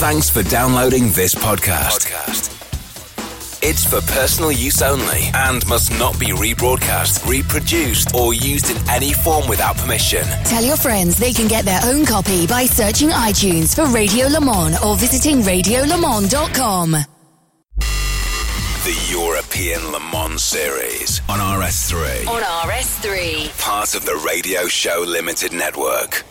Thanks for downloading this podcast. It's for personal use only and must not be rebroadcast, reproduced, or used in any form without permission. Tell your friends they can get their own copy by searching iTunes for Radio Le Mans or visiting radiolemans.com. The European Le Mans Series on RS3. On RS3. Part of the Radio Show Limited Network.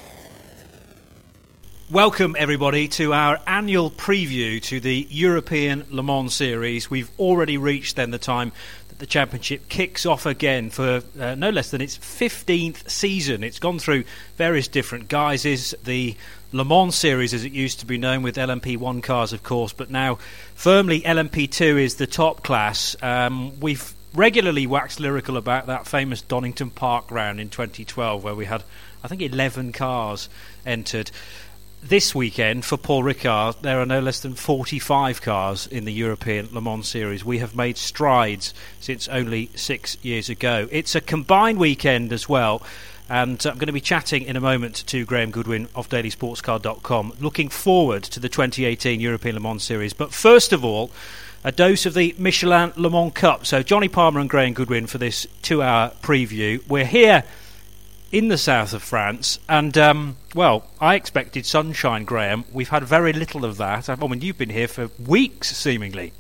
Welcome, everybody, to our annual preview to the European Le Mans Series. We've already reached then the time that the championship kicks off again for uh, no less than its 15th season. It's gone through various different guises. The Le Mans Series, as it used to be known, with LMP1 cars, of course, but now firmly LMP2 is the top class. Um, we've regularly waxed lyrical about that famous Donington Park round in 2012, where we had, I think, 11 cars entered this weekend for Paul Ricard, there are no less than 45 cars in the European Le Mans Series. We have made strides since only six years ago. It's a combined weekend as well. And I'm going to be chatting in a moment to Graham Goodwin of DailySportsCar.com, looking forward to the 2018 European Le Mans Series. But first of all, a dose of the Michelin Le Mans Cup. So, Jonny Palmer and Graham Goodwin for this two hour preview. We're here in the south of France. And, um, well, I expected sunshine, Graham. We've had very little of that. I mean, you've been here for weeks, seemingly.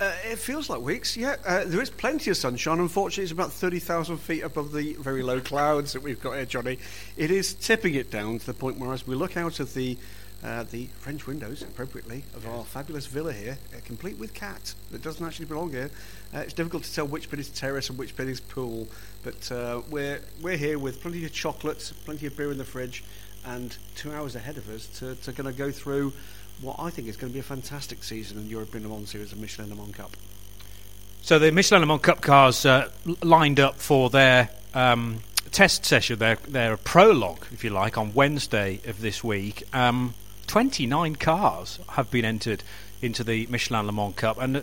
Uh, it feels like weeks, yeah. Uh, there is plenty of sunshine. Unfortunately, it's about 30,000 feet above the very low clouds that we've got here, Jonny. It is tipping it down to the point where, as we look out of the uh, the French windows, appropriately, of our fabulous villa here, uh, complete with cat that doesn't actually belong here. Uh, it's difficult to tell which bit is terrace and which bit is pool, but uh, we're we're here with plenty of chocolates, plenty of beer in the fridge, and two hours ahead of us to, to going to go through what I think is going to be a fantastic season in European Le Mans Series and Michelin Le Mans Cup. So the Michelin Le Mans Cup cars uh, lined up for their. Um, test session, their their prologue, if you like, on Wednesday of this week. Um, 29 cars have been entered into the Michelin Le Mans Cup, and uh,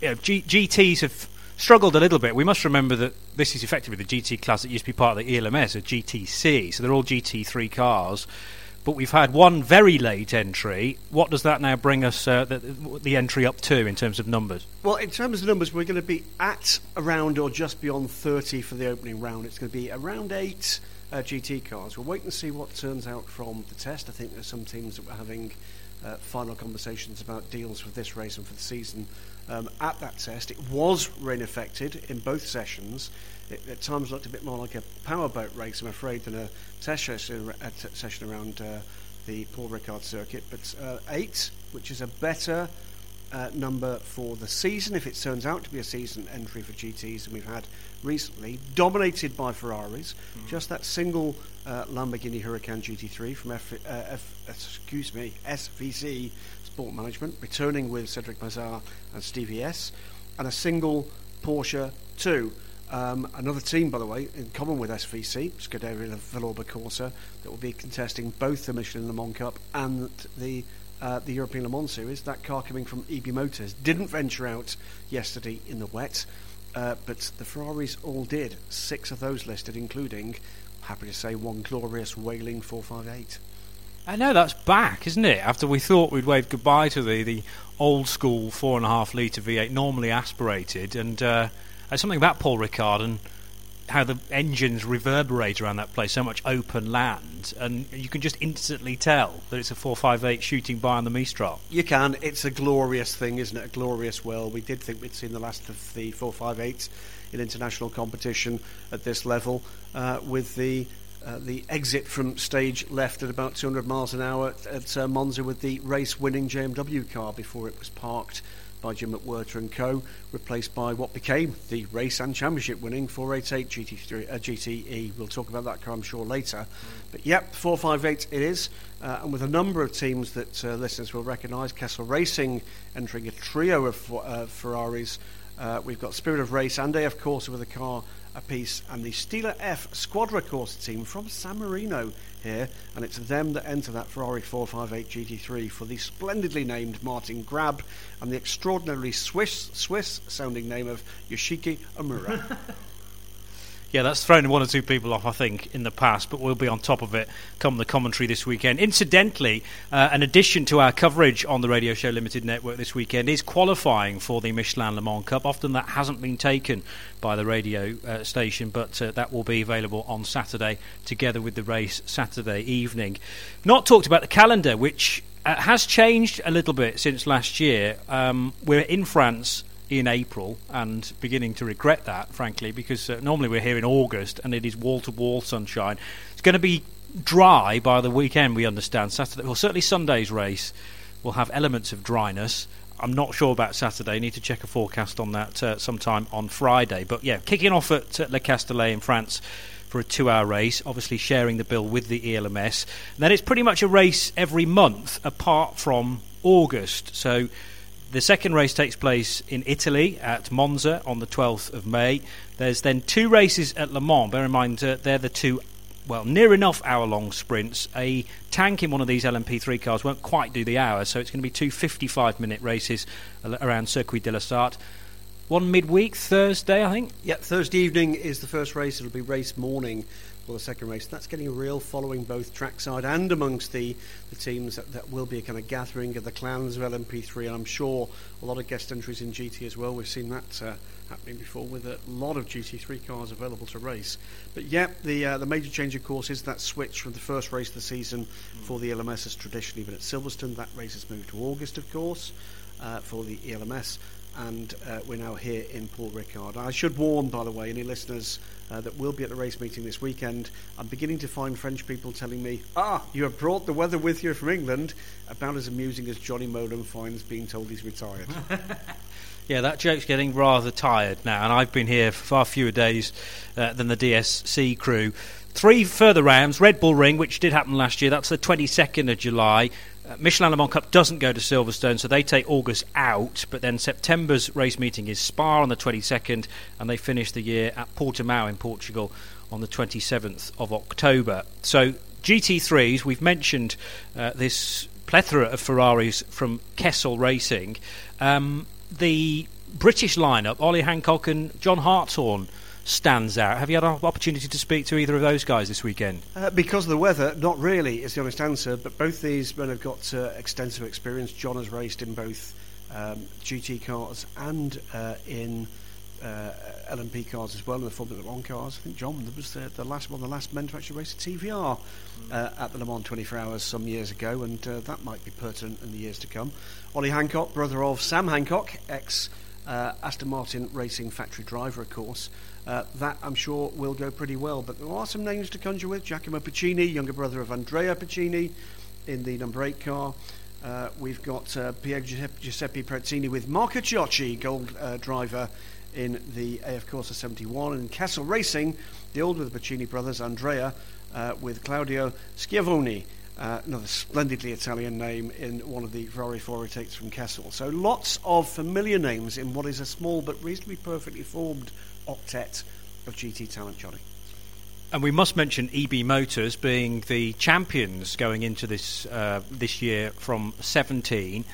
you know, G- GTs have struggled a little bit. We must remember that this is effectively the GT class that used to be part of the ELMS, a GTC, so they're all GT3 cars. But we've had one very late entry. What does that now bring us uh, the, the entry up to in terms of numbers? Well, in terms of numbers, we're going to be at around or just beyond 30 for the opening round. It's going to be around eight uh, GT cars. We'll wait and see what turns out from the test. I think there's some teams that were having uh, final conversations about deals for this race and for the season um, at that test. It was rain affected in both sessions. It at times looked a bit more like a powerboat race, I'm afraid, than a test session, a t- session around uh, the Paul Ricard circuit. But uh, eight, which is a better uh, number for the season, if it turns out to be a season entry for GTs, and we've had recently, dominated by Ferraris. Mm. Just that single uh, Lamborghini Huracan GT3 from F, uh, F, excuse me SVC Sport Management, returning with Cedric Mazar and Stevie S, and a single Porsche 2. Um, another team, by the way, in common with SVC, Scuderia Villorba Corsa, that will be contesting both the Michelin Le Mans Cup and the uh, the European Le Mans Series. That car coming from EB Motors didn't venture out yesterday in the wet, uh, but the Ferraris all did. Six of those listed, including, happy to say, one glorious Wailing 458. I know that's back, isn't it? After we thought we'd waved goodbye to the, the old school four and a half litre V8, normally aspirated, and uh, something about Paul Ricard and how the engines reverberate around that place, so much open land, and you can just instantly tell that it's a 458 shooting by on the Mistral. You can. It's a glorious thing, isn't it? A glorious world. We did think we'd seen the last of the 458s in international competition at this level, uh, with the uh, the exit from stage left at about 200 miles an hour at uh, Monza with the race winning JMW car before it was parked by Jim McWhirter and co, replaced by what became the race and championship winning 488 GT3, uh, GTE. We'll talk about that car, I'm sure, later. Mm. But yep, 458 it is, uh, and with a number of teams that uh, listeners will recognise. Kessel Racing entering a trio of uh, Ferraris. Uh, we've got Spirit of Race and AF Corse with a car apiece, and the Stile F Squadra Corse team from San Marino here, and it's them that enter that Ferrari 458 GT3 for the splendidly named Martin Grab and the extraordinarily Swiss Swiss sounding name of Yoshiki Omura. Yeah, that's thrown one or two people off, I think, in the past, but we'll be on top of it come the commentary this weekend. Incidentally, uh, an addition to our coverage on the Radio Show Limited network this weekend is qualifying for the Michelin Le Mans Cup. Often that hasn't been taken by the radio uh, station, but uh, that will be available on Saturday together with the race Saturday evening. Not talked about the calendar, which uh, has changed a little bit since last year. Um, we're in France in April and beginning to regret that, frankly, because uh, normally we're here in August and it is wall to wall sunshine. It's going to be dry by the weekend, we understand. Saturday, well, certainly Sunday's race will have elements of dryness. I'm not sure about Saturday. Need to check a forecast on that uh, sometime on Friday. But yeah, kicking off at uh, Le Castellet in France for a two-hour race, obviously sharing the bill with the ELMS. And then it's pretty much a race every month apart from August. So the second race takes place in Italy at Monza on the 12th of May. There's then two races at Le Mans. Bear in mind, uh, they're the two, well, near enough hour long sprints. A tank in one of these LMP3 cars won't quite do the hour, so it's going to be two 55 minute races around Circuit de la Sarthe. One midweek, Thursday, I think? Yeah, Thursday evening is the first race. It'll be race morning for the second race. That's getting a real following both trackside and amongst the, the teams. That, that will be a kind of gathering of the clans of LMP3, and I'm sure a lot of guest entries in GT as well. We've seen that uh, happening before with a lot of GT3 cars available to race. But yeah, the uh, the major change, of course, is that switch from the first race of the season for the LMS as traditionally been at Silverstone. That race has moved to August, of course, uh, for the ELMS and uh, we're now here in Paul Ricard. I should warn, by the way, any listeners uh, that will be at the race meeting this weekend. I'm beginning to find French people telling me, "Ah, you have brought the weather with you from England." About as amusing as Johnny Mowlem finds being told he's retired. yeah, that joke's getting rather tired now, and I've been here for far fewer days uh, than the DSC crew. Three further rounds, Red Bull Ring, which did happen last year. That's the 22nd of July. Uh, Michelin Le Cup doesn't go to Silverstone, so they take August out. But then September's race meeting is Spa on the 22nd, and they finish the year at Portimao in Portugal on the 27th of October. So GT3s, we've mentioned uh, this plethora of Ferraris from Kessel Racing. Um, the British lineup, Ollie Hancock and John Hartshorne stands out. Have you had an opportunity to speak to either of those guys this weekend? Uh, because of the weather, not really, is the honest answer. But both these men have got uh, extensive experience. John has raced in both um, GT cars and uh, in uh, LMP cars as well, in the Formula One cars. I think John was the, the last one, the last men to actually race a TVR uh, at the Le Mans 24 Hours some years ago, and uh, that might be pertinent in the years to come. Ollie Hancock, brother of Sam Hancock, ex Aston Martin racing factory driver, of course. Uh, that I'm sure will go pretty well. But there are some names to conjure with. Giacomo Piccini, younger brother of Andrea Piccini, in the number eight car. Uh, we've got uh, Pier Giuseppe Perazzini with Marco Ciocci, gold uh, driver in the AF Corse 71. And Kessel Racing, the old with the Piccini brothers, Andrea, uh, with Claudio Schiavoni. Uh, another splendidly Italian name in one of the Ferrari 488s from Kessel. So lots of familiar names in what is a small but reasonably perfectly formed octet of GT talent, Jonny. And we must mention EB Motors being the champions going into this uh, this year from 17.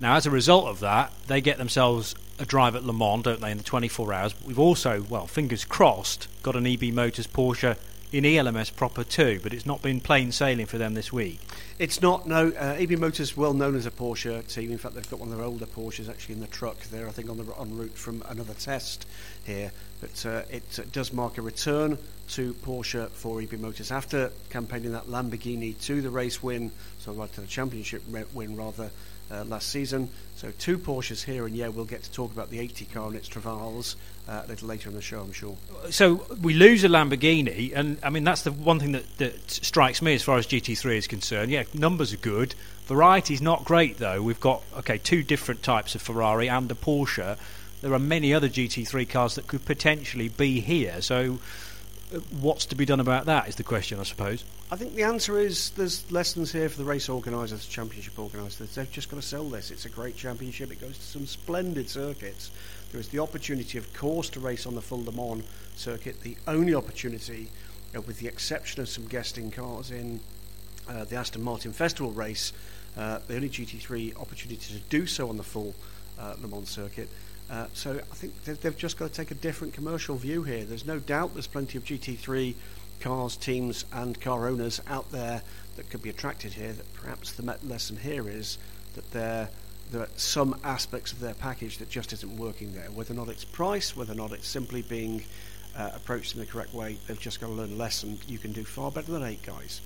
Now, as a result of that, they get themselves a drive at Le Mans, don't they, in the 24 hours? But We've also, well, fingers crossed, got an EB Motors Porsche in ELMS proper too, but it's not been plain sailing for them this week. It's not, no. Uh, EB Motors well known as a Porsche team. In fact, they've got one of their older Porsches actually in the truck there, I think, on the en route from another test here. But uh, it uh, does mark a return to Porsche for EB Motors after campaigning that Lamborghini to the race win, so right to the championship win rather uh, last season. So two Porsches here, and yeah, we'll get to talk about the 80 car and its travails uh, a little later in the show, I'm sure. So we lose a Lamborghini, and I mean that's the one thing that, that strikes me as far as GT3 is concerned. Yeah, numbers are good. Variety's not great though. We've got okay two different types of Ferrari and a Porsche. There are many other GT3 cars that could potentially be here. So what's to be done about that is the question, I suppose. I think the answer is there's lessons here for the race organisers, championship organisers. They've just got to sell this. It's a great championship. It goes to some splendid circuits. There is the opportunity, of course, to race on the full Le Mans circuit. The only opportunity, uh, with the exception of some guesting cars in uh, the Aston Martin Festival race, uh, the only GT3 opportunity to do so on the full uh, Le Mans circuit Uh, so I think they've, they've just got to take a different commercial view here. There's no doubt there's plenty of GT3 cars, teams, and car owners out there that could be attracted here. That perhaps the lesson here is that there there are some aspects of their package that just isn't working there. Whether or not it's price, whether or not it's simply being uh, approached in the correct way, they've just got to learn a lesson. You can do far better than eight guys.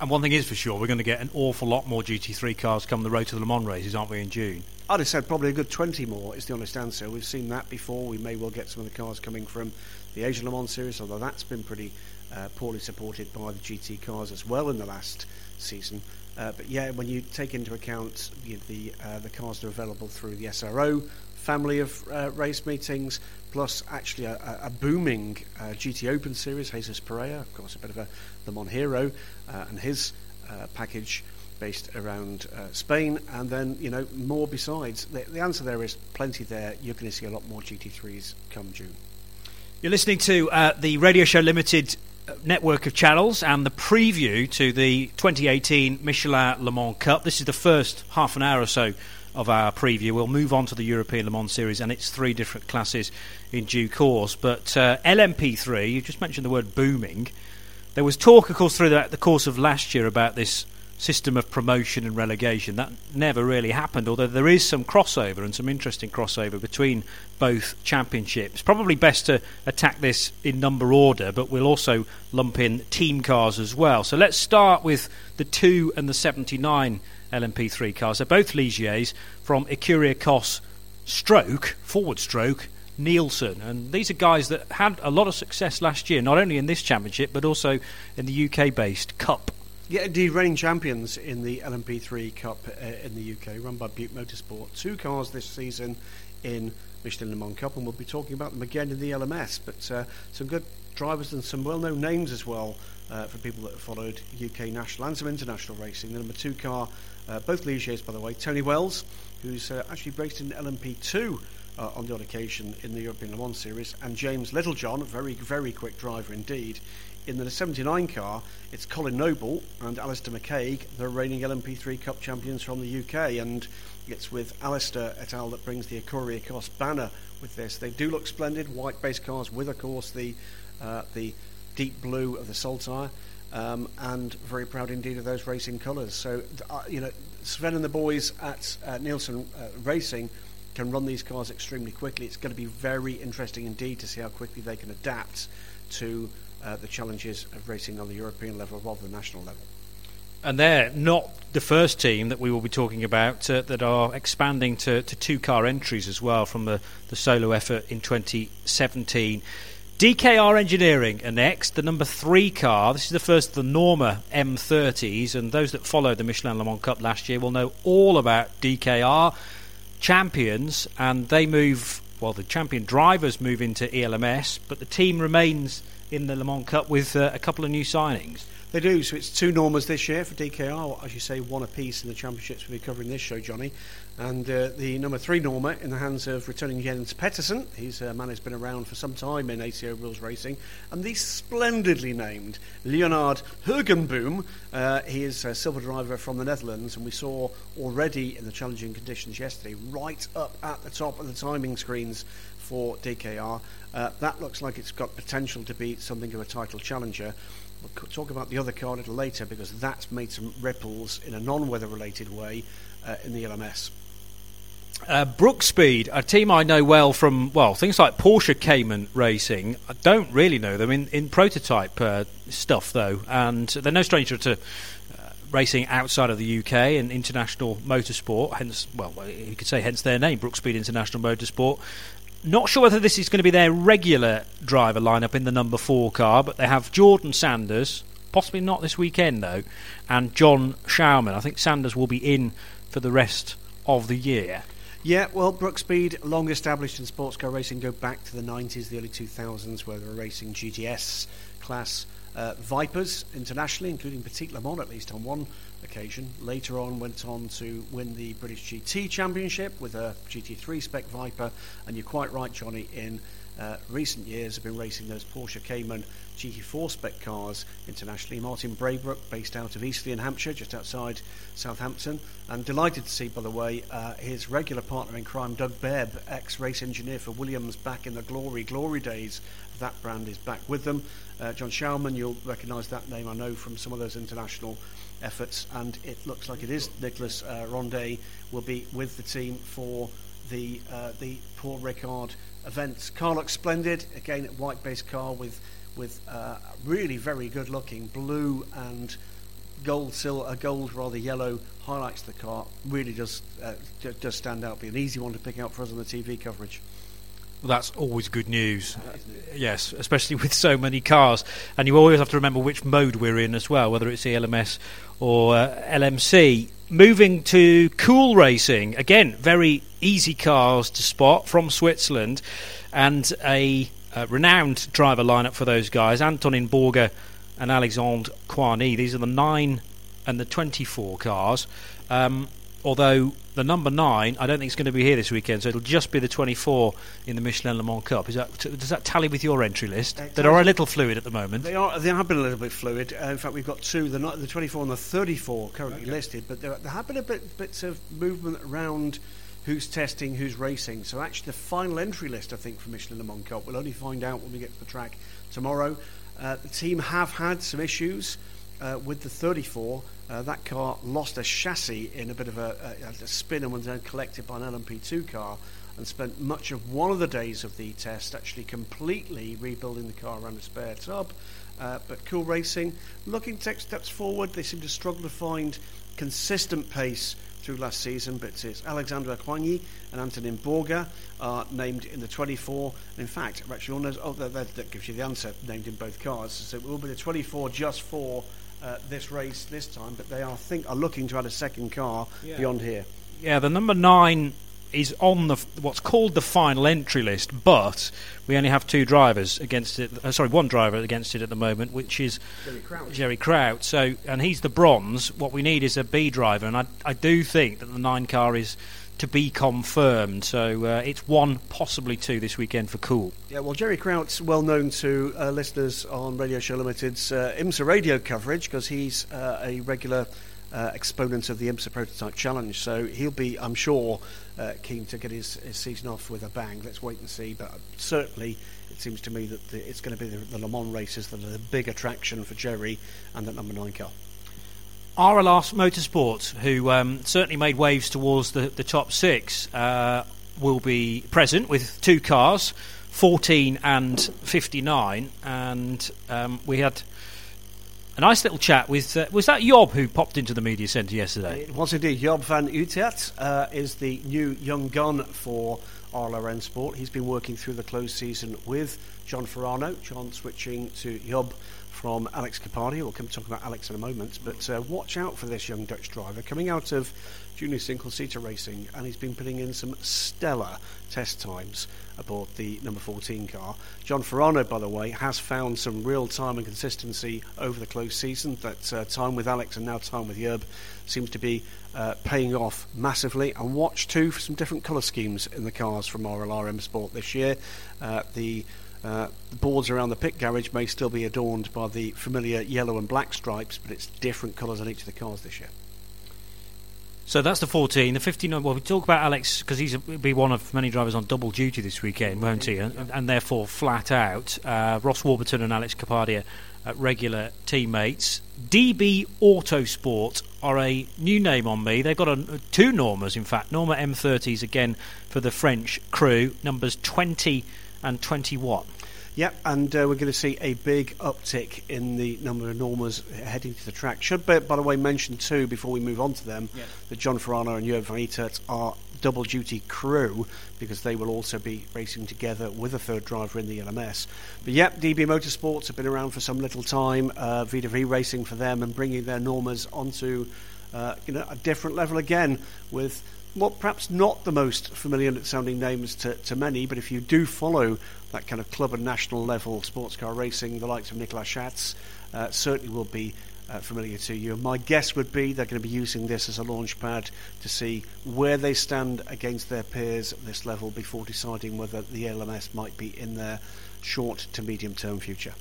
And one thing is for sure, we're going to get an awful lot more GT3 cars come the road to the Le Mans races, aren't we, in June? I'd have said probably a good 20 more is the honest answer. We've seen that before. We may well get some of the cars coming from the Asian Le Mans series, although that's been pretty uh, poorly supported by the GT cars as well in the last season. Uh, but yeah, when you take into account the the, uh, the, cars that are available through the SRO family of uh, race meetings, plus actually a, a booming uh, GT Open series, Jesus Pareja, of course, a bit of a Le hero, uh, and his package based around Spain, and then you know more besides. The, the answer there is plenty there. You're going to see a lot more GT3s come June. You're listening to uh, the Radio Show Limited network of channels and the preview to the 2018 Michelin Le Mans Cup. This is the first half an hour or so of our preview. We'll move on to the European Le Mans Series and its three different classes in due course. But uh, LMP3, you just mentioned the word booming. There was talk, of course, through the, the course of last year about this system of promotion and relegation. That never really happened, although there is some crossover and some interesting crossover between both championships. Probably best to attack this in number order, but we'll also lump in team cars as well. So let's start with the 2 and the 79 LMP3 cars. They're both Ligiers from Ecurie Ecosse stroke, forward stroke, Nielsen. And these are guys that had a lot of success last year, not only in this championship, but also in the UK based Cup. Yeah, indeed, reigning champions in the LMP3 Cup uh, in the UK, run by Butte Motorsport. Two cars this season in Michelin Le Mans Cup, and we'll be talking about them again in the LMS. But uh, some good drivers and some well known names as well uh, for people that have followed UK national and some international racing. The number two car, uh, both Ligiers, by the way, Tony Wells, who's uh, actually raced in LMP2. Uh, on the odd occasion in the European Le Mans Series, and James Littlejohn, a very, very quick driver indeed, in the 79 car, it's Colin Noble and Alistair McCaig, the reigning LMP3 Cup champions from the UK, and it's with Alistair et al. that brings the Ecurie Ecosse banner with this. They do look splendid, white base cars with, of course, the uh, the deep blue of the Saltire, um, and very proud indeed of those racing colours. So, uh, you know, Sven and the boys at uh, Nielsen uh, Racing can run these cars extremely quickly. It's going to be very interesting indeed to see how quickly they can adapt to uh, the challenges of racing on the European level rather than national level. And they're not the first team that we will be talking about uh, that are expanding to, to two car entries as well from the, the solo effort in 2017. DKR Engineering are next, the number three car. This is the first of the Norma M30s, and those that followed the Michelin Le Mans Cup last year will know all about DKR champions, and they move. Well, the champion drivers move into ELMS, but the team remains in the Le Mans Cup with uh, a couple of new signings. They do. So it's two Normas this year for DKR. As you say, one apiece in the championships we'll be covering this show, Jonny. And uh, the number three Norma in the hands of returning Jens Pettersen. He's a man who's been around for some time in ACO rules racing. And the splendidly named Leonard Hoogenboom. Uh, he is a silver driver from the Netherlands, and we saw already in the challenging conditions yesterday, right up at the top of the timing screens for DKR. Uh, that looks like it's got potential to be something of a title challenger. We'll talk about the other car a little later because that's made some ripples in a non-weather related way uh, in the LMS. Uh, Brookspeed, a team I know well from well things like Porsche Cayman racing. I don't really know them in in prototype uh, stuff though, and they're no stranger to uh, racing outside of the UK and international motorsport. Hence, well, you could say hence their name, Brookspeed International Motorsport. Not sure whether this is going to be their regular driver lineup in the number four car, but they have Jordan Sanders, possibly not this weekend though, and John Schauman. I think Sanders will be in for the rest of the year. Yeah, well, Brookspeed, long established in sports car racing, go back to the 90s, the early 2000s, where they were racing GTS class uh, Vipers internationally, including Petit Le Mans at least on one occasion. Later on, went on to win the British GT Championship with a GT3 spec Viper. And you're quite right, Jonny, in uh, recent years have been racing those Porsche Cayman GT4 spec cars internationally. Martin Braybrook, based out of Eastleigh in Hampshire, just outside Southampton. And delighted to see, by the way, uh, his regular partner in crime, Doug Bebb, ex race engineer for Williams back in the glory, glory days. That brand is back with them. Uh, John Schauman, you'll recognise that name, I know, from some of those international efforts. And it looks like it is Nicholas uh, Rondet will be with the team for the uh, the Paul Ricard events. Car looks splendid. Again, white base car with with uh, really very good looking blue and gold, silver, uh, gold rather yellow highlights the car. Really does uh, does stand out. Be an easy one to pick out for us on the TV coverage. Well, that's always good news. yes, especially with so many cars, and you always have to remember which mode we're in as well, whether it's ELMS or uh, LMC. Moving to cool racing again, very easy cars to spot from Switzerland, and a uh, renowned driver lineup for those guys Antonin Borga and Alexandre Coigny. These are the 9 and the 24 cars. Um, although the number 9, I don't think it's going to be here this weekend, so it'll just be the 24 in the Michelin Le Mans Cup. Is that, does that tally with your entry list? That are a little fluid at the moment. They are. They have been a little bit fluid. Uh, in fact, we've got two, the, the 24 and the 34 currently okay. listed, but there, there, have been a bit bits of movement around who's testing, who's racing. So actually, the final entry list, I think, for Michelin Le Mans Cup, we'll only find out when we get to the track tomorrow. Uh, the team have had some issues uh, with the 34. Uh, that car lost a chassis in a bit of a, a, a spin and was then collected by an LMP2 car and spent much of one of the days of the test actually completely rebuilding the car around a spare tub. Uh, but Cool Racing, looking to take steps forward, they seem to struggle to find consistent pace through last season, but it's Alexander Coigny and Antonin Borga are named in the 24. And in fact, actually, knows, oh, that, that, that, gives you the answer, named in both cars. So it will be the 24 just for uh, this race this time, but they are think are looking to add a second car yeah. beyond here. Yeah, the number nine is on the what's called the final entry list, but we only have two drivers against it. Uh, sorry, one driver against it at the moment, which is Gerry Kraut. Gerry Kraut. So, and he's the bronze. What we need is a B driver, and I, I do think that the nine car is to be confirmed. So uh, it's one, possibly two this weekend for Cool. Yeah, well, Gerry Kraut's well known to uh, listeners on Radio Show Limited's uh, IMSA radio coverage because he's uh, a regular uh, exponent of the IMSA Prototype Challenge. So he'll be, I'm sure, uh, keen to get his, his, season off with a bang. Let's wait and see. But certainly, it seems to me that the, it's going to be the, the, Le Mans races that are the big attraction for Gerry and that number nine car. RLR Motorsport, who um, certainly made waves towards the, the top six, uh, will be present with two cars, 14 and 59. And um, we had a nice little chat with. Uh, was that Job who popped into the media centre yesterday? It was indeed. Job van Uitert uh, is the new young gun for RLR Sport. He's been working through the closed season with John Farano. John switching to Job from Alex Kapadia. We'll come talk about Alex in a moment. But uh, watch out for this young Dutch driver coming out of junior single seater racing, and he's been putting in some stellar test times aboard the number 14 car. John Farano, by the way, has found some real time and consistency over the close season. That uh, time with Alex and now time with Job seems to be uh, paying off massively. And watch too for some different colour schemes in the cars from RLR M Sport this year. Uh, the uh, the boards around the pit garage may still be adorned by the familiar yellow and black stripes, but it's different colours on each of the cars this year. So that's the 14. The 15. Well, we talk about Alex because he's will be one of many drivers on double duty this weekend, won't he? And, and therefore flat out. Uh, Ross Warburton and Alex Kapadia, uh, regular teammates. DB Autosport are a new name on me. They've got a, two Normas, in fact. Norma M30s again for the French crew, numbers 20 and 21. Yep, and uh, we're going to see a big uptick in the number of Normas heading to the track. Should, by, by the way, mention too, before we move on to them, yep. that John Farano and Job van Uitert are double duty crew because they will also be racing together with a third driver in the LMS. But yep, DB Motorsports have been around for some little time. Uh, VW racing for them and bringing their Normas onto uh, you know a different level again with well, perhaps not the most familiar sounding names to, to many, but if you do follow that kind of club and national level sports car racing, the likes of Nicolas Schatz uh, certainly will be uh, familiar to you. My guess would be they're going to be using this as a launch pad to see where they stand against their peers at this level before deciding whether the LMS might be in their short to medium term future.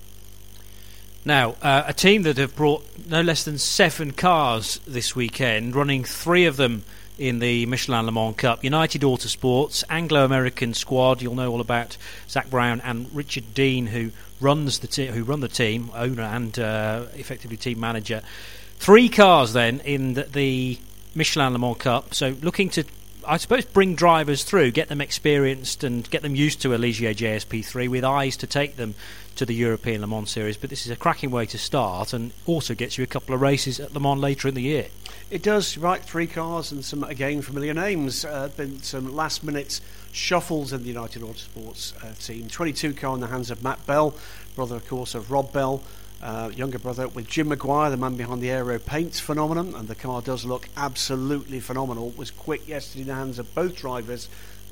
Now, uh, a team that have brought no less than seven cars this weekend, running three of them in the Michelin Le Mans Cup. United Autosports, Anglo American squad. You'll know all about Zak Brown and Richard Dean, who runs the te- who run the team, owner and uh, effectively team manager. Three cars then in the, the Michelin Le Mans Cup. So looking to I suppose bring drivers through, get them experienced, and get them used to a Ligier JSP3 with eyes to take them to the European Le Mans Series. But this is a cracking way to start, and also gets you a couple of races at Le Mans later in the year. It does, right? Three cars and some again familiar names. Uh, been some last minute shuffles in the United Autosports uh, team. 22 car in the hands of Matt Bell, brother, of course, of Rob Bell. Uh, younger brother with Jim McGuire, the man behind the Aero Paints phenomenon, and the car does look absolutely phenomenal. Was quick yesterday in the hands of both drivers,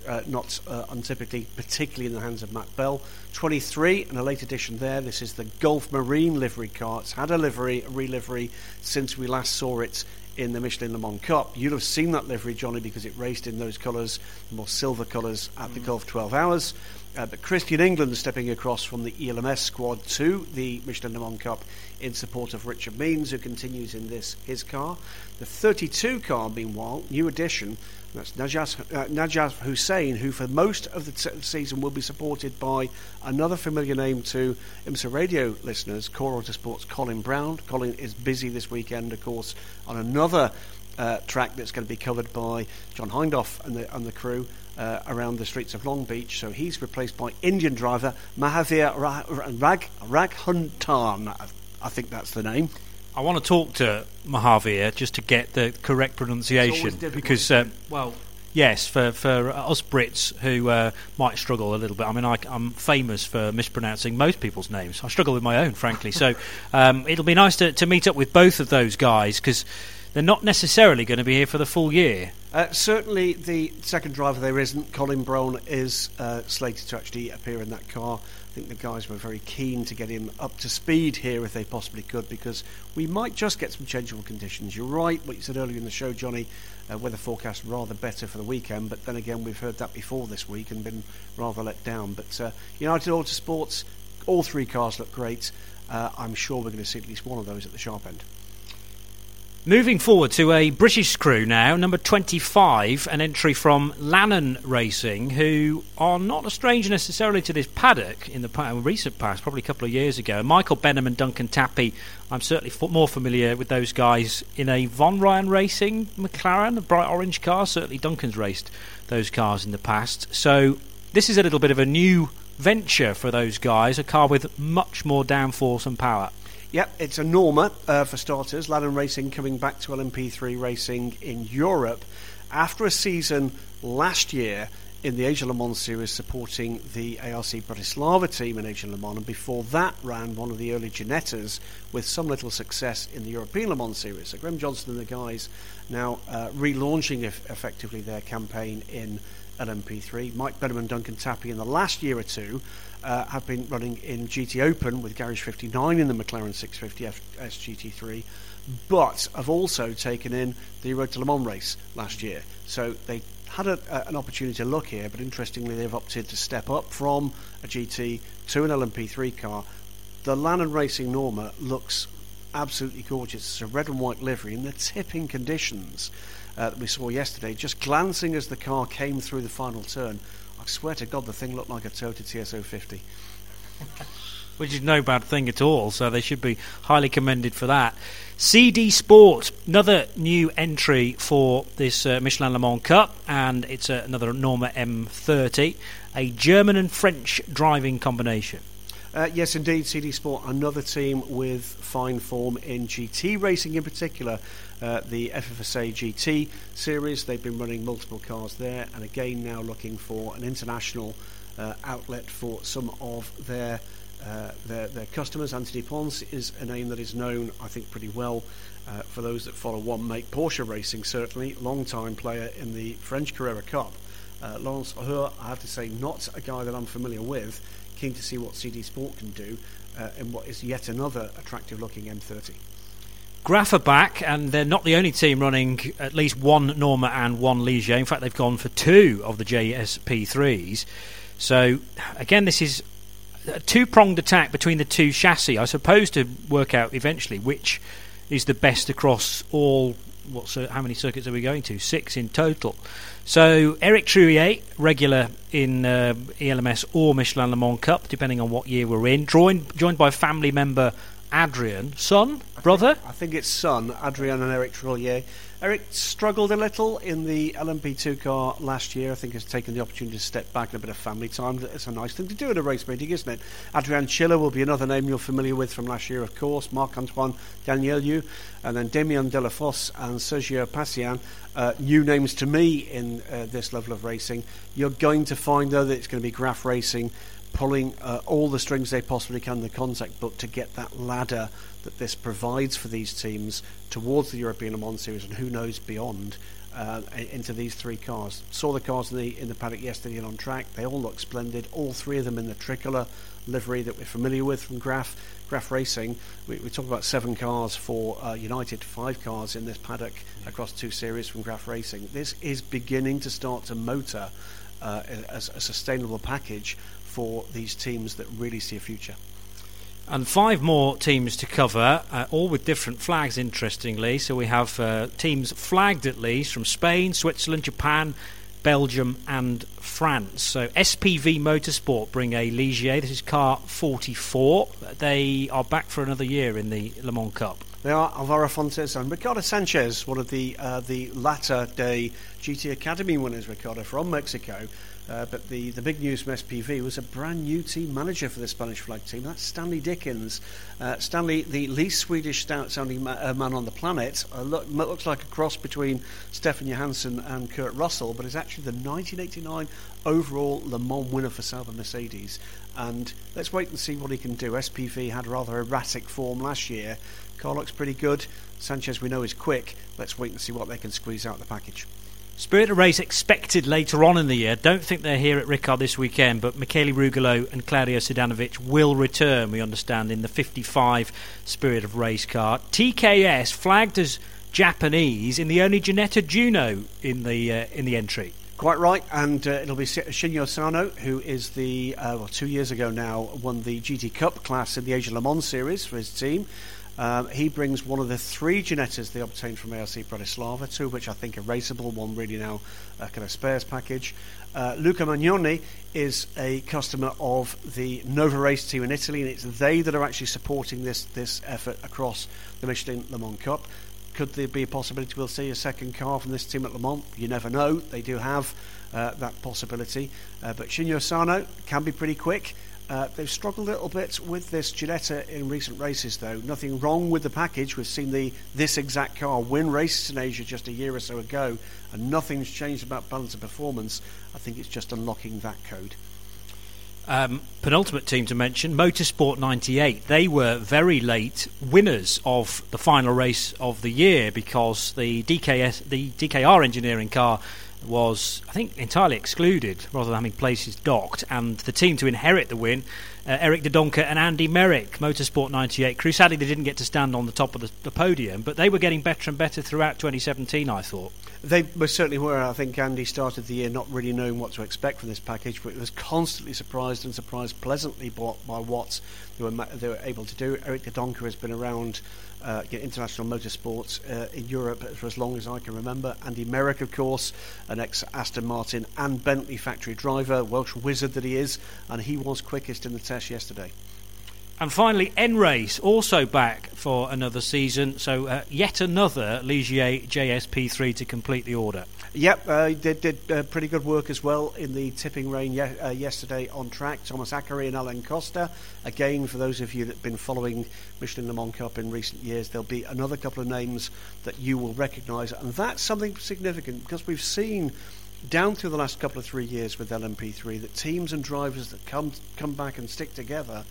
uh, not uh, untypically, particularly in the hands of Matt Bell. 23 and a late addition there. This is the Gulf Marine livery car. It's had a livery, a relivery since we last saw it in the Michelin Le Mans Cup. You'd have seen that livery, Jonny, because it raced in those colours, the more silver colours at the mm. Gulf 12 Hours. Uh, but Christian England stepping across from the ELMS squad to the Michelin Le Mans Cup in support of Richard Meins, who continues in this his car. The 32 car, meanwhile, new addition, that's Najaz, uh, Najaz Hussain, who for most of the t- season will be supported by another familiar name to IMSA radio listeners, Core Autosports Colin Braun. Colin is busy this weekend, of course, on another uh, track that's going to be covered by John Hindhaugh and the, and the crew uh, around the streets of Long Beach. So he's replaced by Indian driver Mahavir Rag, Raghunathan. I think that's the name. I want to talk to Mahavir just to get the correct pronunciation because, uh, well, yes, for for us Brits who uh, might struggle a little bit. I mean, I, am famous for mispronouncing most people's names. I struggle with my own, frankly. So um, it'll be nice to, to meet up with both of those guys because they're not necessarily going to be here for the full year. Uh, certainly, the second driver there isn't. Colin Braun is uh, slated to actually appear in that car. I think the guys were very keen to get him up to speed here if they possibly could, because we might just get some changeable conditions. You're right, what you said earlier in the show, Jonny. Uh, weather forecast rather better for the weekend, but then again, we've heard that before this week and been rather let down. But uh, United Autosports, all three cars look great. Uh, I'm sure we're going to see at least one of those at the sharp end. Moving forward to a British crew now, number 25, an entry from Lanan Racing, who are not a stranger necessarily to this paddock in the recent past, probably a couple of years ago. Michael Benham and Duncan Tappy, I'm certainly more familiar with those guys in a Von Ryan Racing McLaren, a bright orange car. Certainly Duncan's raced those cars in the past. So this is a little bit of a new venture for those guys, a car with much more downforce and power. Yep, it's a Norma uh, for starters. Lanan Racing coming back to LMP3 racing in Europe after a season last year in the Asia Le Mans series supporting the ARC Bratislava team in Asia Le Mans, and before that ran one of the early Ginettas with some little success in the European Le Mans series. So Graham Johnson and the guys now uh, relaunching effectively their campaign in LMP3. Mike Benham and Duncan Tappy in the last year or two uh, have been running in GT Open with Garage 59 in the McLaren 650 SGT3, but have also taken in the Road to Le Mans race last year. So they had a, a, an opportunity to look here, but interestingly, they've opted to step up from a GT to an LMP3 car. The Lanan Racing Norma looks absolutely gorgeous. It's a red and white livery in the tipping conditions uh, that we saw yesterday. Just glancing as the car came through the final turn, I swear to God, the thing looked like a Toyota TS050. Which is no bad thing at all, so they should be highly commended for that. CD Sport, another new entry for this uh, Michelin Le Mans Cup, and it's uh, another Norma M30, a German and French driving combination. Uh, yes, indeed, CD Sport, another team with fine form in GT racing in particular. Uh, the FFSA GT series, they've been running multiple cars there, and again now looking for an international uh, outlet for some of their, uh, their, their customers. Anthony Pons is a name that is known, I think, pretty well uh, for those that follow one make Porsche racing. Certainly, long-time player in the French Carrera Cup. Uh, Lawrence Heur, I have to say, not a guy that I'm familiar with keen to see what CD Sport can do uh, in what is yet another attractive looking M30. Graf are back, and they're not the only team running at least one Norma and one Ligier. In fact, they've gone for two of the JSP3s. So, again, this is a two pronged attack between the two chassis. I suppose to work out eventually which is the best across all. What, how many circuits are we going to? Six in total. So Eric Trouillet, regular in uh, ELMS or Michelin Le Mans Cup, depending on what year we're in, joined joined by family member Adrian, son, brother. I think, I think it's son, Adrian and Eric Trouillet. Eric struggled a little in the LMP2 car last year. I think has taken the opportunity to step back and a bit of family time. It's a nice thing to do in a race meeting, isn't it? Adrian Schiller will be another name you're familiar with from last year, of course. Marc Antoine Danielou, and then Damien Delafosse and Sergio Passian. Uh, new names to me in uh, this level of racing. You're going to find, though, that it's going to be Graf Racing pulling uh, all the strings they possibly can in the concept book to get that ladder that this provides for these teams towards the European Le Mans Series and who knows beyond uh, into these three cars. Saw the cars in the in the paddock yesterday and on track. They all look splendid. All three of them in the tricolour livery that we're familiar with from Graf Graf Racing. We, we talk about seven cars for uh, United, five cars in this paddock across two series from Graf Racing. This is beginning to start to motor uh, as a sustainable package for these teams that really see a future. And five more teams to cover, uh, all with different flags, interestingly. So we have uh, teams flagged at least from Spain, Switzerland, Japan, Belgium, and France. So SPV Motorsport bring a Ligier. This is car 44. They are back for another year in the Le Mans Cup. They are Alvaro Fontes and Ricardo Sanchez, one of the uh, the latter day GT Academy winners, Ricardo, from Mexico. Uh, but the, the big news from SPV was a brand new team manager for the Spanish flag team. That's Stanley Dickens. Uh, Stanley, the least Swedish sounding ma- uh, man on the planet, uh, look, looks like a cross between Stefan Johansson and Kurt Russell, but is actually the 1989 overall Le Mans winner for Sauber Mercedes. And let's wait and see what he can do. SPV had rather erratic form last year. Car looks pretty good. Sanchez, we know, is quick. Let's wait and see what they can squeeze out of the package. Spirit of Race expected later on in the year. Don't think they're here at Ricard this weekend, but Michele Rugolo and Claudio Sidanovic will return, we understand, in the 55 Spirit of Race car. TKS flagged as Japanese in the only Ginetta Juno in the uh, in the entry. Quite right, and uh, it'll be Shinyo Sano, who is the, uh, well, two years ago now, won the GT Cup class in the Asia Le Mans series for his team. Um, he brings one of the three Ginettas they obtained from ARC Bratislava, two which I think are raceable, one really now a kind of spares package. Uh, Luca Magnoni is a customer of the Nova Race team in Italy, and it's they that are actually supporting this, this effort across the Michelin Le Mans Cup. Could there be a possibility we'll see a second car from this team at Le Mans? You never know. They do have uh, that possibility. Uh, but Shinyo Sano can be pretty quick. Uh, they've struggled a little bit with this Ginetta in recent races, though. Nothing wrong with the package. We've seen the this exact car win races in Asia just a year or so ago, and nothing's changed about balance of performance. I think it's just unlocking that code. Um, penultimate team to mention, Motorsport 98. They were very late winners of the final race of the year because the DKS, the DKR engineering car was, I think, entirely excluded rather than having places docked. And the team to inherit the win, uh, Eric De Doncker and Andy Meyrick, Motorsport 98 crew. Sadly, they didn't get to stand on the top of the, the, podium, but they were getting better and better throughout 2017, I thought. They most certainly were. I think Andy started the year not really knowing what to expect from this package, but was constantly surprised and surprised pleasantly by, what they were, they were able to do. Eric De Doncker has been around uh, international motorsports uh, in Europe for as long as I can remember. Andy Meyrick, of course, an ex Aston Martin and Bentley factory driver, Welsh wizard that he is, and he was quickest in the test yesterday. And finally, N-Race also back for another season. So uh, yet another Ligier JSP3 to complete the order. Yep, uh, did did uh, pretty good work as well in the tipping rain ye- uh, yesterday on track. Thomas Ackery and Alan Costa. Again, for those of you that have been following Michelin Le Mans Cup in recent years, there'll be another couple of names that you will recognise, and that's something significant because we've seen down through the last couple of three years with LMP3 that teams and drivers that come come back and stick together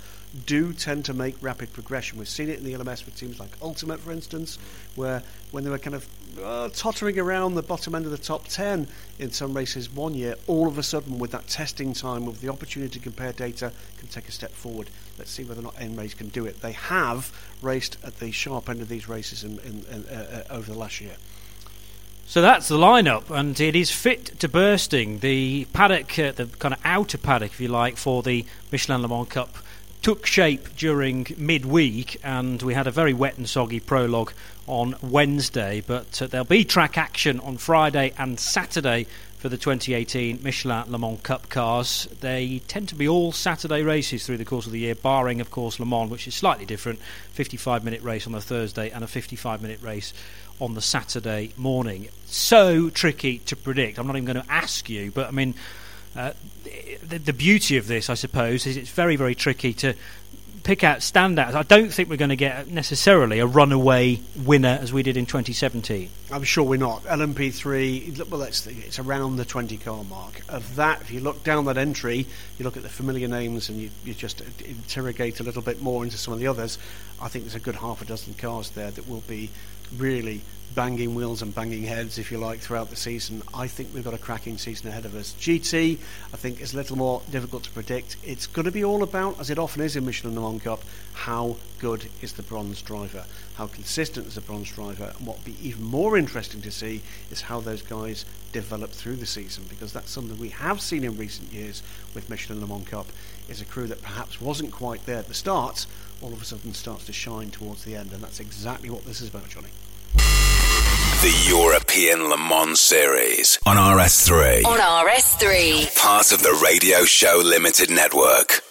do tend to make rapid progression. We've seen it in the LMS with teams like Ultimate, for instance, where when they were kind of uh, tottering around the bottom end of the top 10 in some races one year, all of a sudden, with that testing time, with the opportunity to compare data, can take a step forward. Let's see whether or not N-Race can do it. They have raced at the sharp end of these races in, in, in, uh, uh, over the last year. So that's the lineup, and it is fit to bursting. The paddock, uh, the kind of outer paddock, if you like, for the Michelin Le Mans Cup took shape during midweek, and we had a very wet and soggy prologue on Wednesday. But uh, there'll be track action on Friday and Saturday for the 2018 Michelin Le Mans Cup cars. They tend to be all Saturday races through the course of the year, barring, of course, Le Mans, which is slightly different 55 minute race on the Thursday and a 55 minute race on the Saturday morning. So tricky to predict. I'm not even going to ask you, but I mean, uh, the, the, beauty of this, I suppose, is it's very, very tricky to pick out standouts. I don't think we're going to get necessarily a runaway winner as we did in 2017. I'm sure we're not. LMP3, well, let's see, it's around the 20 car mark. Of that, if you look down that entry, you look at the familiar names and you, you just interrogate a little bit more into some of the others, I think there's a good half a dozen cars there that will be really banging wheels and banging heads, if you like, throughout the season. I think we've got a cracking season ahead of us. GT, I think, is a little more difficult to predict. It's going to be all about, as it often is in Michelin Le Mans Cup, how good is the bronze driver, how consistent is the bronze driver, and what be even more interesting to see is how those guys develop through the season, because that's something we have seen in recent years with Michelin Le Mans Cup, is a crew that perhaps wasn't quite there at the start, all of a sudden starts to shine towards the end, and that's exactly what this is about, Jonny. The European Le Mans Series on RS3. On RS3. Part of the Radio Show Limited Network.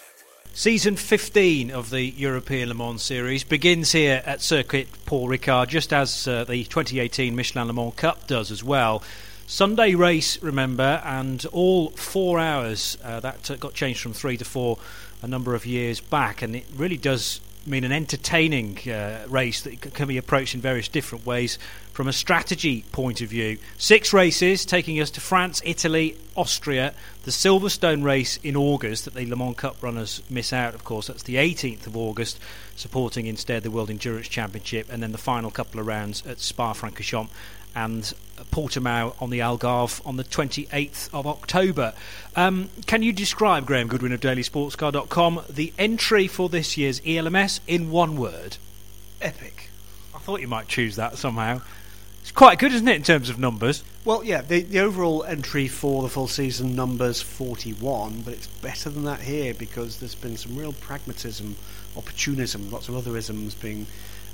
Season 15 of the European Le Mans Series begins here at Circuit Paul Ricard, just as uh, the 2018 Michelin Le Mans Cup does as well. Sunday race, remember, and all four hours. Uh, that uh, got changed from three to four a number of years back, and it really does mean an entertaining uh, race that can be approached in various different ways from a strategy point of view. Six races taking us to France, Italy, Austria, the Silverstone race in August that the Le Mans Cup runners miss out, of course. That's the 18th of August, supporting instead the World Endurance Championship, and then the final couple of rounds at Spa Francorchamps and Portimao on the Algarve on the 28th of October. Um, can you describe, Graham Goodwin of dailysportscar.com, the entry for this year's ELMS in one word? Epic. I thought you might choose that somehow. It's quite good, isn't it, in terms of numbers? Well, yeah, the, the overall entry for the full season numbers 41, but it's better than that here because there's been some real pragmatism, opportunism, lots of other isms being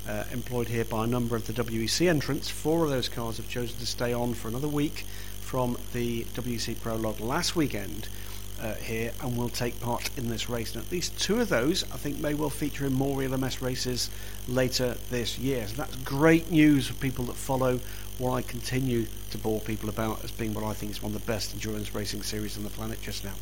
uh, employed here by a number of the WEC entrants. Four of those cars have chosen to stay on for another week from the WEC Prologue last weekend uh, here and will take part in this race. And at least two of those, I think, may well feature in more ELMS races later this year. So that's great news for people that follow what I continue to bore people about as being what I think is one of the best endurance racing series on the planet just now.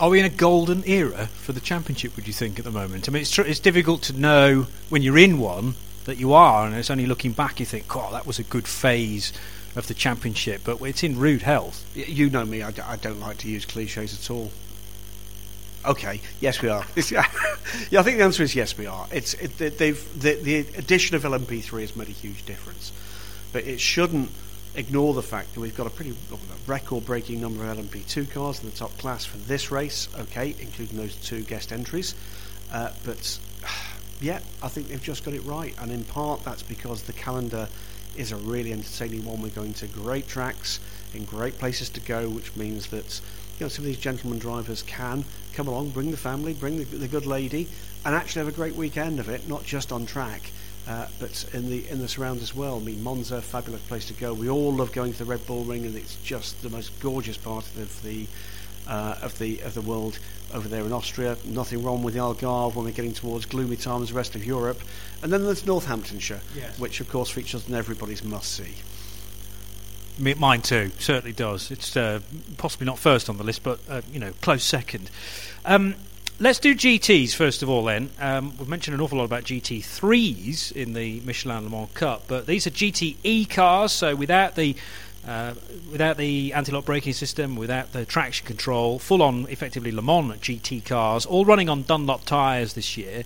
Are we in a golden era for the championship? Would you think at the moment? I mean, it's tr- it's difficult to know when you're in one that you are, and it's only looking back you think, "God, that was a good phase of the championship." But it's in rude health. You know me; I d- I don't like to use cliches at all. Okay, yes, we are. yeah, I think the answer is yes, we are. It's it, they've the, the addition of LMP3 has made a huge difference, but it shouldn't ignore the fact that we've got a pretty record-breaking number of LMP2 cars in the top class for this race. Okay, including those two guest entries, uh, but yeah, I think they've just got it right, and in part that's because the calendar is a really entertaining one. We're going to great tracks in great places to go, which means that you know some of these gentlemen drivers can come along, bring the family, bring the, the good lady, and actually have a great weekend of it, not just on track. Uh, but in the in the surrounds as well. I mean, Monza, fabulous place to go. We all love going to the Red Bull Ring, and it's just the most gorgeous part of the uh, of the of the world over there in Austria. Nothing wrong with the Algarve when we're getting towards gloomy times, the rest of Europe. And then there's Northamptonshire, yes. which of course features in everybody's must see. Mine too, certainly does. It's uh, possibly not first on the list, but uh, you know, close second. Um, let's do GTs first of all. Then um, we've mentioned an awful lot about GT3s in the Michelin Le Mans Cup, but these are GTE cars, so without the Uh, without the anti-lock braking system, without the traction control, full-on, effectively Le Mans GT cars, all running on Dunlop tyres this year.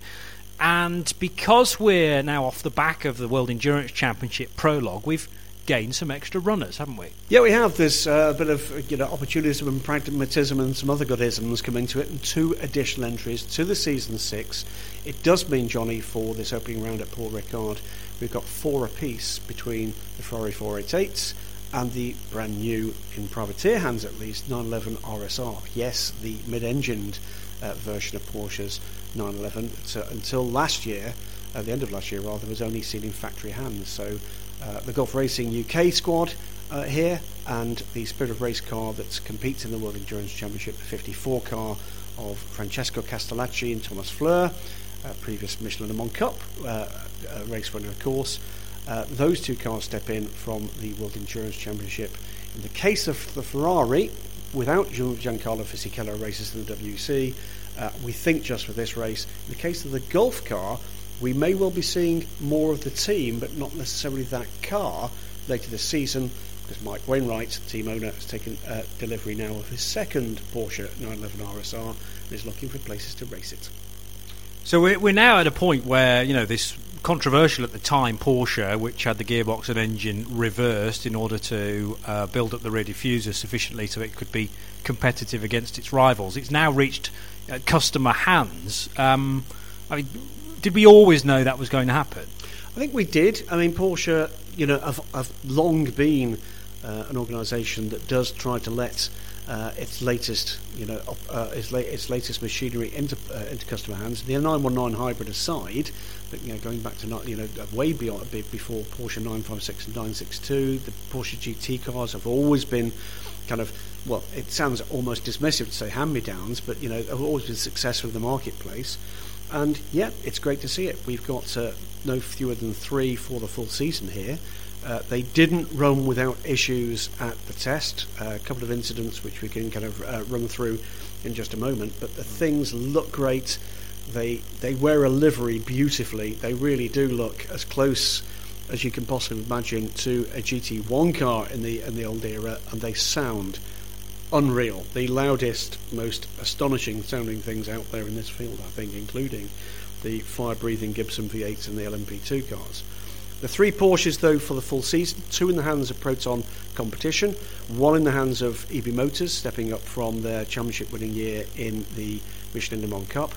And because we're now off the back of the World Endurance Championship prologue, we've gained some extra runners, haven't we? Yeah, we have. There's uh, a bit of you know opportunism and pragmatism and some other good isms come into it, and two additional entries to the season six. It does mean, Jonny, for this opening round at Paul Ricard, we've got four apiece between the Ferrari 488s and the brand new, in privateer hands at least, 911 RSR. Yes, the mid-engined uh, version of Porsche's 911. So until last year, at the end of last year rather, was only seen in factory hands. So uh, the Gulf Racing UK squad uh, here, and the Spirit of Race car that competes in the World Endurance Championship, the 54 car of Francesco Castellacci and Thomas Flohr, uh, previous Michelin Le Mans Cup uh, race winner, of course. Those two cars step in from the World Endurance Championship. In the case of the Ferrari, without Giancarlo Fisichella races in the WC, we think just for this race. In the case of the Gulf car, we may well be seeing more of the team, but not necessarily that car later this season, because Mike Wainwright, team owner, has taken uh, delivery now of his second Porsche 911 RSR and is looking for places to race it. So we're, we're now at a point where you know this controversial at the time Porsche, which had the gearbox and engine reversed in order to uh, build up the rear diffuser sufficiently so it could be competitive against its rivals. It's now reached uh, customer hands. Um, I mean, did we always know that was going to happen? I think we did. I mean, Porsche, you know, have, have long been uh, an organisation that does try to let uh, its latest, you know, uh, its, la- its, latest machinery into uh, into customer hands. The 919 hybrid aside, but you know, going back to not, you know, way beyond before Porsche 956 and 962, the Porsche GT cars have always been kind of well, it sounds almost dismissive to say hand-me-downs, but you know, have always been successful in the marketplace. And yeah, it's great to see it. We've got uh, no fewer than three for the full season here. Uh, they didn't run without issues at the test. Uh, a couple of incidents which we can kind of uh, run through in just a moment. But the things look great. They they wear a livery beautifully. They really do look as close as you can possibly imagine to a GT1 car in the in the old era, and they sound unreal. The loudest, most astonishing sounding things out there in this field, I think, including the fire breathing Gibson V8s and the LMP2 cars. The three Porsches, though, for the full season two in the hands of Proton Competition, one in the hands of Ebimotors, stepping up from their championship winning year in the Michelin Le Mans Cup.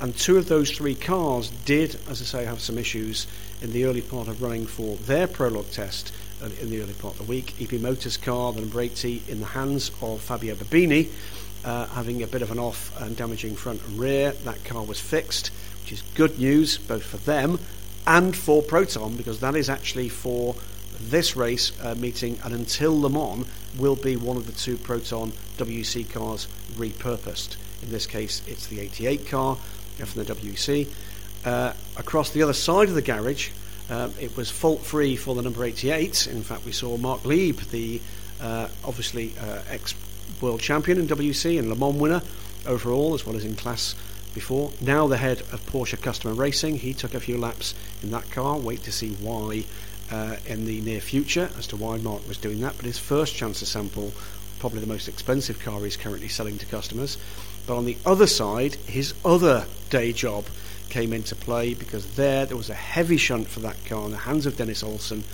And two of those three cars did, as I say, have some issues in the early part of running for their prologue test in the early part of the week. Ebimotors car, the number 80, in the hands of Fabio Babini, uh, having a bit of an off and damaging front and rear. That car was fixed, which is good news both for them and for Proton because that is actually for this race uh, meeting and until Le Mans will be one of the two Proton WC cars repurposed. In this case, it's the 88 car from the WC. Uh, across the other side of the garage, uh, it was fault free for the number 88. In fact, we saw Marc Lieb, the uh, obviously uh, ex world champion in WC and Le Mans winner overall, as well as in class before. Now the head of Porsche Customer Racing, he took a few laps in that car. Wait to see why uh, in the near future as to why Marc was doing that. But his first chance to sample, probably the most expensive car he's currently selling to customers. But on the other side, his other day job came into play because there there was a heavy shunt for that car in the hands of Dennis Olsen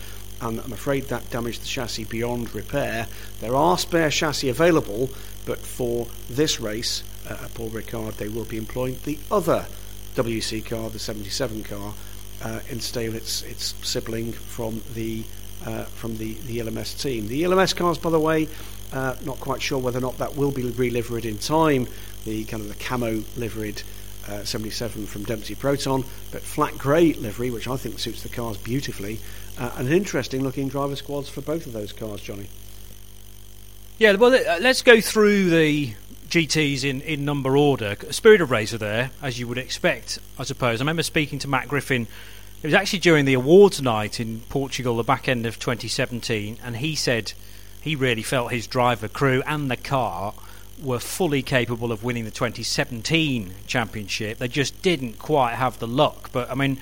and I'm afraid that damaged the chassis beyond repair. There are spare chassis available, but for this race uh, at Paul Ricard, they will be employing the other WC car, the 77 car, uh, instead of its its sibling from the uh, from the, the ELMS team. The LMS cars, by the way, uh, not quite sure whether or not that will be reliveried in time. The kind of the camo liveried uh, 77 from Dempsey Proton, but flat grey livery, which I think suits the cars beautifully, uh, and an interesting looking driver squads for both of those cars, Jonny. Yeah, well, uh, let's go through the GTs in, in number order. Spirit of Racer there, as you would expect, I suppose. I remember speaking to Matt Griffin. It was actually during the awards night in Portugal, the back end of 2017, and he said he really felt his driver, crew, and the car were fully capable of winning the 2017 championship. They just didn't quite have the luck. But I mean,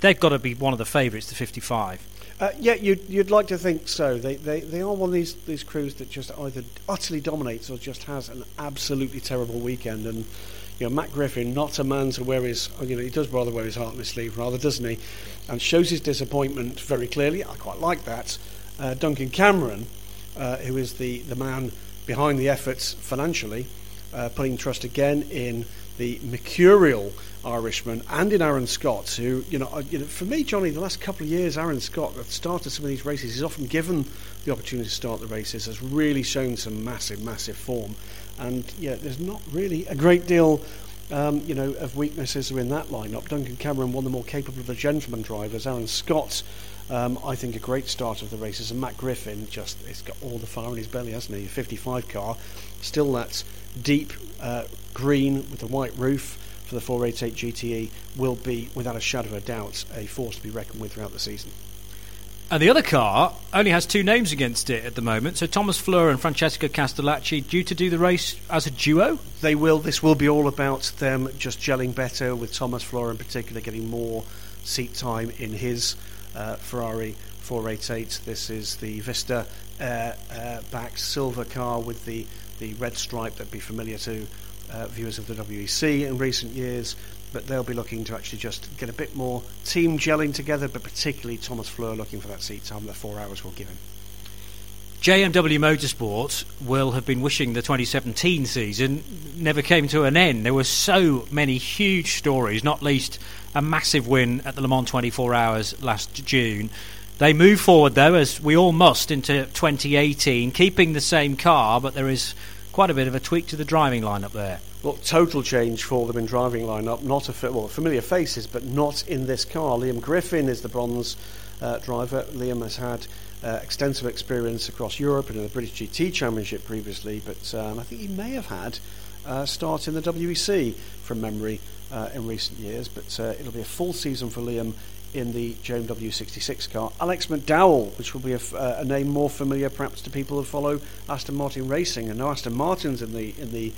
they've got to be one of the favourites to 55. Uh, yeah, you'd, you'd like to think so. They, they, they are one of these, these crews that just either utterly dominates or just has an absolutely terrible weekend. And you know, Matt Griffin, not a man to wear his, you know, he does rather wear his heart on his sleeve, rather, doesn't he? And shows his disappointment very clearly. I quite like that. Uh, Duncan Cameron, uh, who is the, the man behind the efforts financially, uh, putting trust again in the mercurial Irishman and in Aaron Scott, who, you know, uh, you know, for me, Jonny, the last couple of years, Aaron Scott have started some of these races. He's often given the opportunity to start the races, has really shown some massive, massive form. And yeah, there's not really a great deal, um, you know, of weaknesses in that lineup. Duncan Cameron, one of the more capable of the gentleman drivers. Aaron Scott, um, I think, a great start of the races. And Matt Griffin, just, he's got all the fire in his belly, hasn't he? A 55 car, still that deep uh, green with the white roof for the 488 GTE will be, without a shadow of a doubt, a force to be reckoned with throughout the season. And the other car only has two names against it at the moment. So Thomas Flohr and Francesco Castellacci due to do the race as a duo. They will. This will be all about them just gelling better with Thomas Flohr in particular, getting more seat time in his uh, Ferrari 488. This is the Vista uh, uh, backed silver car with the the red stripe that'd be familiar to uh, viewers of the WEC in recent years but they'll be looking to actually just get a bit more team gelling together, but particularly Thomas Flohr looking for that seat time that four hours will give him. JMW Motorsport will have been wishing the 2017 season never came to an end. There were so many huge stories, not least a massive win at the Le Mans 24 Hours last June. They move forward, though, as we all must, into 2018, keeping the same car, but there is quite a bit of a tweak to the driving lineup there. Well, total change for them in driving lineup. Not a well, familiar faces, but not in this car. Liam Griffin is the bronze uh, driver. Liam has had uh, extensive experience across Europe and in the British GT Championship previously, but um, I think he may have had a start in the WEC from memory uh, in recent years. But uh, it'll be a full season for Liam in the JMW 66 car. Alex McDowell, which will be a, uh, a, name more familiar perhaps to people who follow Aston Martin racing. And no Aston Martin's in the in the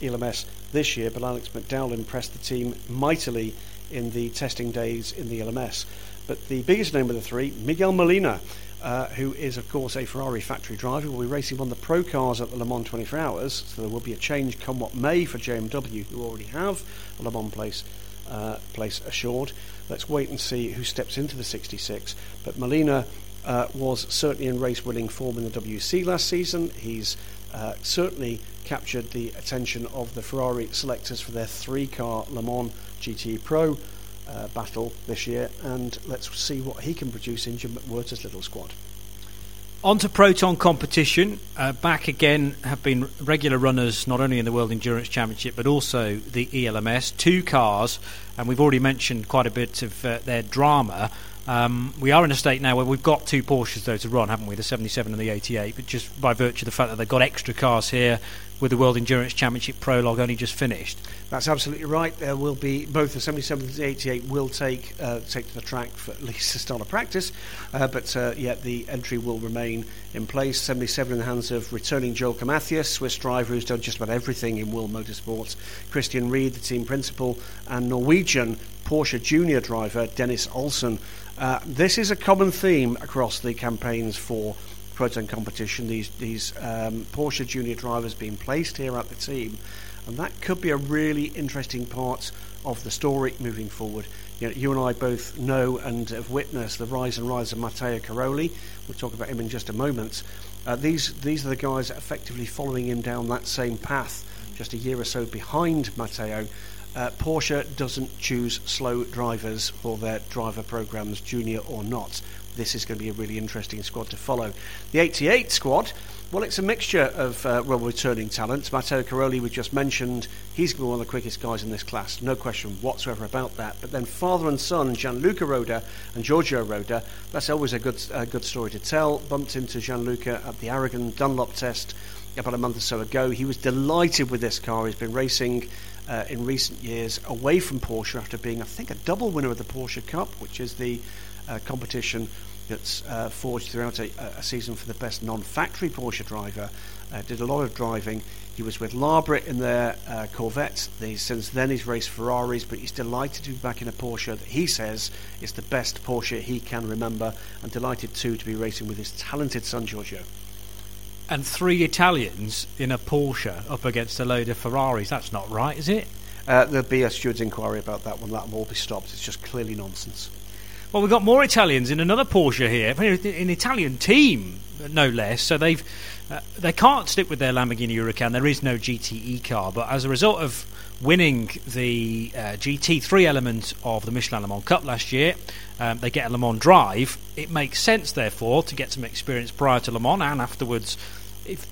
ELMS this year, but Alex McDowell impressed the team mightily in the testing days in the ELMS. But the biggest name of the three, Miguel Molina, uh, who is, of course, a Ferrari factory driver, will be racing one of the pro cars at the Le Mans 24 Hours. So there will be a change come what may for JMW, who already have a Le Mans place, uh, place assured. Let's wait and see who steps into the 66. But Molina uh, was certainly in race winning form in the WC last season. He's uh, certainly captured the attention of the Ferrari selectors for their three car Le Mans GT Pro uh, battle this year, and let's see what he can produce in Jim McWhirter's little squad. On to Proton competition. Uh, back again have been regular runners not only in the World Endurance Championship but also the ELMS. Two cars, and we've already mentioned quite a bit of uh, their drama. Um, we are in a state now where we've got two Porsches though to run, haven't we? The 77 and the 88. But just by virtue of the fact that they've got extra cars here with the World Endurance Championship prologue only just finished. That's absolutely right. There will be both the 77 and the 88 will take uh, take to the track for at least the start of practice, uh, but uh, yet the entry will remain in place. 77 in the hands of returning Joel Camathias, Swiss driver who's done just about everything in World Motorsports. Christian Ried, the team principal, and Norwegian Porsche junior driver Dennis Olsen uh, this is a common theme across the campaigns for Proton competition. These these um, Porsche junior drivers being placed here at the team, and that could be a really interesting part of the story moving forward. You, know, you and I both know and have witnessed the rise and rise of Matteo Cairoli. We'll talk about him in just a moment. Uh, these these are the guys effectively following him down that same path, just a year or so behind Matteo uh, Porsche doesn't choose slow drivers for their driver programs, junior or not. This is going to be a really interesting squad to follow. The 88 squad, well, it's a mixture of uh, well returning talents. Matteo Cairoli, we just mentioned, he's going to be one of the quickest guys in this class, no question whatsoever about that. But then father and son, Gianluca Roda and Giorgio Roda, that's always a good, good story to tell. Bumped into Gianluca at the Aragon Dunlop test about a month or so ago. He was delighted with this car. He's been racing uh, in recent years away from Porsche after being, I think, a double winner of the Porsche Cup, which is the uh, competition that's uh, forged throughout a, a, season for the best non-factory Porsche driver. Uh, did a lot of driving. He was with Larbre in their uh, Corvette. since then, he's raced Ferraris, but he's delighted to be back in a Porsche that he says is the best Porsche he can remember, and delighted too to be racing with his talented son Giorgio. And three Italians in a Porsche up against a load of Ferraris. That's not right, is it? Uh, there'll be a steward's inquiry about that one. That will all be stopped. It's just clearly nonsense. Well, we've got more Italians in another Porsche here, an Italian team, no less. So they've uh, they can't stick with their Lamborghini Huracan. There is no GTE car, but as a result of winning the uh, GT3 element of the Michelin Le Mans Cup last year, um, they get a Le Mans drive. It makes sense, therefore, to get some experience prior to Le Mans and afterwards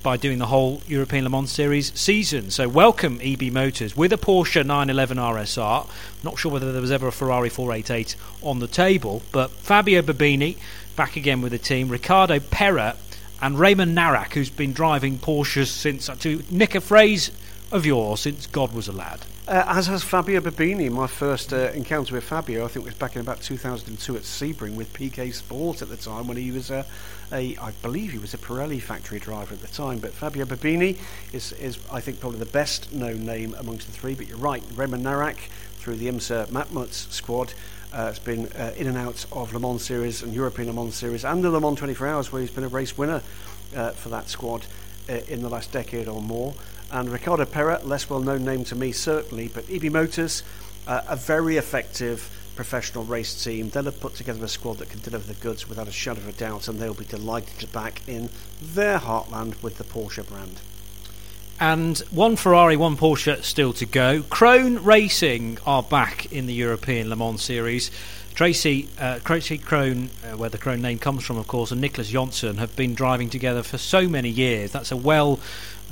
by doing the whole European Le Mans Series season. So, welcome Ebimotors with a Porsche 911 RSR. Not sure whether there was ever a Ferrari 488 on the table, but Fabio Babini back again with the team. Riccardo Pera and Raymond Narac, who's been driving Porsches since, uh, to nick a phrase of yours, since God was a lad. Uh, as has Fabio Babini. My first uh, encounter with Fabio, I think, was back in about 2002 at Sebring with PK Sport at the time when he was a, a I believe he was a Pirelli factory driver at the time. But Fabio Babini is, is I think, probably the best known name amongst the three. But you're right, Raymond Narac through the IMSA Matmut squad. Uh, has been uh, in and out of Le Mans Series and European Le Mans Series and the Le Mans 24 Hours, where he's been a race winner uh, for that squad uh, in the last decade or more. And Riccardo Pera, less well known name to me certainly, but Ebimotors, uh, a very effective professional race team. They'll have put together a squad that can deliver the goods without a shadow of a doubt, and they'll be delighted to back in their heartland with the Porsche brand. And one Ferrari, one Porsche still to go. Krohn Racing are back in the European Le Mans Series. Tracy, uh, Tracy Krohn, uh, where the Krohn name comes from, of course, and Nicholas Jonsson have been driving together for so many years. That's a well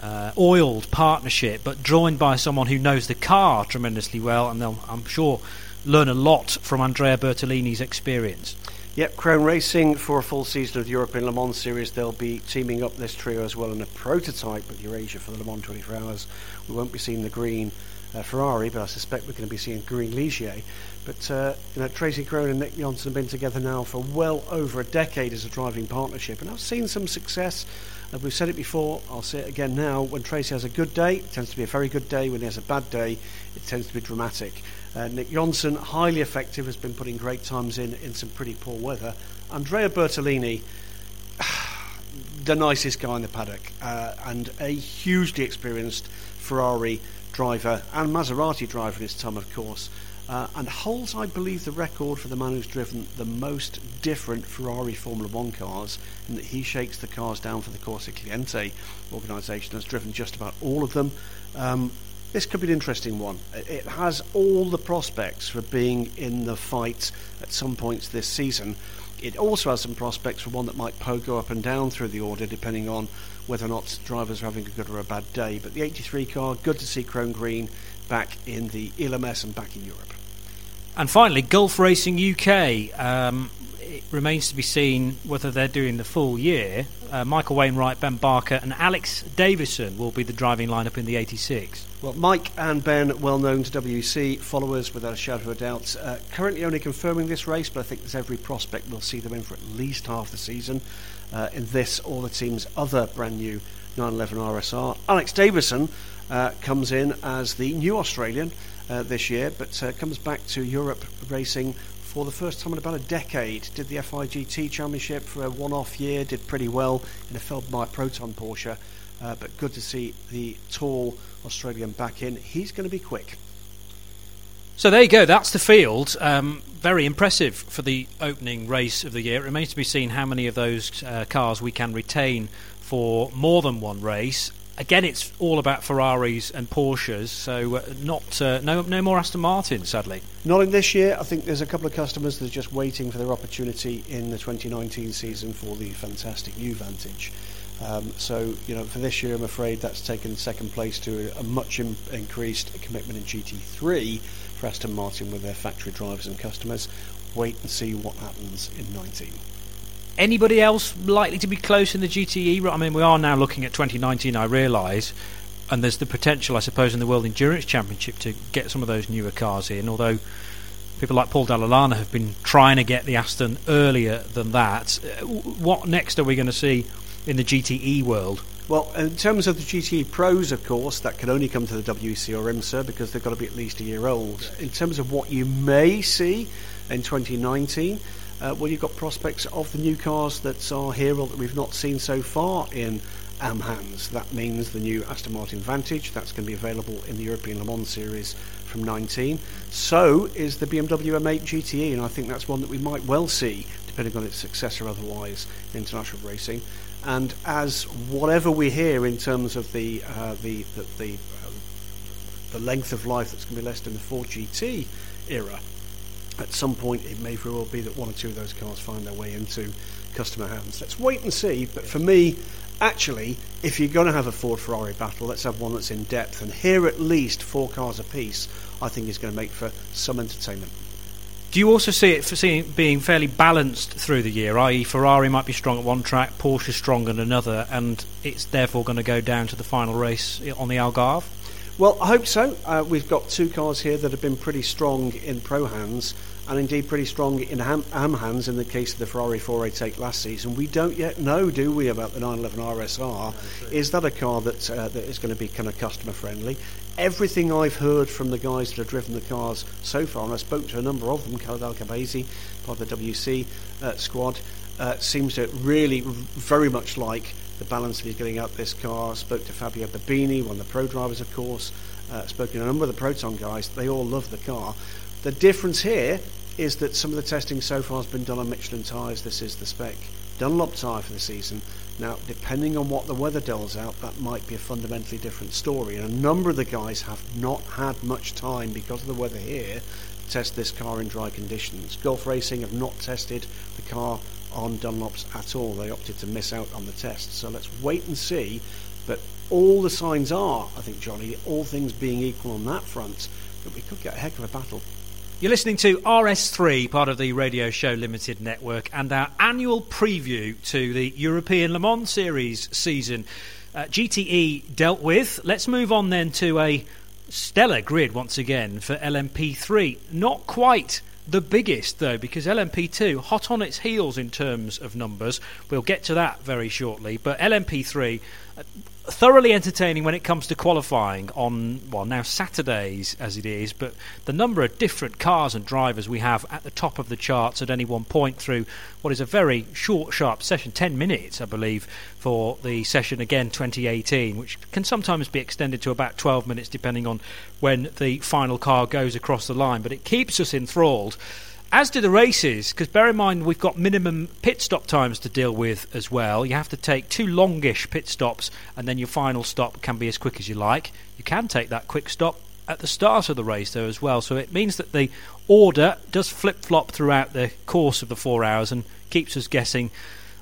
uh, oiled partnership, but joined by someone who knows the car tremendously well, and they'll, I'm sure, learn a lot from Andrea Bertolini's experience. Yep, Krohn Racing for a full season of the European Le Mans Series. They'll be teaming up this trio as well in a prototype with Eurasia for the Le Mans 24 Hours. We won't be seeing the green uh, Ferrari, but I suspect we're going to be seeing green Ligier. But uh, you know, Tracy Krohn and Nick Jonsson have been together now for well over a decade as a driving partnership, and I've seen some success. As we've said it before, I'll say it again now. When Tracy has a good day, it tends to be a very good day. When he has a bad day, it tends to be dramatic. Uh, Nick Jonsson, highly effective, has been putting great times in in some pretty poor weather. Andrea Bertolini, the nicest guy in the paddock, uh, and a hugely experienced Ferrari driver and Maserati driver in his time, of course. Uh, and holds, I believe, the record for the man who's driven the most different Ferrari Formula One cars, in that he shakes the cars down for the Corse Clienti organisation, has driven just about all of them. Um, this could be an interesting one. It has all the prospects for being in the fight at some points this season. It also has some prospects for one that might go up and down through the order depending on whether or not drivers are having a good or a bad day. But the 83 car, good to see Chrome Green back in the ELMS and back in Europe. And finally, Gulf Racing UK. Um, it remains to be seen whether they're doing the full year. Uh, Michael Wainwright, Ben Barker, and Alex Davison will be the driving lineup in the 86. Well, Mike and Ben, well known to WC followers without a shadow of a doubt, uh, currently only confirming this race, but I think there's every prospect we'll see them in for at least half the season uh, in this or the team's other brand new 911 RSR. Alex Davison uh, comes in as the new Australian uh, this year, but uh, comes back to Europe racing for the first time in about a decade. Did the FIGT Championship for a one-off year, did pretty well in a Felbermayr Proton Porsche, uh, but good to see the tall Australian back in. He's going to be quick. So there you go. That's the field. Um, very impressive for the opening race of the year. It remains to be seen how many of those uh, cars we can retain for more than one race again, it's all about Ferraris and Porsches, so uh, not uh, no no more Aston Martin, sadly. Not in this year. I think there's a couple of customers that are just waiting for their opportunity in the 2019 season for the fantastic new Vantage. Um, so, you know, for this year, I'm afraid that's taken second place to a much Im- increased commitment in GT3 for Aston Martin with their factory drivers and customers. Wait and see what happens in 19. Anybody else likely to be close in the GTE? I mean, we are now looking at 2019, I realise, and there's the potential, I suppose, in the World Endurance Championship to get some of those newer cars in, although people like Paul Dalla Lana have been trying to get the Aston earlier than that. Uh, what next are we going to see in the GTE world? Well, in terms of the GTE Pros, of course, that can only come to the WEC or IMSA because they've got to be at least a year old. In terms of what you may see in 2019, uh, well, you've got prospects of the new cars that are here or that we've not seen so far in AM hands. That means the new Aston Martin Vantage, that's going to be available in the European Le Mans Series from 19. So is the BMW M8 GTE, and I think that's one that we might well see, depending on its success or otherwise, in international racing. And as whatever we hear in terms of the uh, the the, the, uh, the length of life that's going to be less than the 4GT era, at some point it may very well be that one or two of those cars find their way into customer hands. Let's wait and see. But for me, actually, if you're going to have a Ford Ferrari battle, let's have one that's in depth. And here, at least four cars apiece, I think is going to make for some entertainment. Do you also see it for seeing being fairly balanced through the year? I.e., Ferrari might be strong at one track, Porsche strong at another, and it's therefore going to go down to the final race on the Algarve. Well, I hope so. Uh, we've got two cars here that have been pretty strong in pro hands and indeed pretty strong in ham, ham hands in the case of the Ferrari 488 last season. We don't yet know, do we, about the 911 RSR? is that a car that, uh, that is going to be kind of customer friendly? Everything I've heard from the guys that have driven the cars so far, and I spoke to a number of them, Khaled Al Qubaisi, part of the WC uh, squad, uh, seems to really very much like the balance that he's getting out this car. Spoke to Fabio Babini, one of the pro drivers, of course. Uh, spoken to a number of the Proton guys. They all love the car. The difference here is that some of the testing so far has been done on Michelin tyres. This is the spec Dunlop tyre for the season. Now, depending on what the weather doles out, that might be a fundamentally different story. And a number of the guys have not had much time because of the weather here to test this car in dry conditions. Gulf Racing have not tested the car on Dunlops at all. They opted to miss out on the test. So let's wait and see. But all the signs are, I think, Jonny, all things being equal on that front, that we could get a heck of a battle. You're listening to RS3, part of the Radio Show Limited network, and our annual preview to the European Le Mans Series season. Uh, GTE dealt with. Let's move on then to a stellar grid once again for LMP3. Not quite the biggest, though, because LMP2 hot on its heels in terms of numbers. We'll get to that very shortly. But LMP3 uh, thoroughly entertaining when it comes to qualifying on well now Saturdays as it is, but the number of different cars and drivers we have at the top of the charts at any one point through what is a very short, sharp session, ten minutes, I believe, for the session again 2018, which can sometimes be extended to about 12 minutes depending on when the final car goes across the line. But it keeps us enthralled as do the races, because bear in mind we've got minimum pit stop times to deal with as well. You have to take two longish pit stops, and then your final stop can be as quick as you like. You can take that quick stop at the start of the race, though, as well. So it means that the order does flip flop throughout the course of the four hours and keeps us guessing.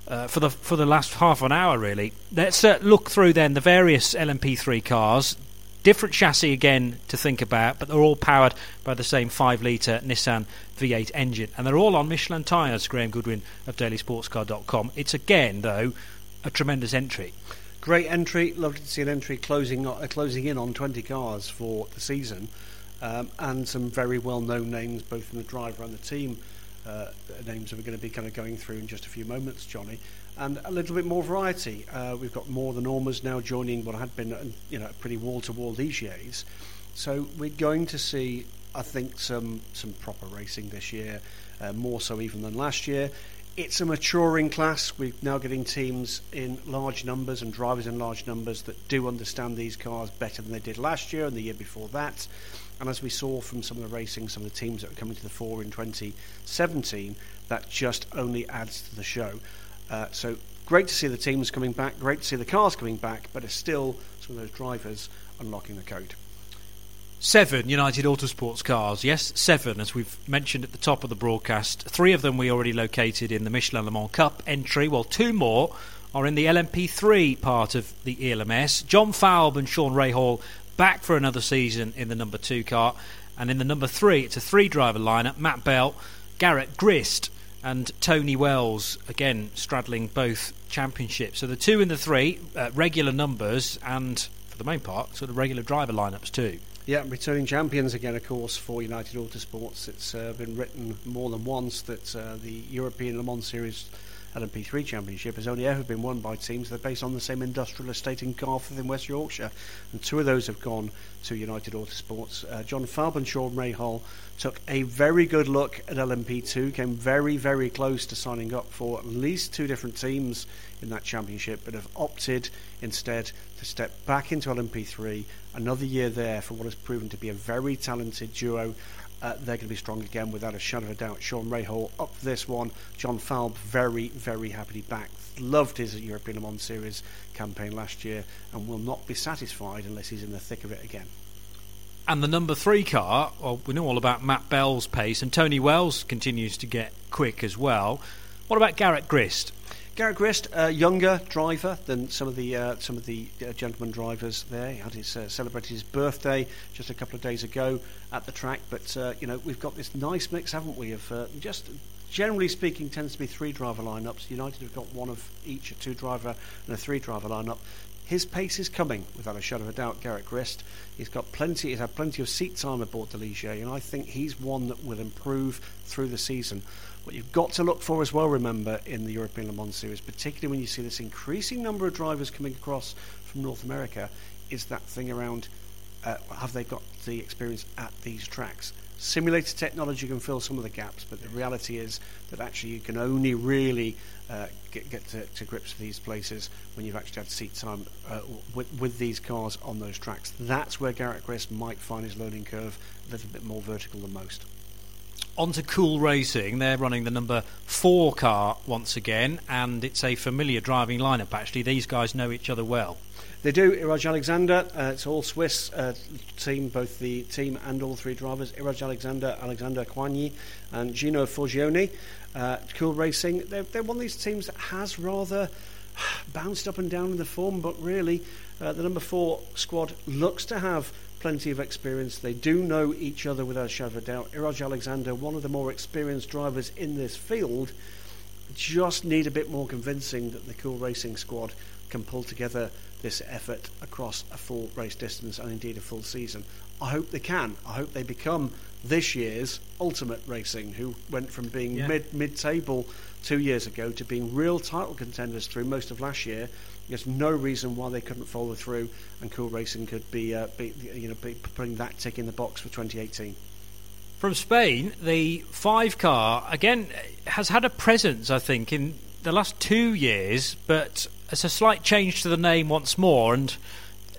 Uh, for the for the last half an hour, really. Let's uh, look through then the various LMP3 cars. Different chassis again to think about, but they're all powered by the same 5 litre Nissan V8 engine. And they're all on Michelin tyres, Graham Goodwin of dailysportscar.com. It's again, though, a tremendous entry. Great entry. Lovely to see an entry closing uh, closing in on 20 cars for the season. Um, and some very well known names, both from the driver and the team. Uh, names that we're going to be kind of going through in just a few moments, Jonny and a little bit more variety. Uh, we've got more the Normas now joining what had been, uh, you know, pretty wall-to-wall Ligiers. So we're going to see, I think, some some proper racing this year, uh, more so even than last year. It's a maturing class. We're now getting teams in large numbers and drivers in large numbers that do understand these cars better than they did last year and the year before that. And as we saw from some of the racing, some of the teams that are coming to the fore in 2017, that just only adds to the show. Uh, so great to see the teams coming back, great to see the cars coming back, but it's still some of those drivers unlocking the code. Seven United Autosports cars, yes, seven, as we've mentioned at the top of the broadcast. Three of them we already located in the Michelin Le Mans Cup entry, Well, two more are in the LMP3 part of the ELMS. John Falb and Sean Rahal back for another season in the number two car. And in the number three, it's a three driver lineup Matt Bell, Garrett Grist, and Tony Wells, again straddling both championships. So the two and the three, uh, regular numbers, and for the main part, sort of regular driver lineups too. Yeah, returning champions again, of course, for United Autosports. It's uh, been written more than once that uh, the European Le Mans Series LMP3 Championship has only ever been won by teams that are based on the same industrial estate in Garforth in West Yorkshire, and two of those have gone to United Autosports. Uh, John Sean Rahal took a very good look at LMP2, came very, very close to signing up for at least two different teams in that championship, but have opted instead to step back into LMP3. Another year there for what has proven to be a very talented duo uh, they're going to be strong again without a shadow of a doubt. Sean Rahal up this one. John Falb very, very happily back. Loved his European Le Mans Series campaign last year and will not be satisfied unless he's in the thick of it again. And the number three car, well, we know all about Matt Bell's pace, and Tony Wells continues to get quick as well. What about Garrett Grist? Garrett Grist, a uh, younger driver than some of the uh, some of the uh, gentleman drivers there. He had his uh, celebrated his birthday just a couple of days ago at the track. But uh, you know we've got this nice mix, haven't we? Of uh, just generally speaking, tends to be three driver lineups. United have got one of each, a two driver and a three driver lineup. His pace is coming, without a shadow of a doubt. Garrett Grist, he's got plenty. He's had plenty of seat time aboard the Ligier, and I think he's one that will improve through the season. What you've got to look for as well, remember, in the European Le Mans Series, particularly when you see this increasing number of drivers coming across from North America, is that thing around uh, have they got the experience at these tracks? Simulator technology can fill some of the gaps, but the reality is that actually you can only really uh, get, get to, to, grips with these places when you've actually had seat time uh, with, with, these cars on those tracks. That's where Garrett Grist might find his learning curve a little bit more vertical than most. On to Cool Racing. They're running the number four car once again, and it's a familiar driving lineup, actually. These guys know each other well. They do. Iraj Alexander, uh, it's all Swiss uh, team, both the team and all three drivers. Iraj Alexander, Alexander Coigny, and Gino Forgione. Uh, cool Racing, they're, they're one of these teams that has rather bounced up and down in the form, but really, uh, the number four squad looks to have plenty of experience. They do know each other without a shadow of a doubt. Iraj Alexander, one of the more experienced drivers in this field, just need a bit more convincing that the Cool Racing squad can pull together this effort across a full race distance and indeed a full season. I hope they can. I hope they become this year's Ultimate Racing, who went from being yeah. mid mid table two years ago to being real title contenders through most of last year there's no reason why they couldn't follow through, and Cool Racing could be, uh, be you know, be putting that tick in the box for 2018. From Spain, the five car again has had a presence, I think, in the last two years, but it's a slight change to the name once more. And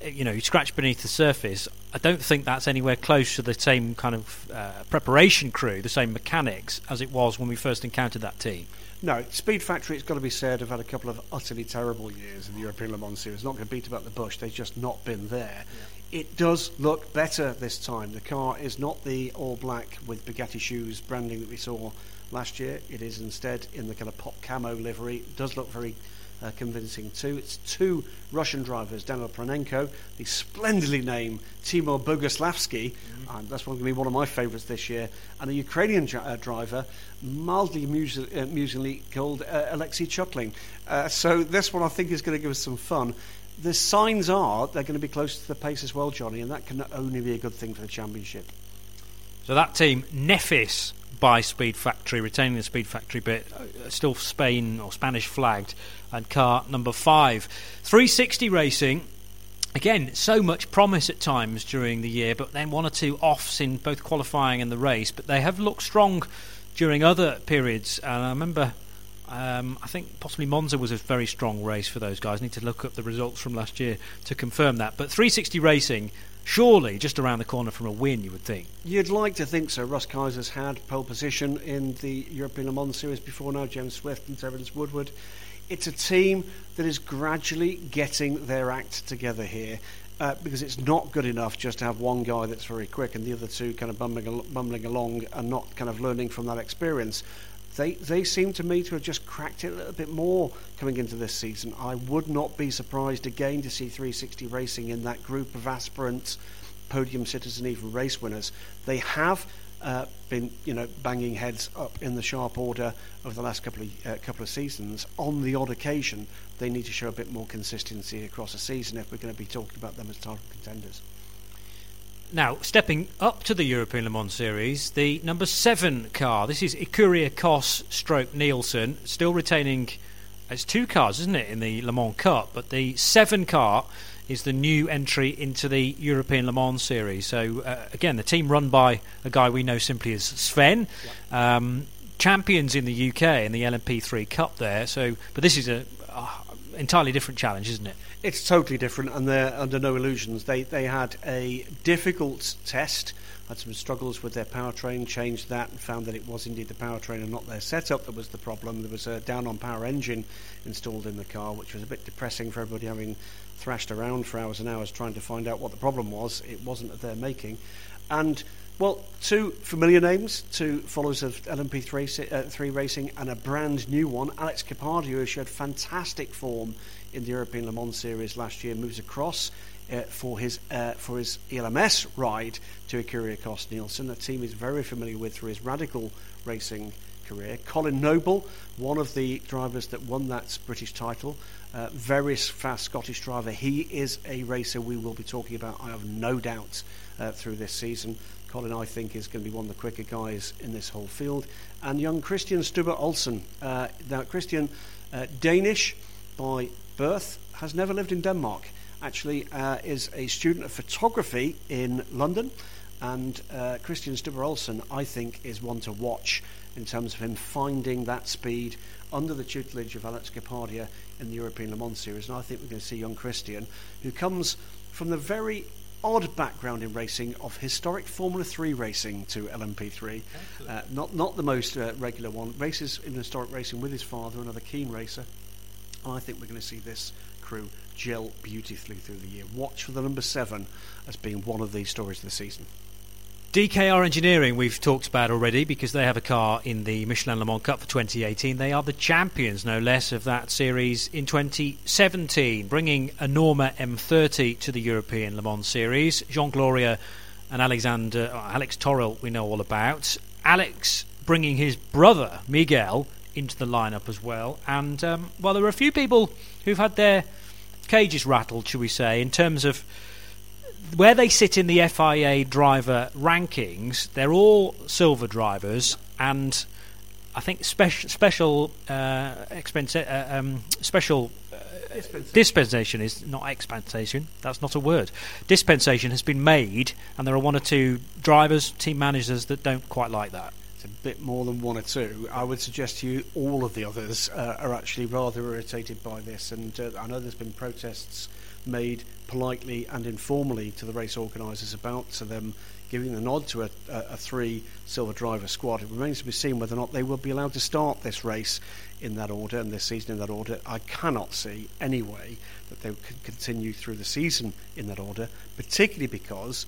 you know, you scratch beneath the surface. I don't think that's anywhere close to the same kind of uh, preparation crew, the same mechanics as it was when we first encountered that team. No, Speed Factory, it's got to be said, have had a couple of utterly terrible years in the European Le Mans Series. Not going to beat about the bush, they've just not been there. Yeah. It does look better this time. The car is not the all black with Bugatti shoes branding that we saw last year. It is instead in the kind of pop camo livery. It does look very uh, convincing too. It's two Russian drivers, Daniel Pronenko, the splendidly named Timur Boguslavsky, mm-hmm. and that's going to be one of my favourites this year, and a Ukrainian uh, driver, mildly amus- uh, amusingly called uh, Alexei Chuklin. Uh, so this one I think is going to give us some fun. The signs are they're going to be close to the pace as well, Jonny, and that can only be a good thing for the championship. So that team, Nefis by Speed Factory, retaining the Speed Factory bit, uh, still Spain or Spanish flagged, and car number five. 360 Racing. Again, so much promise at times during the year, but then one or two offs in both qualifying and the race. But they have looked strong during other periods. And I remember, um, I think possibly Monza was a very strong race for those guys. I need to look up the results from last year to confirm that. But 360 Racing surely just around the corner from a win, you would think. You'd like to think so. Russ Kaiser's had pole position in the European Le Mans Series before now, James Swift and Terence Woodward. It's a team that is gradually getting their act together here. Uh, because it's not good enough just to have one guy that's very quick and the other two kind of bumbling, bumbling along and not kind of learning from that experience. They, they seem to me to have just cracked it a little bit more coming into this season. I would not be surprised again to see 360 Racing in that group of aspirants, podium sitters, and even race winners. They have uh, been, you know, banging heads up in the sharp order over the last couple of uh, couple of seasons. On the odd occasion, they need to show a bit more consistency across a season if we're going to be talking about them as title contenders. Now, stepping up to the European Le Mans Series, the number seven car. This is Ecurie Ecosse stroke Nielsen, still retaining. It's two cars, isn't it, in the Le Mans Cup? But the seven car is the new entry into the European Le Mans Series. So, uh, again, the team run by a guy we know simply as Sven. Um, champions in the UK in the LMP3 Cup there. So, but this is a uh, entirely different challenge, isn't it? It's totally different, and they're under no illusions. They they had a difficult test, had some struggles with their powertrain, changed that, and found that it was indeed the powertrain and not their setup that was the problem. There was a down on power engine installed in the car, which was a bit depressing for everybody having thrashed around for hours and hours trying to find out what the problem was. It wasn't of their making, and well, two familiar names, two followers of LMP3 uh, three racing, and a brand new one, Alex Kapadia, who showed fantastic form in the European Le Mans Series last year, moves across uh, for his uh, for his ELMS ride to Ecurie Ecosse Nielsen, a team he's very familiar with through his radical racing career. Colin Noble, one of the drivers that won that British title, uh, very fast Scottish driver. He is a racer we will be talking about, I have no doubt, uh, through this season. Colin, I think, is going to be one of the quicker guys in this whole field. And young Christian Stubbe Olsen. Uh, now, Christian, uh, Danish by birth, has never lived in Denmark. Actually, uh, is a student of photography in London. And uh, Christian Stubbe Olsen, I think, is one to watch in terms of him finding that speed under the tutelage of Alex Kapadia in the European Le Mans Series. And I think we're going to see young Christian, who comes from the very odd background in racing of historic Formula 3 racing to LMP3. Uh, not, not the most uh, regular one. Races in historic racing with his father, another keen racer. I think we're going to see this crew gel beautifully through the year. Watch for the number seven as being one of these stories of the season. DKR Engineering, we've talked about already because they have a car in the Michelin Le Mans Cup for 2018. They are the champions, no less, of that series in 2017, bringing a Norma M30 to the European Le Mans Series. Jean Glorieux and Alexander, Alex Toril, we know all about. Alex bringing his brother, Miguel, into the lineup as well. And, um, well, there are a few people who've had their cages rattled, shall we say, in terms of where they sit in the FIA driver rankings, they're all silver drivers, and I think special special uh, expense, uh, um, special uh, dispensation is not expansion. That's not a word. Dispensation has been made, and there are one or two drivers, team managers that don't quite like that. A bit more than one or two. I would suggest to you all of the others uh, are actually rather irritated by this, and uh, I know there's been protests made politely and informally to the race organisers about to them giving the nod to a, a, a, three silver driver squad. It remains to be seen whether or not they will be allowed to start this race in that order and this season in that order. I cannot see any way that they can continue through the season in that order, particularly because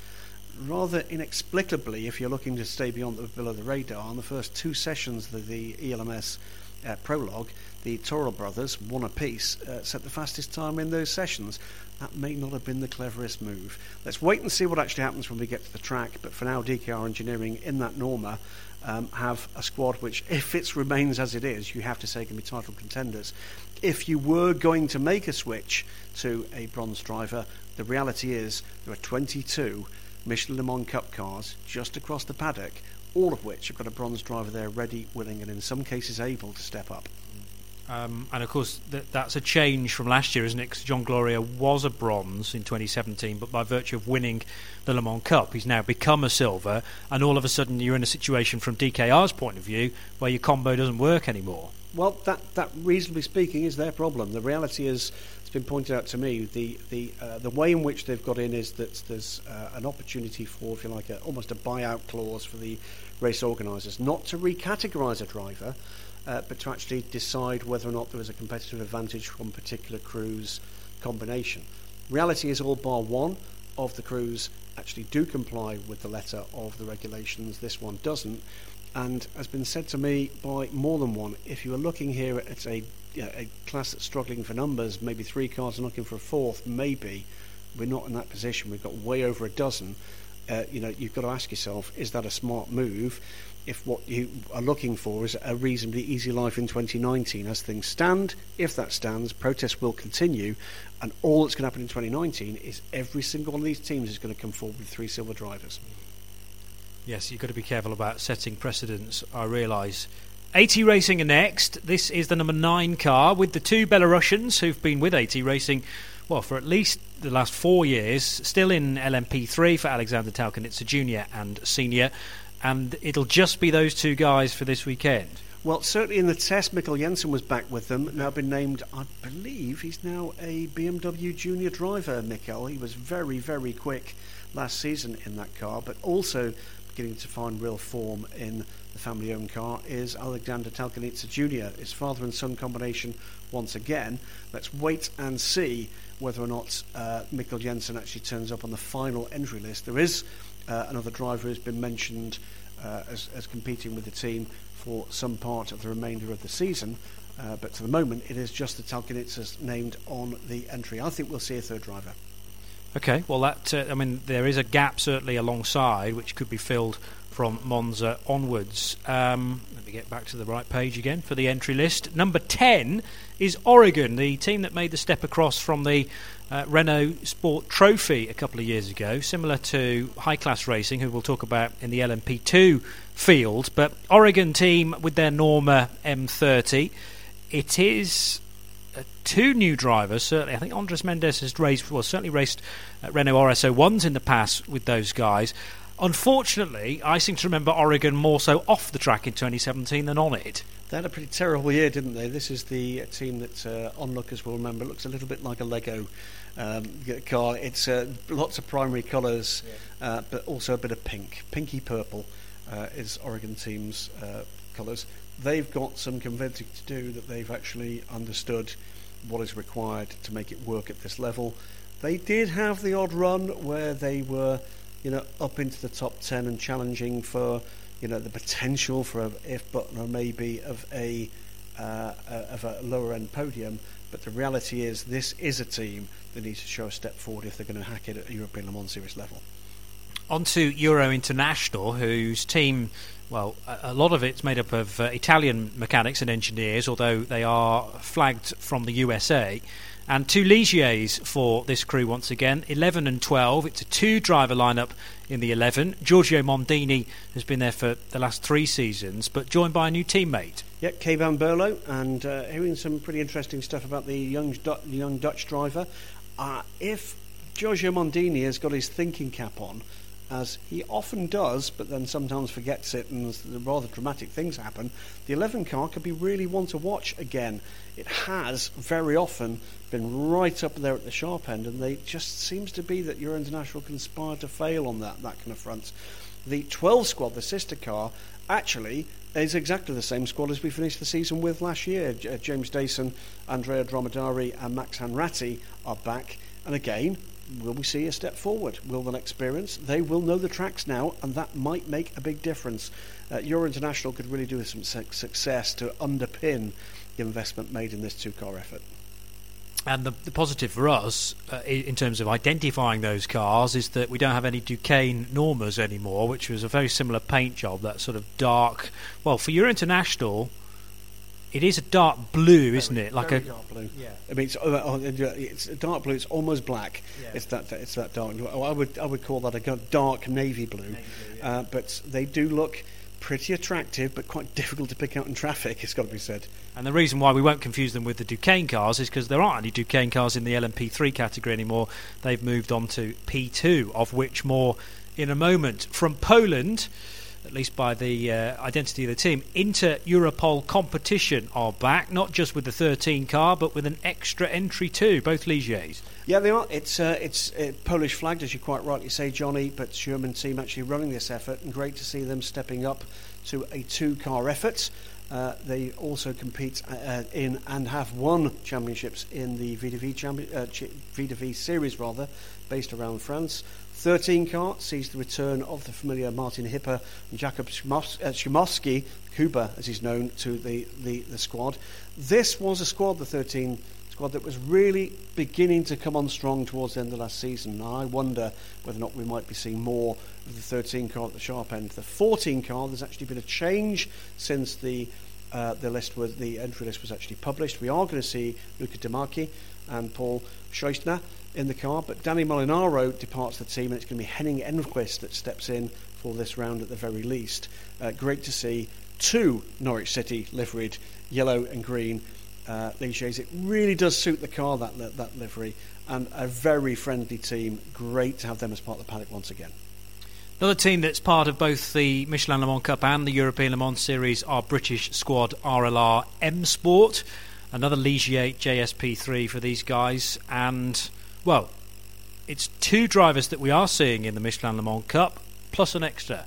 rather inexplicably, if you're looking to stay beyond the below the radar, on the first two sessions of the ELMS uh, prologue, the Toro brothers, one apiece, uh, set the fastest time in those sessions. That may not have been the cleverest move. Let's wait and see what actually happens when we get to the track. But for now, DKR Engineering in that Norma um, have a squad which, if it remains as it is, you have to say can be title contenders. If you were going to make a switch to a bronze driver, the reality is there are 22 Michelin Le Mans Cup cars just across the paddock, all of which have got a bronze driver there ready, willing, and in some cases able to step up. Um, and of course, th- that's a change from last year, isn't it? Because John Glorieux was a bronze in 2017, but by virtue of winning the Le Mans Cup, he's now become a silver. And all of a sudden, you're in a situation from DKR's point of view where your combo doesn't work anymore. Well, that, that reasonably speaking is their problem. The reality is, been pointed out to me, the the uh, the way in which they've got in is that there's uh, an opportunity for, if you like, a, almost a buyout clause for the race organisers, not to recategorise a driver, uh, but to actually decide whether or not there was a competitive advantage from particular crews combination. Reality is all bar one of the crews actually do comply with the letter of the regulations. This one doesn't. And has been said to me by more than one, if you are looking here at a, a class that's struggling for numbers, maybe three cars and looking for a fourth, maybe we're not in that position. We've got way over a dozen. uh, you know, you've got to ask yourself, is that a smart move? If what you are looking for is a reasonably easy life in 2019, as things stand, if that stands, protests will continue, and all that's going to happen in 2019 is every single one of these teams is going to come forward with three silver drivers. Yes, you've got to be careful about setting precedents, I realise. AT Racing are next. This is the number nine car with the two Belarusians who've been with AT Racing well, for at least the last four years, still in LMP3 for Alexander Talkanitsa Jr. and Senior, and it'll just be those two guys for this weekend. Well, certainly in the test, Mikkel Jensen was back with them. Now been named, I believe, he's now a BMW junior driver. Mikkel, he was very, very quick last season in that car, but also beginning to find real form in the family-owned car is Alexander Talkanitsa Jr. His father and son combination once again. Let's wait and see whether or not uh, Mikkel Jensen actually turns up on the final entry list. There is uh, another driver who's been mentioned uh, as, as, competing with the team for some part of the remainder of the season. Uh, but to the moment, it is just the Talkanitsas named on the entry. I think we'll see a third driver. Okay, well, that uh, I mean, there is a gap certainly alongside which could be filled from Monza onwards. Um, let me get back to the right page again for the entry list. Number 10 is Oregon, the team that made the step across from the uh, Renault Sport Trophy a couple of years ago, similar to High Class Racing, who we'll talk about in the LMP2 field. But Oregon team with their Norma M30. It is two new drivers. Certainly, I think Andres Mendes has raced, well, certainly raced uh, Renault RS01s in the past with those guys. Unfortunately, I seem to remember Oregon more so off the track in 2017 than on it. They had a pretty terrible year, didn't they? This is the team that uh, onlookers will remember. It looks a little bit like a Lego um, car. It's uh, lots of primary colours, yeah. uh, but also a bit of pink. Pinky purple uh, is Oregon team's uh, colours. They've got some convincing to do that they've actually understood what is required to make it work at this level. They did have the odd run where they were you know, up into the top 10 and challenging for, you know, the potential for a if but or maybe of a, uh, of a lower end podium. But the reality is, this is a team that needs to show a step forward if they're going to hack it at a European Le Mans Series level. On to Euro International, whose team, well, a lot of it's made up of uh, Italian mechanics and engineers, although they are flagged from the USA. And two Ligiers for this crew once again, 11 and 12. It's a two driver lineup in the 11. Giorgio Mondini has been there for the last three seasons, but joined by a new teammate. Yeah, Kay van Berlo, and uh, hearing some pretty interesting stuff about the young, young Dutch driver. Uh, if Giorgio Mondini has got his thinking cap on, as he often does, but then sometimes forgets it, and the rather dramatic things happen, the 11 car could be really one to watch again. It has very often been right up there at the sharp end, and they just seems to be that Euro International conspired to fail on that that kind of front. The 12 squad, the sister car, actually is exactly the same squad as we finished the season with last year. J- uh, James Dayson, Andrea Dromedari, and Max Hanratty are back, and again will we see a step forward? Will they experience? They will know the tracks now, and that might make a big difference. Uh, Euro International could really do with some su- success to underpin the investment made in this two car effort. And the, the, positive for us, uh, in terms of identifying those cars, is that we don't have any Duqueine Normas anymore, which was a very similar paint job, that sort of dark. Well, for Euro International, it is a dark blue, isn't it? Like a dark blue. Yeah. I mean, it's, uh, uh, it's dark blue. It's almost black. Yeah. It's that. It's that dark. I would. I would call that a dark navy blue. Navy blue yeah. uh, but they do look pretty attractive, but quite difficult to pick out in traffic. It's got to be said. And the reason why we won't confuse them with the Duqueine cars is because there aren't any Duqueine cars in the LMP3 category anymore. They've moved on to P2, of which more in a moment. From Poland at least by the uh, identity of the team, Inter Europol competition are back, not just with the 13 car, but with an extra entry too, both Ligiers. Yeah, they are. It's uh, it's uh, Polish flagged, as you quite rightly say, Johnny, but German team actually running this effort, and great to see them stepping up to a two-car effort. Uh, they also compete uh, uh, in and have won championships in the VDV, champion, uh, VDV series, rather, based around France. 13 car sees the return of the familiar Martin Hipper and Jakob Śmiechowski, Kuba as he's known, to the, the, the squad. This was a squad, the 13 squad that was really beginning to come on strong towards the end of last season. And I wonder whether or not we might be seeing more of the 13 car at the sharp end. The 14 car, there's actually been a change since the uh, the list was the entry list was actually published. We are going to see Luca Demarchi and Paul Scheuschner in the car, but Danny Molinaro departs the team, and it's going to be Henning Enqvist that steps in for this round at the very least. Uh, great to see two Norwich City liveried yellow and green uh. It really does suit the car that that livery, and a very friendly team. Great to have them as part of the paddock once again. Another team that's part of both the Michelin Le Mans Cup and the European Le Mans Series are British squad RLR M Sport. Another Ligier JSP3 for these guys. And, well, it's two drivers that we are seeing in the Michelin Le Mans Cup, plus an extra.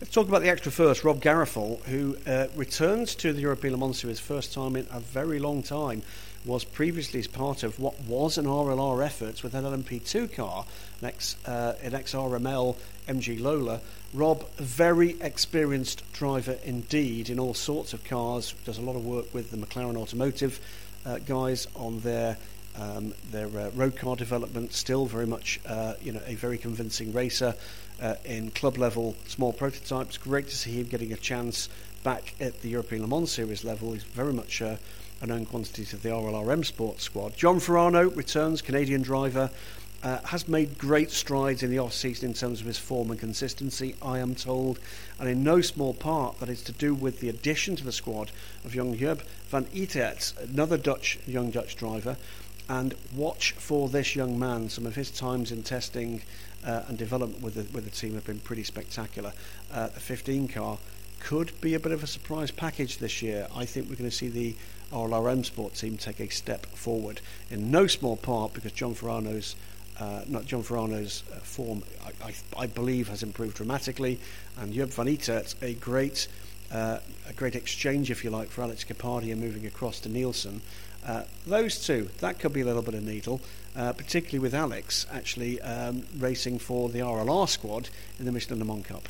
Let's talk about the extra first. Rob Garofall, who uh, returns to the European Le Mans Series first time in a very long time, was previously as part of what was an RLR effort with an LMP2 car, an, X, uh, an XRML MG Lola. Rob, very experienced driver indeed in all sorts of cars, does a lot of work with the McLaren Automotive uh, guys on their um, their uh, road car development. Still very much, uh, you know, a very convincing racer uh, in club level small prototypes. Great to see him getting a chance back at the European Le Mans Series level. He's very much uh, a known quantity to the RLRM Sport squad. John Farano returns, Canadian driver. Uh, has made great strides in the off season in terms of his form and consistency, I am told, and in no small part that is to do with the addition to the squad of young Job van Uitert, another Dutch young Dutch driver. And watch for this young man. Some of his times in testing uh, and development with the, with the team have been pretty spectacular. Uh, the 15 car could be a bit of a surprise package this year. I think we're going to see the RLRM Sport team take a step forward, in no small part because John Farano's uh, not John Farano's uh, form, I, I, I, believe, has improved dramatically, and Job van Uitert, a great, uh, a great exchange, if you like, for Alex Kapadia moving across to Nielsen. Uh, those two, that could be a little bit of needle, uh, particularly with Alex actually um, racing for the RLR squad in the Michelin Le Mans Cup.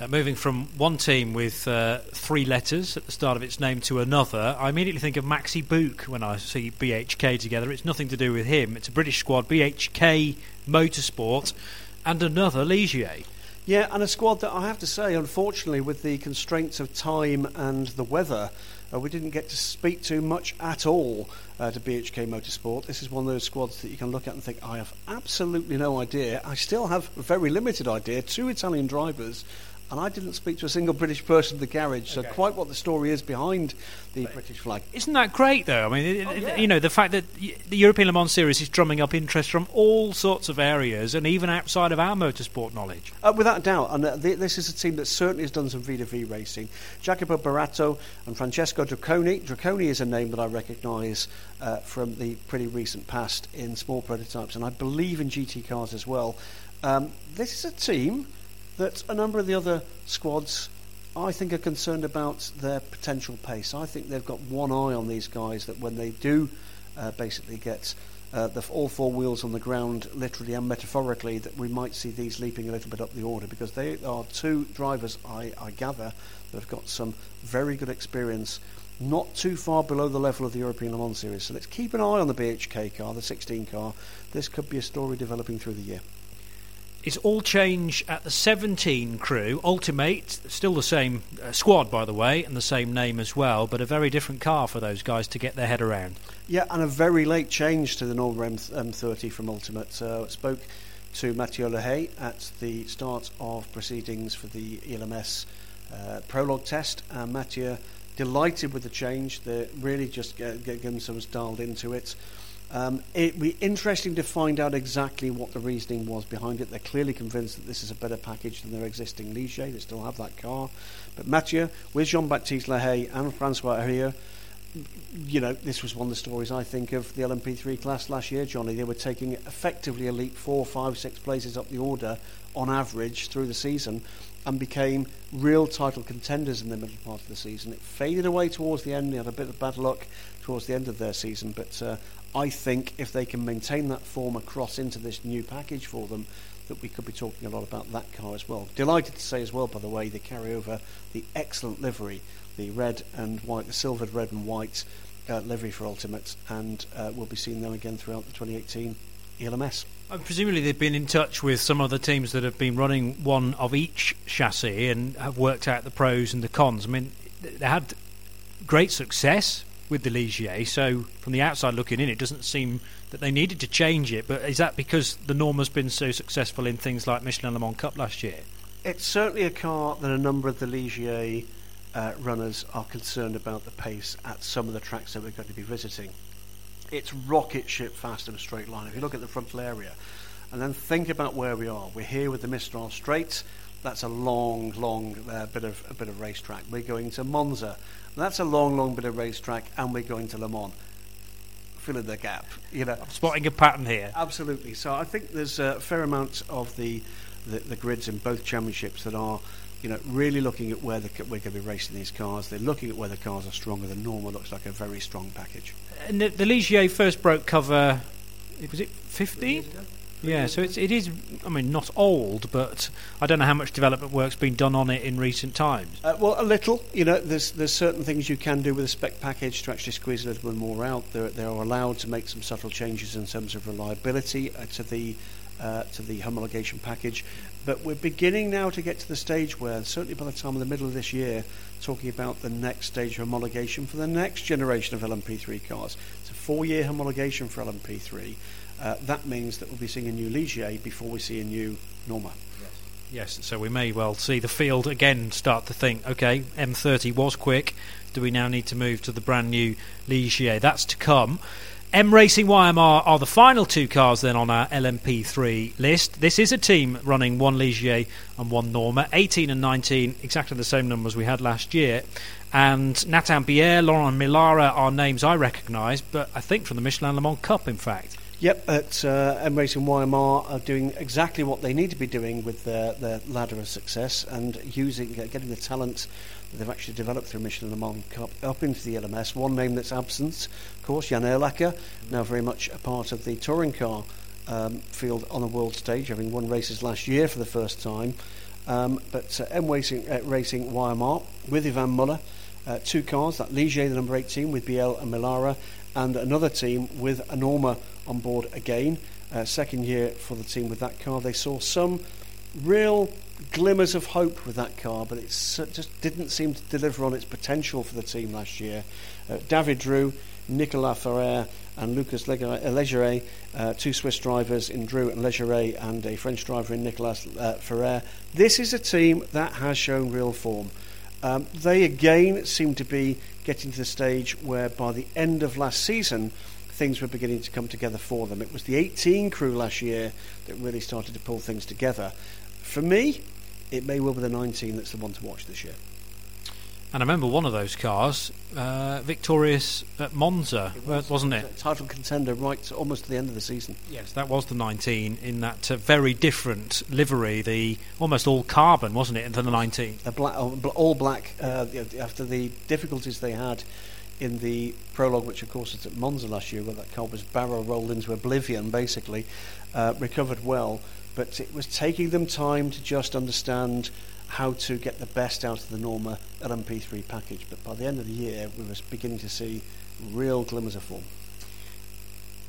Uh, moving from one team with uh, three letters at the start of its name to another, I immediately think of Maxi Buhk when I see BHK together. It's nothing to do with him. It's a British squad, BHK Motorsport, and another Ligier. Yeah, and a squad that I have to say, unfortunately, with the constraints of time and the weather, we didn't get to speak to much at all uh, to BHK Motorsport. This is one of those squads that you can look at and think, I have absolutely no idea. I still have a very limited idea. Two Italian drivers and I didn't speak to a single British person in the garage. So quite what the story is behind the but British flag. Isn't that great, though? I mean, oh, yeah. you know, the fact that the European Le Mans Series is drumming up interest from all sorts of areas and even outside of our motorsport knowledge. Uh, without a doubt, and uh, this is a team that certainly has done some V2V racing. Jacopo Barato and Francesco Dracone. Dracone is a name that I recognise uh, from the pretty recent past in small prototypes, and I believe in GT cars as well. Um, this is a team that a number of the other squads, I think, are concerned about their potential pace. I think they've got one eye on these guys that when they do uh, basically get uh, the, all four wheels on the ground, literally and metaphorically, that we might see these leaping a little bit up the order because they are two drivers, I, I gather, that have got some very good experience not too far below the level of the European Le Mans Series. So let's keep an eye on the BHK car, the 16 car. This could be a story developing through the year. It's all change at the 17 crew. Ultimate, still the same uh, squad, by the way, and the same name as well, but a very different car for those guys to get their head around. Yeah, and a very late change to the Norma M30 from Ultimate. So spoke to Mathieu Lahaye at the start of proceedings for the ELMS uh, prologue test, and Mathieu delighted with the change. They're really just getting themselves dialed into it. Um, it'd be interesting to find out exactly what the reasoning was behind it. They're clearly convinced that this is a better package than their existing Ligier. They still have that car. But Mathieu, with Jean Baptiste Lahaye and Francois Heriau, you know, this was one of the stories I think of the LMP3 class last year, Johnny. They were taking effectively a leap four, five, six places up the order on average through the season and became real title contenders in the middle part of the season. It faded away towards the end. They had a bit of bad luck towards the end of their season, but uh, I think if they can maintain that form across into this new package for them, that we could be talking a lot about that car as well. Delighted to say as well, by the way, they carry over the excellent livery, the red and white, the silvered red and white uh, livery for Ultimate, and uh, we'll be seeing them again throughout the 2018 ELMS. Uh, presumably, they've been in touch with some other teams that have been running one of each chassis and have worked out the pros and the cons. I mean, they had great success with the Ligier, so from the outside looking in, it doesn't seem that they needed to change it. But is that because the Norma's been so successful in things like Michelin Le Mans Cup last year? It's certainly a car that a number of the Ligier uh, runners are concerned about the pace at some of the tracks that we're going to be visiting. It's rocket ship fast in a straight line. If you look at the frontal area, and then think about where we are. We're here with the Mistral Straight. That's a long, long uh, bit of a bit of racetrack. We're going to Monza. That's a long, long bit of racetrack, and we're going to Le Mans. Filling the gap, you know. I'm spotting a pattern here. Absolutely. So I think there's a fair amount of the, the, the grids in both championships that are you know, really looking at where the, we're going to be racing these cars. They're looking at where the cars are stronger. The Norma looks like a very strong package. And the, the Ligier first broke cover, was it 15? Yeah, so it's, it is, I mean, not old, but I don't know how much development work's been done on it in recent times. Uh, well, a little. You know, there's there's certain things you can do with a spec package to actually squeeze a little bit more out. They're, they are allowed to make some subtle changes in terms of reliability uh, to the uh, to the homologation package. But we're beginning now to get to the stage where, certainly by the time of the middle of this year, talking about the next stage of homologation for the next generation of LMP3 cars. It's a four-year homologation for LMP3. Uh, that means that we'll be seeing a new Ligier before we see a new Norma. Yes, so we may well see the field again start to think, okay, M30 was quick. Do we now need to move to the brand new Ligier? That's to come. M Racing YMR are the final two cars then on our LMP3 list. This is a team running one Ligier and one Norma, 18 and 19, exactly the same numbers we had last year. And Nathan Bier, Laurent Millara are names I recognise, but I think from the Michelin Le Mans Cup, in fact. Yep, at uh, M Racing YMR are doing exactly what they need to be doing with their, their ladder of success and using uh, getting the talent that they've actually developed through Michelin Le Mans Cup up into the LMS. One name that's absent, of course, Yann Ehrlacher, now very much a part of the touring car um, field on a world stage, having won races last year for the first time. Um, but uh, M Racing, uh, Racing YMR with Yvan Muller, uh, two cars, that Ligier, the number 18, with Biel and Millara, and another team with Anorma on board again. Uh, second year for the team with that car. They saw some real glimmers of hope with that car, but it just didn't seem to deliver on its potential for the team last year. Uh, David Droux, Nicolas Ferrer, and Lucas Legeret, uh, two Swiss drivers in Droux and Legeret, and a French driver in Nicolas uh, Ferrer. This is a team that has shown real form. Um, they again seem to be getting to the stage where by the end of last season, things were beginning to come together for them. It was the 18 crew last year that really started to pull things together. For me, it may well be the 19 that's the one to watch this year. And I remember one of those cars, uh, victorious at Monza, it was, wasn't it? Title contender right to almost to the end of the season. Yes, that was the 19 in that uh, very different livery, the almost all carbon, wasn't it, into the 19? The black, all black, uh, after the difficulties they had in the prologue, which of course was at Monza last year, where that car was barrel rolled into oblivion, basically, uh, recovered well. But it was taking them time to just understand how to get the best out of the Norma LMP3 package. But by the end of the year, we were beginning to see real glimmers of form.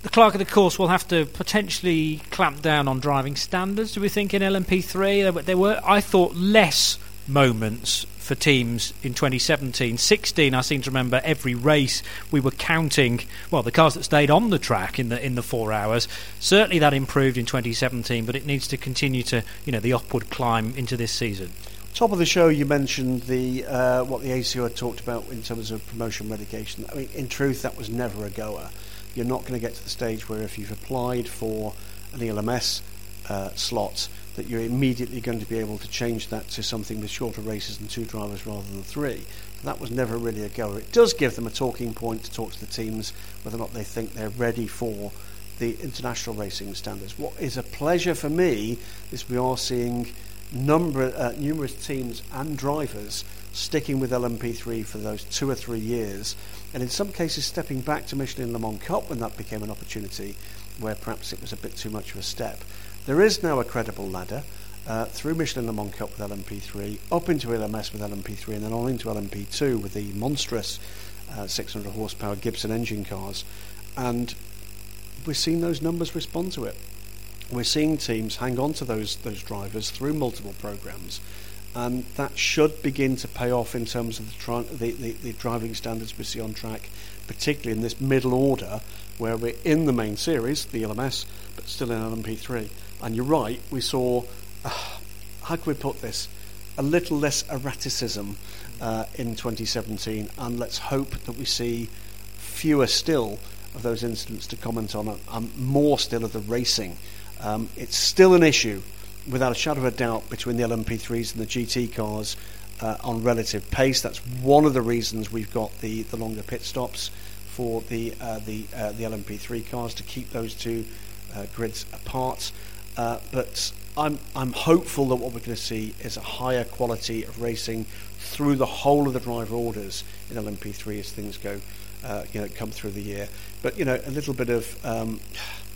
The clerk of the course will have to potentially clamp down on driving standards. Do we think in LMP3 there were, I thought, less moments for teams in 2017. 16, I seem to remember every race we were counting. Well, the cars that stayed on the track in the in the four hours. Certainly that improved in 2017, but it needs to continue to you know the upward climb into this season. Top of the show, you mentioned the uh, what the ACO had talked about in terms of promotion medication. I mean, in truth, that was never a goer. You're not going to get to the stage where if you've applied for an ELMS uh, slot that you're immediately going to be able to change that to something with shorter races and two drivers rather than three. That was never really a goer. It does give them a talking point to talk to the teams whether or not they think they're ready for the international racing standards. What is a pleasure for me is we are seeing number, uh, numerous teams and drivers sticking with LMP3 for those two or three years, and in some cases stepping back to Michelin Le Mans Cup when that became an opportunity where perhaps it was a bit too much of a step. There is now a credible ladder uh, through Michelin Le Mans Cup with LMP3, up into LMS with LMP3, and then on into LMP2 with the monstrous uh, 600 horsepower Gibson engine cars, and we're seeing those numbers respond to it. We're seeing teams hang on to those those drivers through multiple programs, and that should begin to pay off in terms of the, the, the, the driving standards we see on track, particularly in this middle order where we're in the main series, the LMS, but still in LMP3. And you're right, we saw, uh, how can we put this, a little less erraticism uh, in 2017, and let's hope that we see fewer still of those incidents to comment on, and more still of the racing. Um, it's still an issue, without a shadow of a doubt, between the LMP3s and the GT cars uh, on relative pace. That's one of the reasons we've got the, the longer pit stops for the uh, the uh, the LMP3 cars to keep those two uh, grids apart. Uh, but I'm I'm hopeful that what we're going to see is a higher quality of racing through the whole of the driver orders in LMP3 as things go, uh, you know, come through the year. But you know, a little bit of um,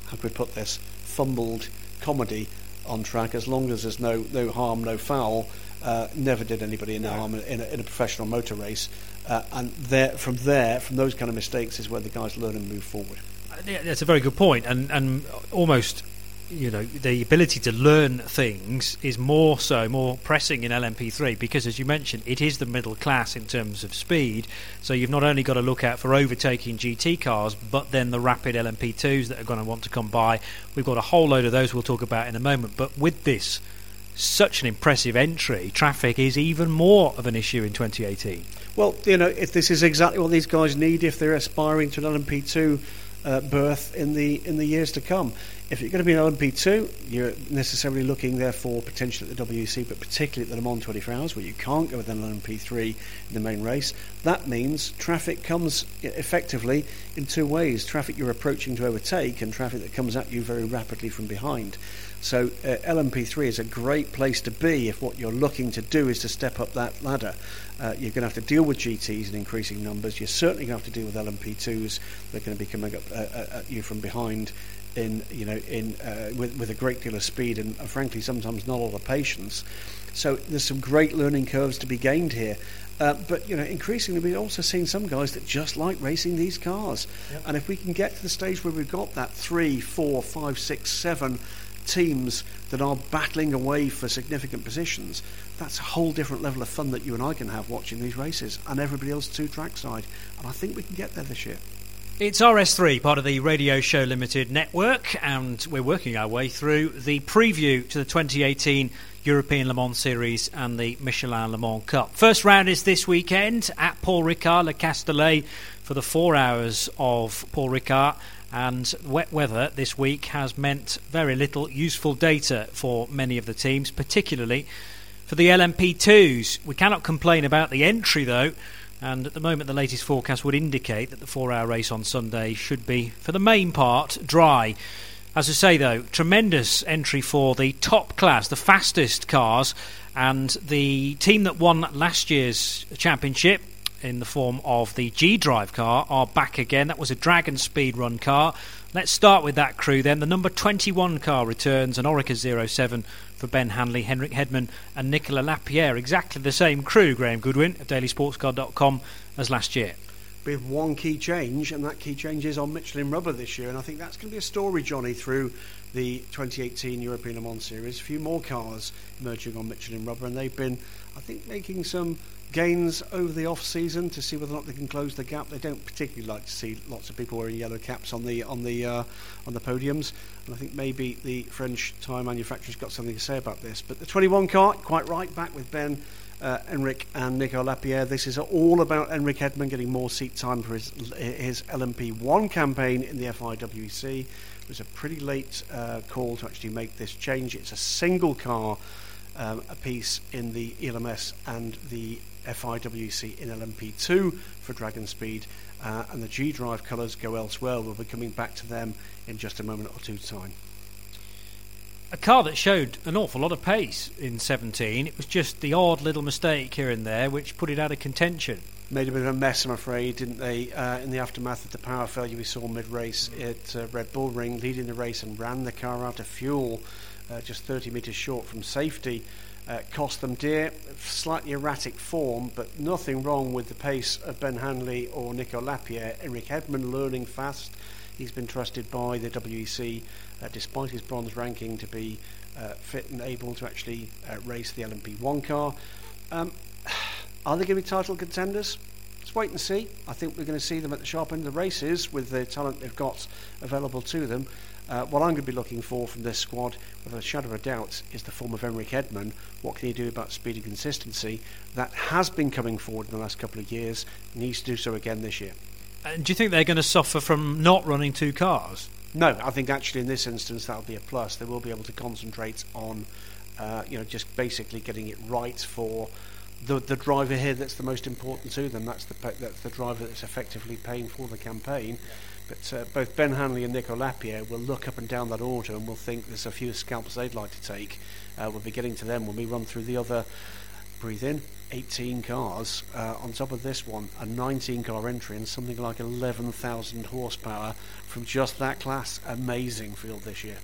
how can we put this? Fumbled comedy on track, as long as there's no no harm, no foul. Uh, never did anybody any harm in a, in a professional motor race, uh, and there, from there, from those kind of mistakes, is where the guys learn and move forward. Yeah, that's a very good point, and and almost you know the ability to learn things is more so more pressing in LMP3 because as you mentioned it is the middle class in terms of speed. So you've not only got to look out for overtaking GT cars but then the rapid LMP2s that are going to want to come by. We've got a whole load of those we'll talk about in a moment. But with this such an impressive entry traffic is even more of an issue in 2018 well you know if this is exactly what these guys need if they're aspiring to an LMP2 uh, berth in the in the years to come. If you're going to be an LMP2, you're necessarily looking therefore potentially at the WEC, but particularly at the Le Mans 24 Hours, where you can't go with an LMP3 in the main race. That means traffic comes effectively in two ways: traffic you're approaching to overtake, and traffic that comes at you very rapidly from behind. So uh, LMP3 is a great place to be if what you're looking to do is to step up that ladder. Uh, you're going to have to deal with GTs in increasing numbers. You're certainly going to have to deal with LMP2s. They're going to be coming up uh, uh, at you from behind in you know in uh, with, with a great deal of speed and, and, frankly sometimes not a lot of patience. So there's some great learning curves to be gained here. Uh, but you know, increasingly we're also seeing some guys that just like racing these cars. Yep. And if we can get to the stage where we've got that three, four, five, six, seven teams that are battling away for significant positions, that's a whole different level of fun that you and I can have watching these races and everybody else too trackside. And I think we can get there this year. It's RS3, part of the Radio Show Limited network, and we're working our way through the preview to the 2018 European Le Mans Series and the Michelin Le Mans Cup. First round is this weekend at Paul Ricard Le Castellet for the four hours of Paul Ricard and wet weather this week has meant very little useful data for many of the teams, particularly for the LMP2s. We cannot complain about the entry though, and at the moment the latest forecast would indicate that the four hour race on Sunday should be, for the main part, dry. As I say though, tremendous entry for the top class, the fastest cars, and the team that won last year's championship in the form of the G Drive car are back again. That was a Dragon Speed Run car. Let's start with that crew then. The number 21 car returns, an Oreca 07 for Ben Hanley, Henrik Hedman, and Nicolas Lapierre. Exactly the same crew, Graham Goodwin of dailysportscar.com, as last year. With one key change, and that key change is on Michelin rubber this year, and I think that's going to be a story, Johnny, through the 2018 European Le Mans Series. A few more cars emerging on Michelin rubber, and they've been, I think, making some gains over the off season to see whether or not they can close the gap. They don't particularly like to see lots of people wearing yellow caps on the on the uh, on the podiums, and I think maybe the French tyre manufacturer's got something to say about this. But the 21 car, quite right, back with Ben. Uh, Enric and Nico Lapierre. This is all about Enric Hedman getting more seat time for his, his LMP1 campaign in the FIWC. It was a pretty late uh, call to actually make this change. It's a single car um, a piece in the ELMS and the FIWC in LMP2 for Dragon Speed, uh, and the G Drive colours go elsewhere. We'll be coming back to them in just a moment or two time. A car that showed an awful lot of pace in 17. It was just the odd little mistake here and there which put it out of contention. Made a bit of a mess, I'm afraid, didn't they? Uh, in the aftermath of the power failure we saw mid race at uh, Red Bull Ring, leading the race and ran the car out of fuel uh, just 30 metres short from safety uh, cost them dear. Slightly erratic form, but nothing wrong with the pace of Ben Hanley or Nico Lapierre. Enric Hedman learning fast. He's been trusted by the WEC, uh, despite his bronze ranking, to be uh, fit and able to actually uh, race the LMP1 car. Um, are they going to be title contenders? Let's wait and see. I think we're going to see them at the sharp end of the races with the talent they've got available to them. Uh, what I'm going to be looking for from this squad, without a shadow of a doubt, is the form of Enric Hedman. What can he do about speed and consistency? That has been coming forward in the last couple of years. Needs to do so again this year. And do you think they're going to suffer from not running two cars? No, I think actually in this instance that'll be a plus. They will be able to concentrate on, uh, you know, just basically getting it right for the the driver here. That's the most important to them. That's the that's the driver that's effectively paying for the campaign. Yeah. But uh, both Ben Hanley and Nico Lapierre will look up and down that order and will think there's a few scalps they'd like to take. Uh, we'll be getting to them when we run through the other. Breathe in. 18 cars uh, on top of this one, a 19 car entry and something like 11,000 horsepower from just that class. Amazing field this year.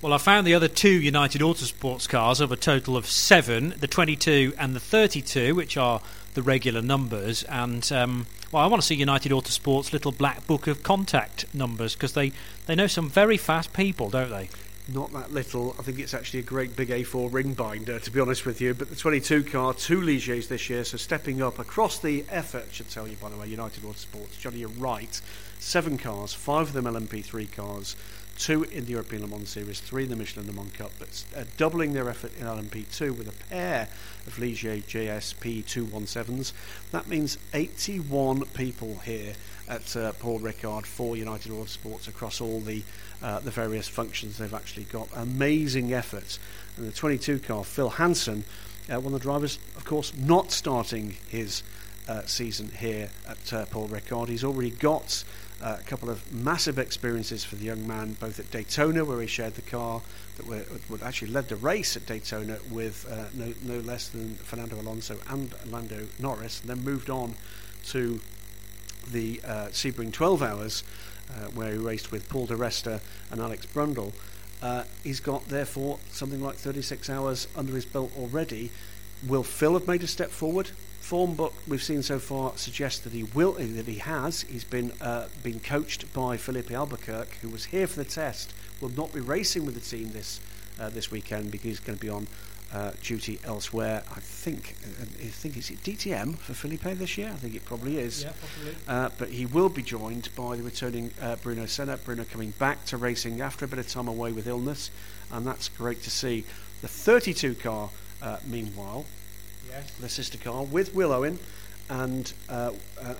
Well, I found the other two United Autosports cars of a total of seven, the 22 and the 32, which are the regular numbers. And, um, well, I want to see United Autosports' little black book of contact numbers because they, they know some very fast people, don't they? not that little. I think it's actually a great big A4 ring binder, to be honest with you. But the 22 car, two Ligiers this year, so stepping up across the effort, should tell you, by the way, United Autosports. Johnny, you're right. Seven cars, five of them LMP3 cars, two in the European Le Mans Series, three in the Michelin Le Mans Cup, but uh, doubling their effort in LMP2 with a pair of Ligier JSP 217s. That means 81 people here at uh, Paul Ricard for United Autosports across all the uh, the various functions they've actually got. Amazing efforts. And the 22 car, Phil Hanson, uh, one of the drivers, of course, not starting his uh, season here at uh, Paul Ricard. He's already got a couple of massive experiences for the young man, both at Daytona, where he shared the car that were, would actually led the race at Daytona with uh, no, no less than Fernando Alonso and Lando Norris, and then moved on to the uh, Sebring 12 hours uh, where he raced with Paul di Resta and Alex Brundle. Uh, he's got, therefore, something like 36 hours under his belt already. Will Phil have made a step forward? Form book we've seen so far suggests that he will, that he has. He's been uh, been coached by Filipe Albuquerque, who was here for the test. Will not be racing with the team this uh, this weekend because he's going to be on uh, duty elsewhere. I think uh, I think is it DTM for Filipe this year. I think it probably is. Yeah, probably. Uh, but he will be joined by the returning uh, Bruno Senna. Bruno coming back to racing after a bit of time away with illness, and that's great to see. The 32 car, uh, meanwhile, the sister car with Will Owen. And uh,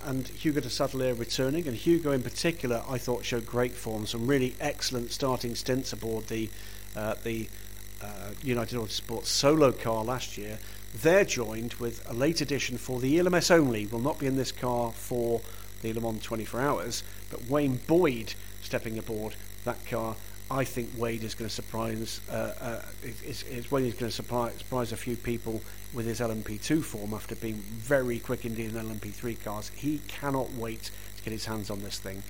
and Hugo de Sadeleer returning, and Hugo in particular, I thought showed great form, some really excellent starting stints aboard the the uh, United Autosports solo car last year. They're joined with a late addition for the ELMS only. Will not be in this car for the Le Mans 24 Hours, but Wayne Boyd stepping aboard that car. I think Wade is going to surprise. Uh, uh, Wade is going to surprise, surprise a few people with his LMP2 form after being very quick indeed in LMP3 cars. He cannot wait to get his hands on this thing.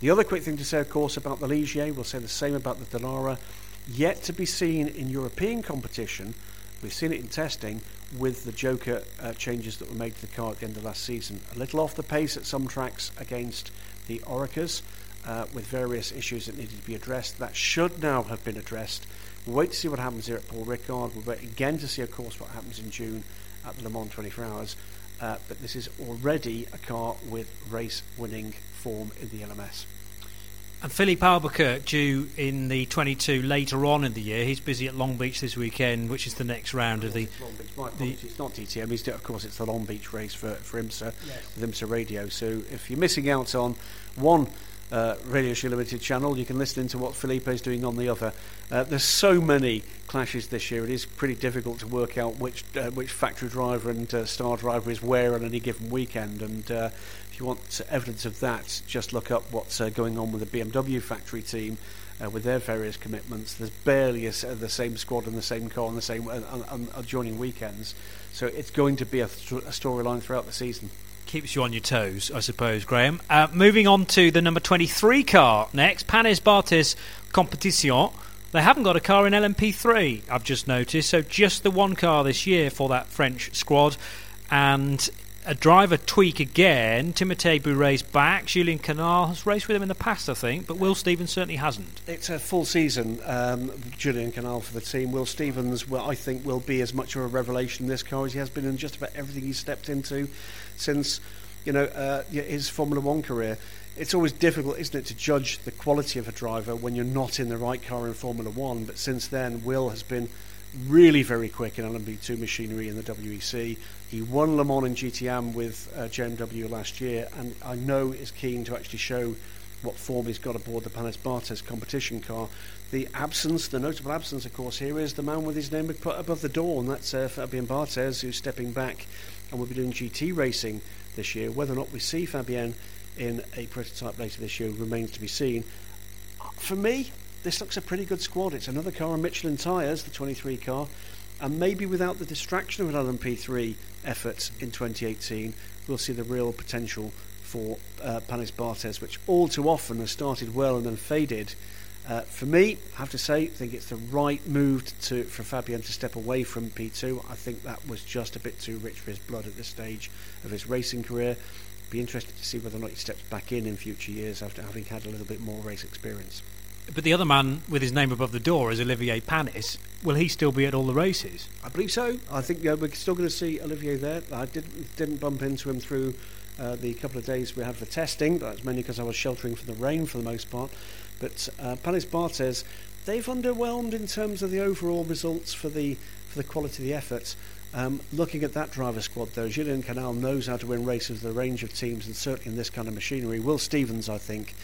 The other quick thing to say, of course, about the Ligier, we'll say the same about the Dallara. yet to be seen in European competition. We've seen it in testing with the Joker uh, changes that were made to the car at the end of last season. A little off the pace at some tracks against the Orecas, uh, with various issues that needed to be addressed. That should now have been addressed. We'll wait to see what happens here at Paul Ricard. We'll wait again to see, of course, what happens in June at the Le Mans 24 Hours. Uh, but this is already a car with race winning form in the LMS. And Filipe Albuquerque due in the 22 later on in the year. He's busy at Long Beach this weekend, which is the next round of the. It's, the it's not DTM. He's, of course, it's the Long Beach race for, for IMSA yes. with IMSA Radio. So if you're missing out on one uh, Radio Show Limited channel. You can listen to what Filipe is doing on the other. Uh, there's so many clashes this year. It is pretty difficult to work out which uh, which factory driver and uh, star driver is where on any given weekend. And uh, if you want evidence of that, just look up what's uh, going on with the BMW factory team. with their various commitments, there's barely a, the same squad and the same car on the same adjoining weekends, so it's going to be a, th- a storyline throughout the season keeps you on your toes, I suppose, Graham. Uh, moving on to the number 23 car next, Panis Barthez Competition. They haven't got a car in LMP3, I've just noticed, so just the one car this year for that French squad. And a driver tweak again. Timothée Buret's back. Julien Canal has raced with him in the past, I think, but Will Stevens certainly hasn't. It's a full season, um, Canal for the team. Will Stevens, well, I think, will be as much of a revelation in this car as he has been in just about everything he's stepped into since, you know, uh, his Formula One career it's always difficult, isn't it, to judge the quality of a driver when you're not in the right car in Formula One. But since then, Will has been really very quick in LMP2 machinery in the WEC. He won Le Mans in GTM with uh, JMW last year, and I know is keen to actually show what form he's got aboard the Panis Barthez competition car. The absence, the notable absence, of course, here is the man with his name put above the door, and that's uh, Fabien Barthez, who's stepping back and will be doing GT racing this year. Whether or not we see Fabien in a prototype later this year remains to be seen. For me, this looks a pretty good squad. It's another car on Michelin tyres, the 23 car, and maybe without the distraction of an LMP3 effort in 2018, we'll see the real potential for uh, Panis Barthez, which all too often has started well and then faded. Uh, for me, I have to say, I think it's the right move to, for Fabien to step away from P2. I think that was just a bit too rich for his blood at this stage of his racing career. Be interested to see whether or not he steps back in in future years after having had a little bit more race experience. But the other man with his name above the door is Olivier Panis. Will he still be at all the races? I believe so. I think yeah, we're still going to see Olivier there. I didn't didn't bump into him through uh, the couple of days we had for testing. That's mainly because I was sheltering from the rain for the most part. But uh, Panis Barthez, they've underwhelmed in terms of the overall results for the for the quality of the effort. Um, looking at that driver squad, though, Julien Canal knows how to win races with a range of teams, and certainly in this kind of machinery. Will Stevens, I think,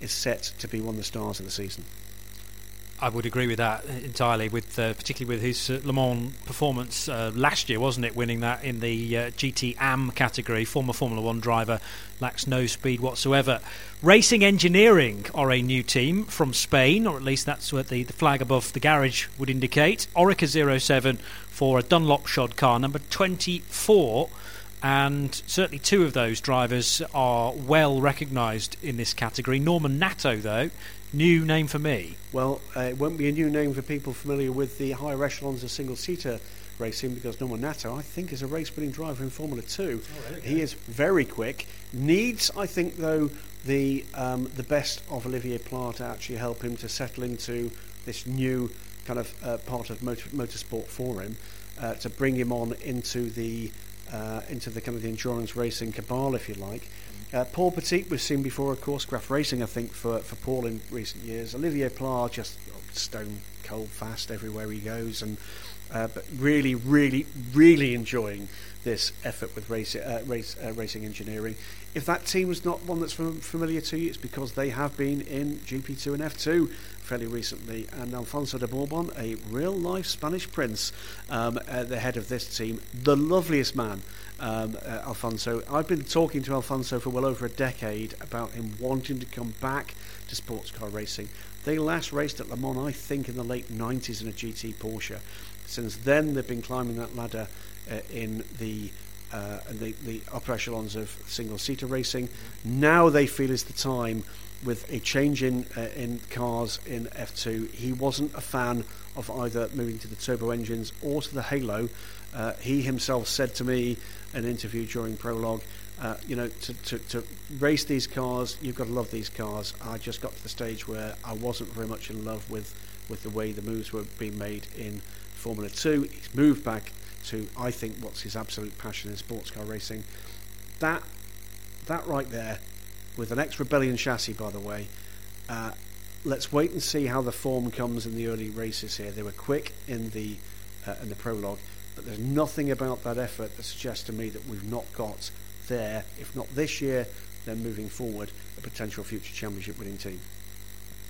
is set to be one of the stars of the season. I would agree with that entirely, with uh, particularly with his uh, Le Mans performance uh, last year, wasn't it? Winning that in the uh, GT AM category, former Formula One driver lacks no speed whatsoever. Racing Engineering are a new team from Spain, or at least that's what the, the flag above the garage would indicate. Oreca 07 for a Dunlop Shod car, number 24 and certainly two of those drivers are well recognised in this category. Norman Nato, though, new name for me. Well, uh, it won't be a new name for people familiar with the higher echelons of single seater racing because Norman Nato, I think, is a race winning driver in Formula 2. Oh, really? He is very quick. Needs, I think, though, the, um, the best of Olivier Pla to actually help him to settle into this new kind of uh, part of motor, motorsport for him, uh, to bring him on into the uh, into the kind of the endurance racing cabal, if you like. Uh, Paul Petit we've seen before, of course, Graf Racing, I think, for, for Paul in recent years. Olivier Pla just stone cold fast everywhere he goes, and uh, but really, really, really enjoying this effort with race, uh, race, uh, racing engineering. If that team was not one that's familiar to you, it's because they have been in GP2 and F2 fairly recently. And Alfonso de Bourbon, a real life Spanish prince, um, at the head of this team, the loveliest man. Um, uh, Alfonso. I've been talking to Alfonso for well over a decade about him wanting to come back to sports car racing. They last raced at Le Mans, I think, in the late 90s in a GT Porsche. Since then, they've been climbing that ladder uh, in the uh, the, the upper echelons of single seater racing. Now they feel is the time with a change in uh, in cars in F2. He wasn't a fan of either moving to the turbo engines or to the Halo. Uh, he himself said to me in an interview during prologue, uh, you know, to, to, to, race these cars, you've got to love these cars. I just got to the stage where I wasn't very much in love with, with the way the moves were being made in Formula 2. He's moved back to I think what's his absolute passion in sports car racing. That that right there, with an ex Rebellion chassis, by the way. Uh, let's wait and see how the form comes in the early races here. They were quick in the uh, in the prologue, but there's nothing about that effort that suggests to me that we've not got there, if not this year, then moving forward, a potential future championship winning team.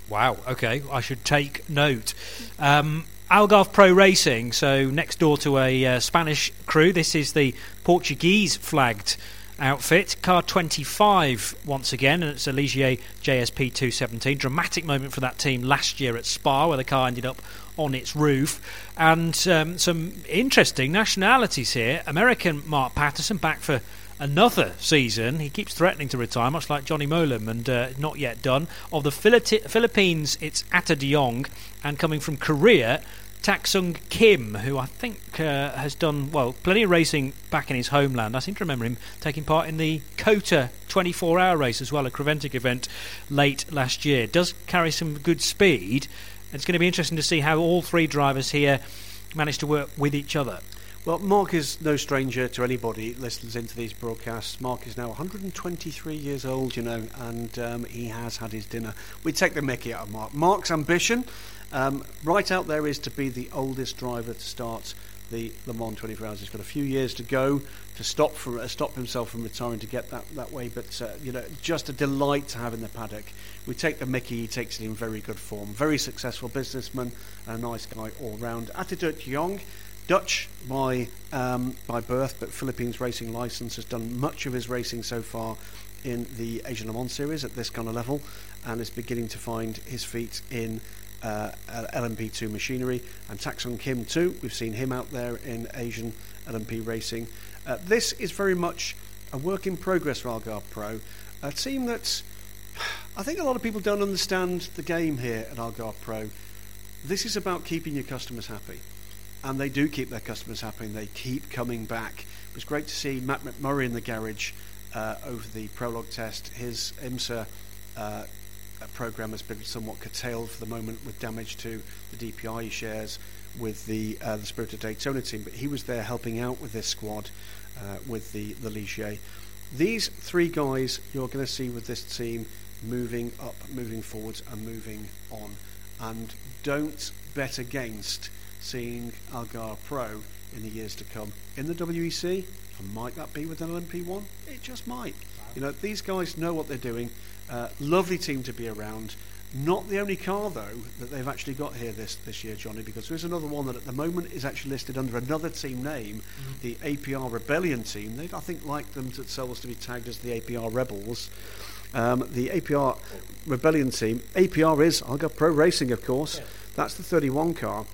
Wow. Okay, I should take note. Um, Algarve Pro Racing, so next door to a uh, Spanish crew. This is the Portuguese flagged outfit. Car 25 once again, and it's a Ligier JSP 217. Dramatic moment for that team last year at Spa, where the car ended up on its roof. And um, some interesting nationalities here. American Mark Patterson back for another season. He keeps threatening to retire, much like Johnny Mowlem, and uh, not yet done. Of the Philippines, it's Ate de Jong, and coming from Korea, Tacksung Kim, who I think uh, has done well plenty of racing back in his homeland. I seem to remember him taking part in the COTA 24-hour race as well, a Creventic event late last year. Does carry some good speed. It's going to be interesting to see how all three drivers here manage to work with each other. Well, Mark is no stranger to anybody listens into these broadcasts. Mark is now 123 years old, you know, and um, he has had his dinner. We take the mickey out of Mark. Mark's ambition, um, right out there, is to be the oldest driver to start the Le Mans 24 Hours. He's got a few years to go to stop uh, stop himself from retiring to get that, that way. But uh, you know, just a delight to have in the paddock. We take the Mickey. He takes it in very good form. Very successful businessman, and a nice guy all round. Ate de Jong. Dutch by um, by birth, but Philippines racing license has done much of his racing so far in the Asian Le Mans series at this kind of level, and is beginning to find his feet in uh, LMP2 machinery. And Tacksung Kim too. We've seen him out there in Asian LMP racing. Uh, this is very much a work in progress for Algarve Pro, a team that I think a lot of people don't understand the game here at Algarve Pro. This is about keeping your customers happy and they do keep their customers happy and they keep coming back. It was great to see Matt McMurry in the garage uh, over the prologue test. His IMSA uh, program has been somewhat curtailed for the moment with damage to the DPI shares with the uh, the Spirit of Daytona team, but he was there helping out with this squad uh, with the the Ligier. These three guys you're going to see with this team moving up, moving forwards, and moving on. And don't bet against seeing Algar Pro in the years to come in the WEC. And might that be with an LMP1? It just might. You know, these guys know what they're doing. Uh, lovely team to be around. Not the only car, though, that they've actually got here this, this year, Johnny, because there's another one that at the moment is actually listed under another team name, mm-hmm. the APR Rebellion team. They'd, I think, like them themselves to be tagged as the APR Rebels. Um, the APR Rebellion team. APR is Algarve Pro Racing, of course. Yeah. That's the 31 car.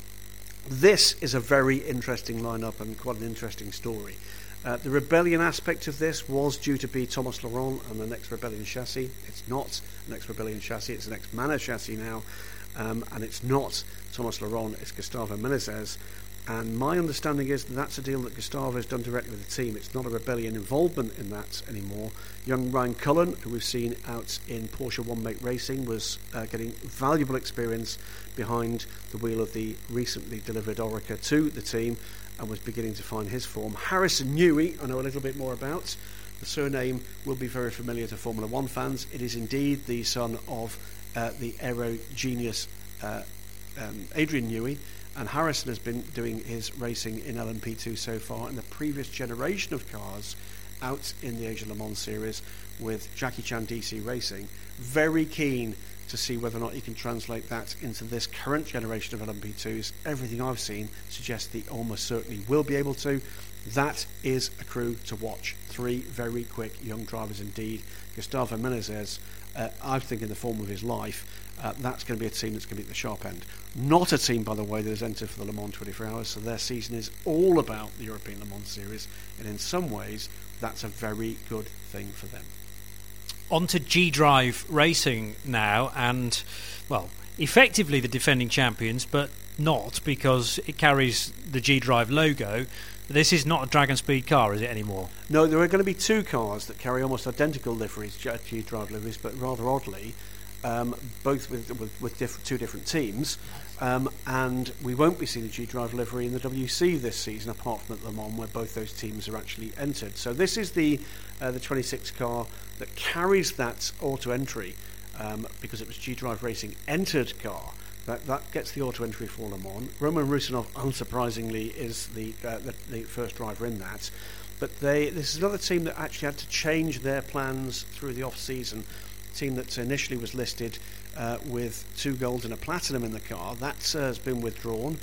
This is a very interesting lineup and quite an interesting story. Uh, the rebellion aspect of this was due to be Thomas Laurent and the next rebellion chassis. It's not an ex rebellion chassis, it's an ex Manor chassis now, um, and it's not Thomas Laurent, it's Gustavo Menezes. And my understanding is that that's a deal that Gustavo has done directly with the team. It's not a rebellion involvement in that anymore. Young Ryan Cullen, who we've seen out in Porsche One Make Racing, was uh, getting valuable experience behind the wheel of the recently delivered Oreca to the team and was beginning to find his form. Harrison Newey, I know a little bit more about. The surname will be very familiar to Formula One fans. It is indeed the son of uh, the aero genius uh, um, Adrian Newey and Harrison has been doing his racing in LMP2 so far in the previous generation of cars out in the Asia Le Mans series with Jackie Chan DC Racing. Very keen to see whether or not he can translate that into this current generation of LMP2s. Everything I've seen suggests he almost certainly will be able to. That is a crew to watch. Three very quick young drivers indeed. Gustavo Menezes, uh, I think in the form of his life, uh, that's going to be a team that's going to be at the sharp end. Not a team, by the way, that has entered for the Le Mans 24 Hours, so their season is all about the European Le Mans Series, and in some ways, that's a very good thing for them. On to G Drive Racing now, and, well, effectively the defending champions, but not because it carries the G Drive logo. This is not a Dragon Speed car, is it anymore? No, there are going to be two cars that carry almost identical liveries, G Drive liveries, but rather oddly, um, both with, with, with diff- two different teams. Um, and we won't be seeing the G Drive livery in the WC this season, apart from at Le Mans, where both those teams are actually entered. So this is the uh, the 26 car that carries that auto entry um, because it was G Drive Racing entered car. That, that gets the auto entry for Le Mans. Roman Rusinov, unsurprisingly, is the, uh, the, the first driver in that. But they, this is another team that actually had to change their plans through the off season team that initially was listed uh, with two gold and a platinum in the car. That uh, has been withdrawn.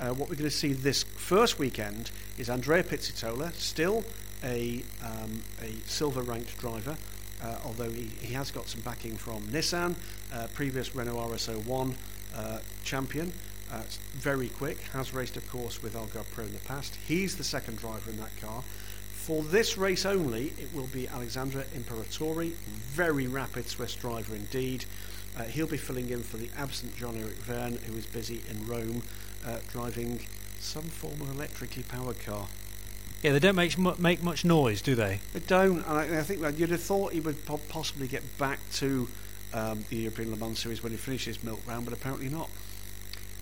Uh, what we're going to see this first weekend is Andrea Pizzitola, still a, um, a silver ranked driver, uh, although he, he has got some backing from Nissan, uh, previous Renault RS01 uh, champion. very quick, has raced, of course, with Algarve Pro in the past. He's the second driver in that car For this race only, it will be Alexandre Imperatori, very rapid Swiss driver indeed. Uh, he'll be filling in for the absent Jean-Eric Vergne, who is busy in Rome uh, driving some form of electrically powered car. Yeah, they don't make make much noise, do they? They don't. And I, I think that you'd have thought he would po- possibly get back to um, the European Le Mans Series when he finishes milk round, but apparently not.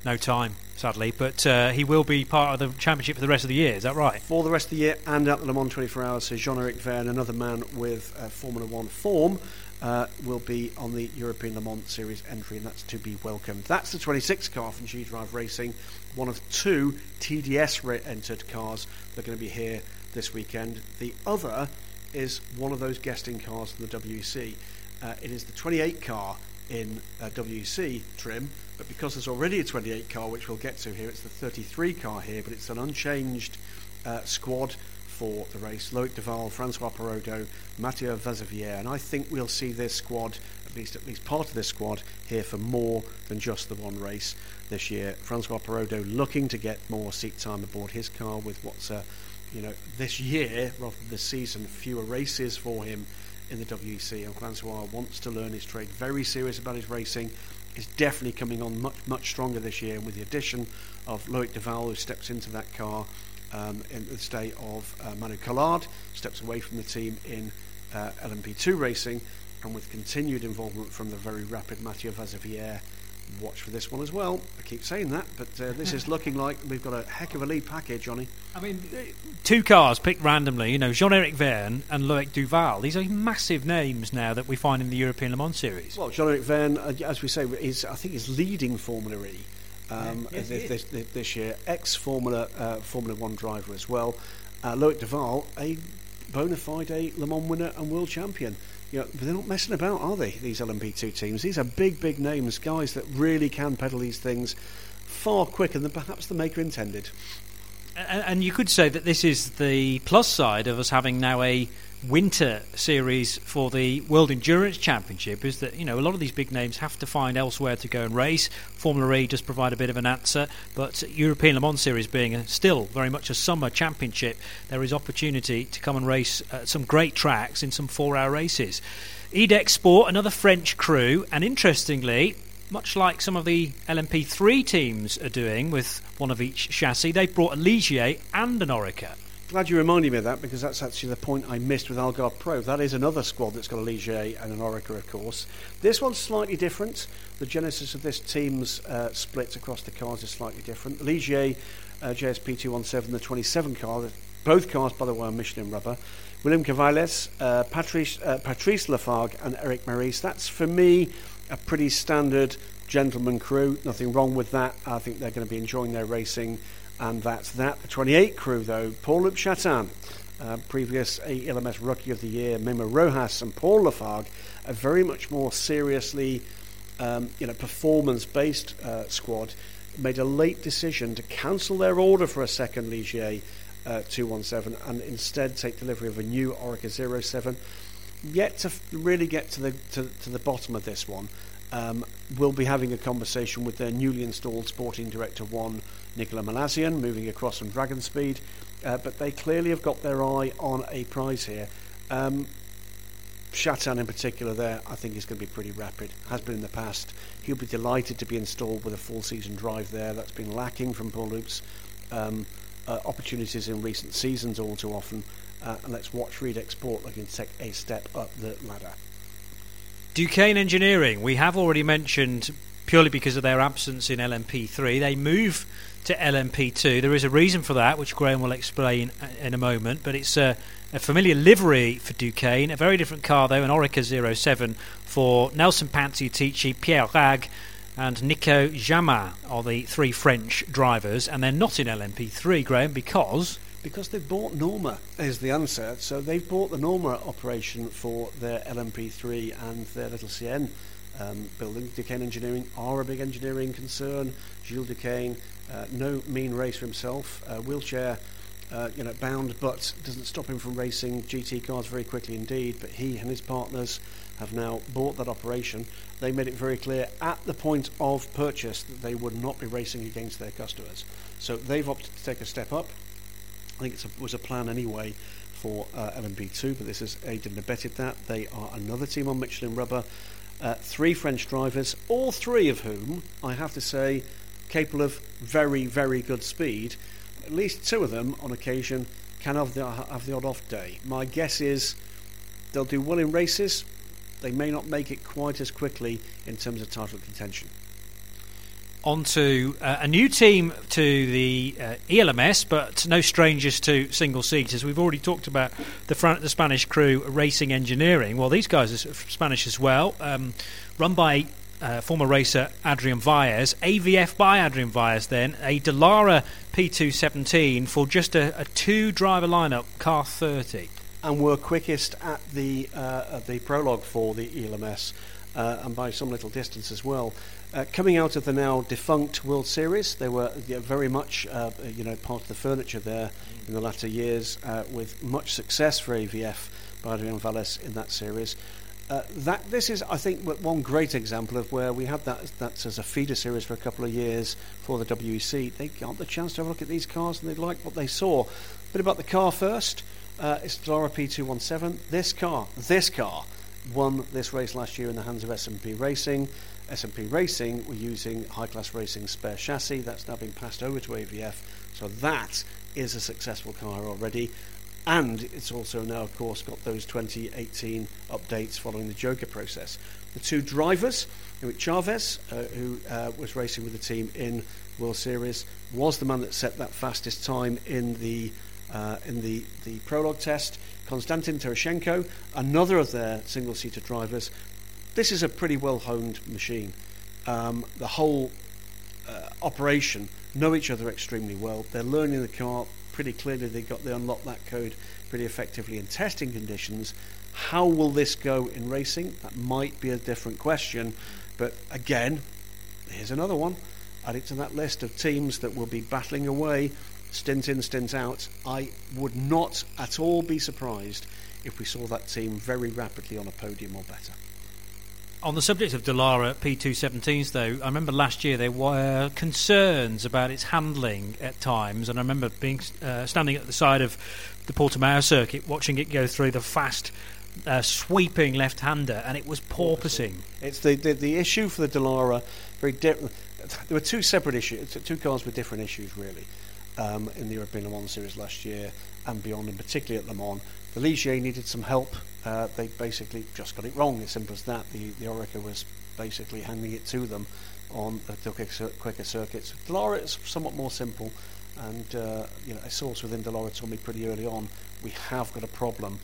No time, sadly, but uh, he will be part of the championship for the rest of the year. Is that right? For the rest of the year and at the Le Mans 24 Hours, so Jean-Eric Vergne, another man with uh, Formula One form, uh, will be on the European Le Mans Series entry, and that's to be welcomed. That's the 26 car from G Drive Racing, one of two TDS re- entered cars that are going to be here this weekend. The other is one of those guesting cars from the WEC. Uh, it is the 28 car in uh, WEC trim, but because there's already a 28 car, which we'll get to here, it's the 33 car here, but it's an unchanged uh, squad for the race. Loic Duval, Francois Perrodo, Matthieu Vaxivière, and I think we'll see this squad, at least at least part of this squad, here for more than just the one race this year. Francois Perrodo looking to get more seat time aboard his car with what's a, you know, this year rather than this season, fewer races for him in the WEC. And Francois wants to learn his trade, very serious about his racing. Is definitely coming on much much stronger this year, and with the addition of Loic Duval, who steps into that car um, in the state of uh, Manu Collard, steps away from the team in uh, LMP2 racing, and with continued involvement from the very rapid Matthieu Vaxivière watch for this one as well. I keep saying that, but uh, this is looking like we've got a heck of a lead package, Johnny. I mean, two cars picked randomly, you know, Jean-Eric Vergne and Loic Duval. These are massive names now that we find in the European Le Mans Series. Well, Jean-Eric Vergne, uh, as we say, is I think is leading Formula E. Um, yes, this, this, this, year, ex Formula uh, Formula One driver as well. Uh, Loic Duval, a bona fide Le Mans winner and world champion. You know, they're not messing about, are they? These LMP2 teams. These are big, big names, guys that really can pedal these things far quicker than perhaps the maker intended. And, and you could say that this is the plus side of us having now a winter series for the World Endurance Championship is that you know a lot of these big names have to find elsewhere to go and race. Formula E does provide a bit of an answer, but European Le Mans Series being a, still very much a summer championship, there is opportunity to come and race at some great tracks in some four-hour races. IDEC Sport, another French crew, and interestingly, much like some of the LMP3 teams are doing with one of each chassis, they've brought a Ligier and an Oreca. Glad you reminded me of that because that's actually the point I missed with Algarve Pro. That is another squad that's got a Ligier and an Oreca, of course. This one's slightly different. The genesis of this team's uh, split across the cars is slightly different. Ligier uh, JSP 217, the 27 car, both cars, by the way, are Michelin rubber. William Cavailhes, uh, Patrice, uh, Patrice Lafargue, and Eric Meurice. That's, for me, a pretty standard gentleman crew. Nothing wrong with that. I think they're going to be enjoying their racing and that's that. The 28 crew, though, Paul Loup Chatin, uh, previous ALMS Rookie of the Year, Memo Rojas, and Paul Lafargue, a very much more seriously, um, you know, performance-based uh, squad, made a late decision to cancel their order for a second Ligier uh, 217 and instead take delivery of a new Oreca 07. Yet to f- really get to the to, to the bottom of this one, um, we'll be having a conversation with their newly installed sporting director one Nicola Malassian, moving across from Dragon Speed. Uh, but they clearly have got their eye on a prize here. Um, Chatin in particular there, I think is going to be pretty rapid. Has been in the past. He'll be delighted to be installed with a full season drive there. That's been lacking from Paul Loup's um, uh, opportunities in recent seasons all too often. Uh, and let's watch Reed Export looking to take a step up the ladder. Duqueine Engineering, we have already mentioned purely because of their absence in LMP3. They move to LMP2. There is a reason for that, which Graham will explain in a moment, but it's a, a familiar livery for Duqueine. A very different car, though, an Oreca 07 for Nelson Panciatici, Pierre Ragues, and Nico Jamin are the three French drivers, and they're not in LMP3, Graham, because. Because they've bought Norma, is the answer. So they've bought the Norma operation for their LMP3 and their Little CN um, building. Duqueine Engineering are a big engineering concern. Gilles Duqueine uh, no mean racer himself, uh, wheelchair uh, you know, bound, but doesn't stop him from racing GT cars very quickly indeed. But he and his partners have now bought that operation. They made it very clear at the point of purchase that they would not be racing against their customers. So they've opted to take a step up. I think it was a plan anyway for uh, LMP2, but this has aided and abetted that. They are another team on Michelin rubber. Uh, three French drivers, all three of whom, I have to say, capable of very, very good speed. At least two of them, on occasion, can have the, have the odd off day. My guess is they'll do well in races. They may not make it quite as quickly in terms of title contention onto uh, a new team to the uh, ELMS, but no strangers to single seaters. We've already talked about the, Fran- the Spanish crew racing engineering. Well, these guys are Spanish as well, um, run by uh, former racer Adrian Vallés, AVF by Adrian Vallés, then a Dallara P217 for just a, a two driver lineup, car 30. And were quickest at the, uh, at the prologue for the ELMS. Uh, and by some little distance as well. Uh, coming out of the now defunct World Series, they were yeah, very much, uh, you know, part of the furniture there in the latter years, uh, with much success for AVF by Adrian Vallés in that series. Uh, that this is, I think, one great example of where we had that that as a feeder series for a couple of years for the WEC. They got the chance to have a look at these cars and they liked what they saw. A bit about the car first. Uh, it's Dallara P217. This car, this car, won this race last year in the hands of SMP Racing. SMP Racing were using High Class Racing spare chassis. That's now been passed over to AVF. So that is a successful car already. And it's also now, of course, got those 2018 updates following the Joker process. The two drivers, Henrique Chaves, uh, who uh, was racing with the team in World Series, was the man that set that fastest time in the uh, in the, the prologue test. Konstantin Tereshchenko, another of their single seater drivers, this is a pretty well honed machine. Um, the whole uh, operation know each other extremely well. They're learning the car pretty clearly. They got they unlocked that code pretty effectively in testing conditions. How will this go in racing? That might be a different question, but again, here's another one. Add it to that list of teams that will be battling away, stint in, stint out. I would not at all be surprised if we saw that team very rapidly on a podium or better. On the subject of Dallara P217s, though, I remember last year there were concerns about its handling at times, and I remember being uh, standing at the side of the Portimao circuit, watching it go through the fast, uh, sweeping left-hander, and it was porpoising. It's the, the, the issue for the Dallara. Very different. There were two separate issues, two cars with different issues, really, um, in the European Le Mans series last year and beyond, and particularly at Le Mans. The Ligier needed some help uh, they basically just got it wrong. As simple as that. The the Oreca was basically handing it to them on the quicker, quicker circuits. Dallara is somewhat more simple, and uh, you know a source within Dallara told me pretty early on we have got a problem.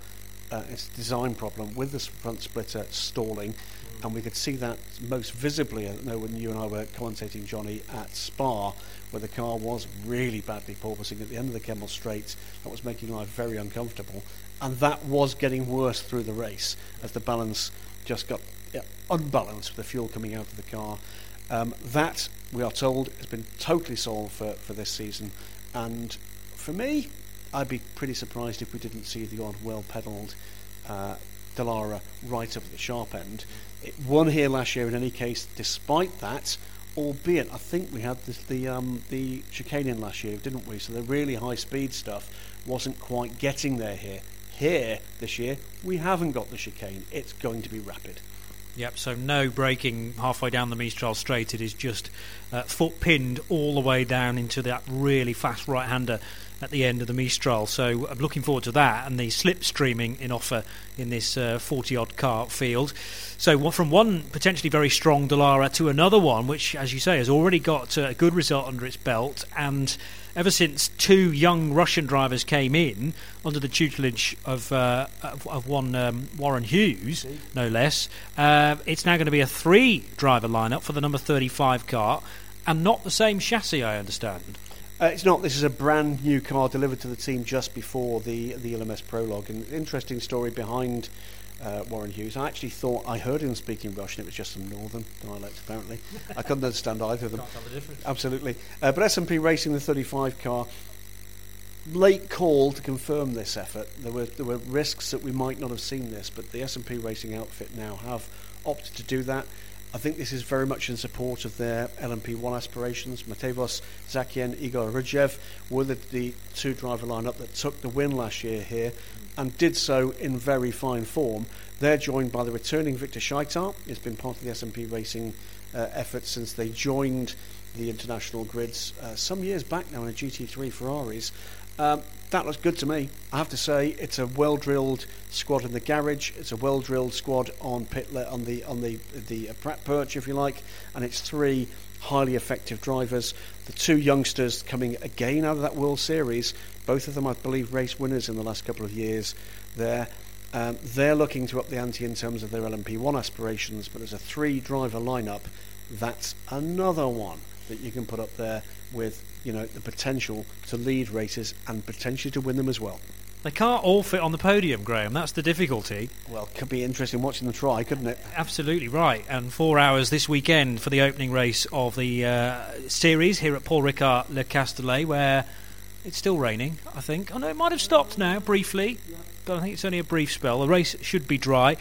Uh, it's a design problem with the front splitter stalling, mm. and we could see that most visibly. I know when you and I were commentating, Johnny, at Spa, where the car was really badly porpoising at the end of the Kemmel Straight. That was making life very uncomfortable and that was getting worse through the race as the balance just got yeah, unbalanced with the fuel coming out of the car. Um, that, we are told, has been totally solved for, for this season. And for me, I'd be pretty surprised if we didn't see the odd well pedalled uh, Dallara right up at the sharp end. It won here last year in any case, despite that, albeit I think we had this, the um, the chicaning last year, didn't we? So the really high speed stuff wasn't quite getting there here. Here this year, we haven't got the chicane. It's going to be rapid. Yep, so no braking halfway down the Mistral straight. It is just uh, foot pinned all the way down into that really fast right hander at the end of the Mistral. So I'm looking forward to that and the slipstreaming in offer in this 40 uh, odd car field. So from one potentially very strong Dallara to another one, which, as you say, has already got a good result under its belt and ever since two young Russian drivers came in under the tutelage of uh, of, of, one um, Warren Hughes, no less, uh, it's now going to be a three driver lineup for the number 35 car, and not the same chassis, I understand. Uh, it's not. This is a brand new car delivered to the team just before the the LMS prologue. An interesting story behind uh, Warren Hughes. I actually thought I heard him speaking Russian. It was just some northern dialect, apparently. I couldn't understand either of them. Absolutely. Uh, but SMP Racing, the 35 car, late call to confirm this effort. There were there were risks that we might not have seen this, but the SMP Racing outfit now have opted to do that. I think this is very much in support of their LMP1 aspirations. Matevos Isaakyan, Egor Orudzhev were the, the two driver lineup that took the win last year here and did so in very fine form. They're joined by the returning Viktor Shaitar. He's been part of the SMP Racing uh, effort since they joined the international grids uh, some years back now in a GT3 Ferraris. Um, that looks good to me. I have to say, it's a well-drilled squad in the garage. It's a well-drilled squad on pit le- on the on the the uh, Pratt perch, if you like, and it's three highly effective drivers. The two youngsters coming again out of that World Series, both of them, I believe, race winners in the last couple of years. There, um, they're looking to up the ante in terms of their LMP1 aspirations, but as a three-driver lineup, that's another one that you can put up there with you know the potential to lead races and potentially to win them as well. They can't all fit on the podium, Graham. That's the difficulty. Well, could be interesting watching them try, couldn't it? Absolutely right. And four hours this weekend for the opening race of the uh, series here at Paul Ricard Le Castellet, where it's still raining. I think. Oh no, it might have stopped now briefly, but I think it's only a brief spell. The race should be dry.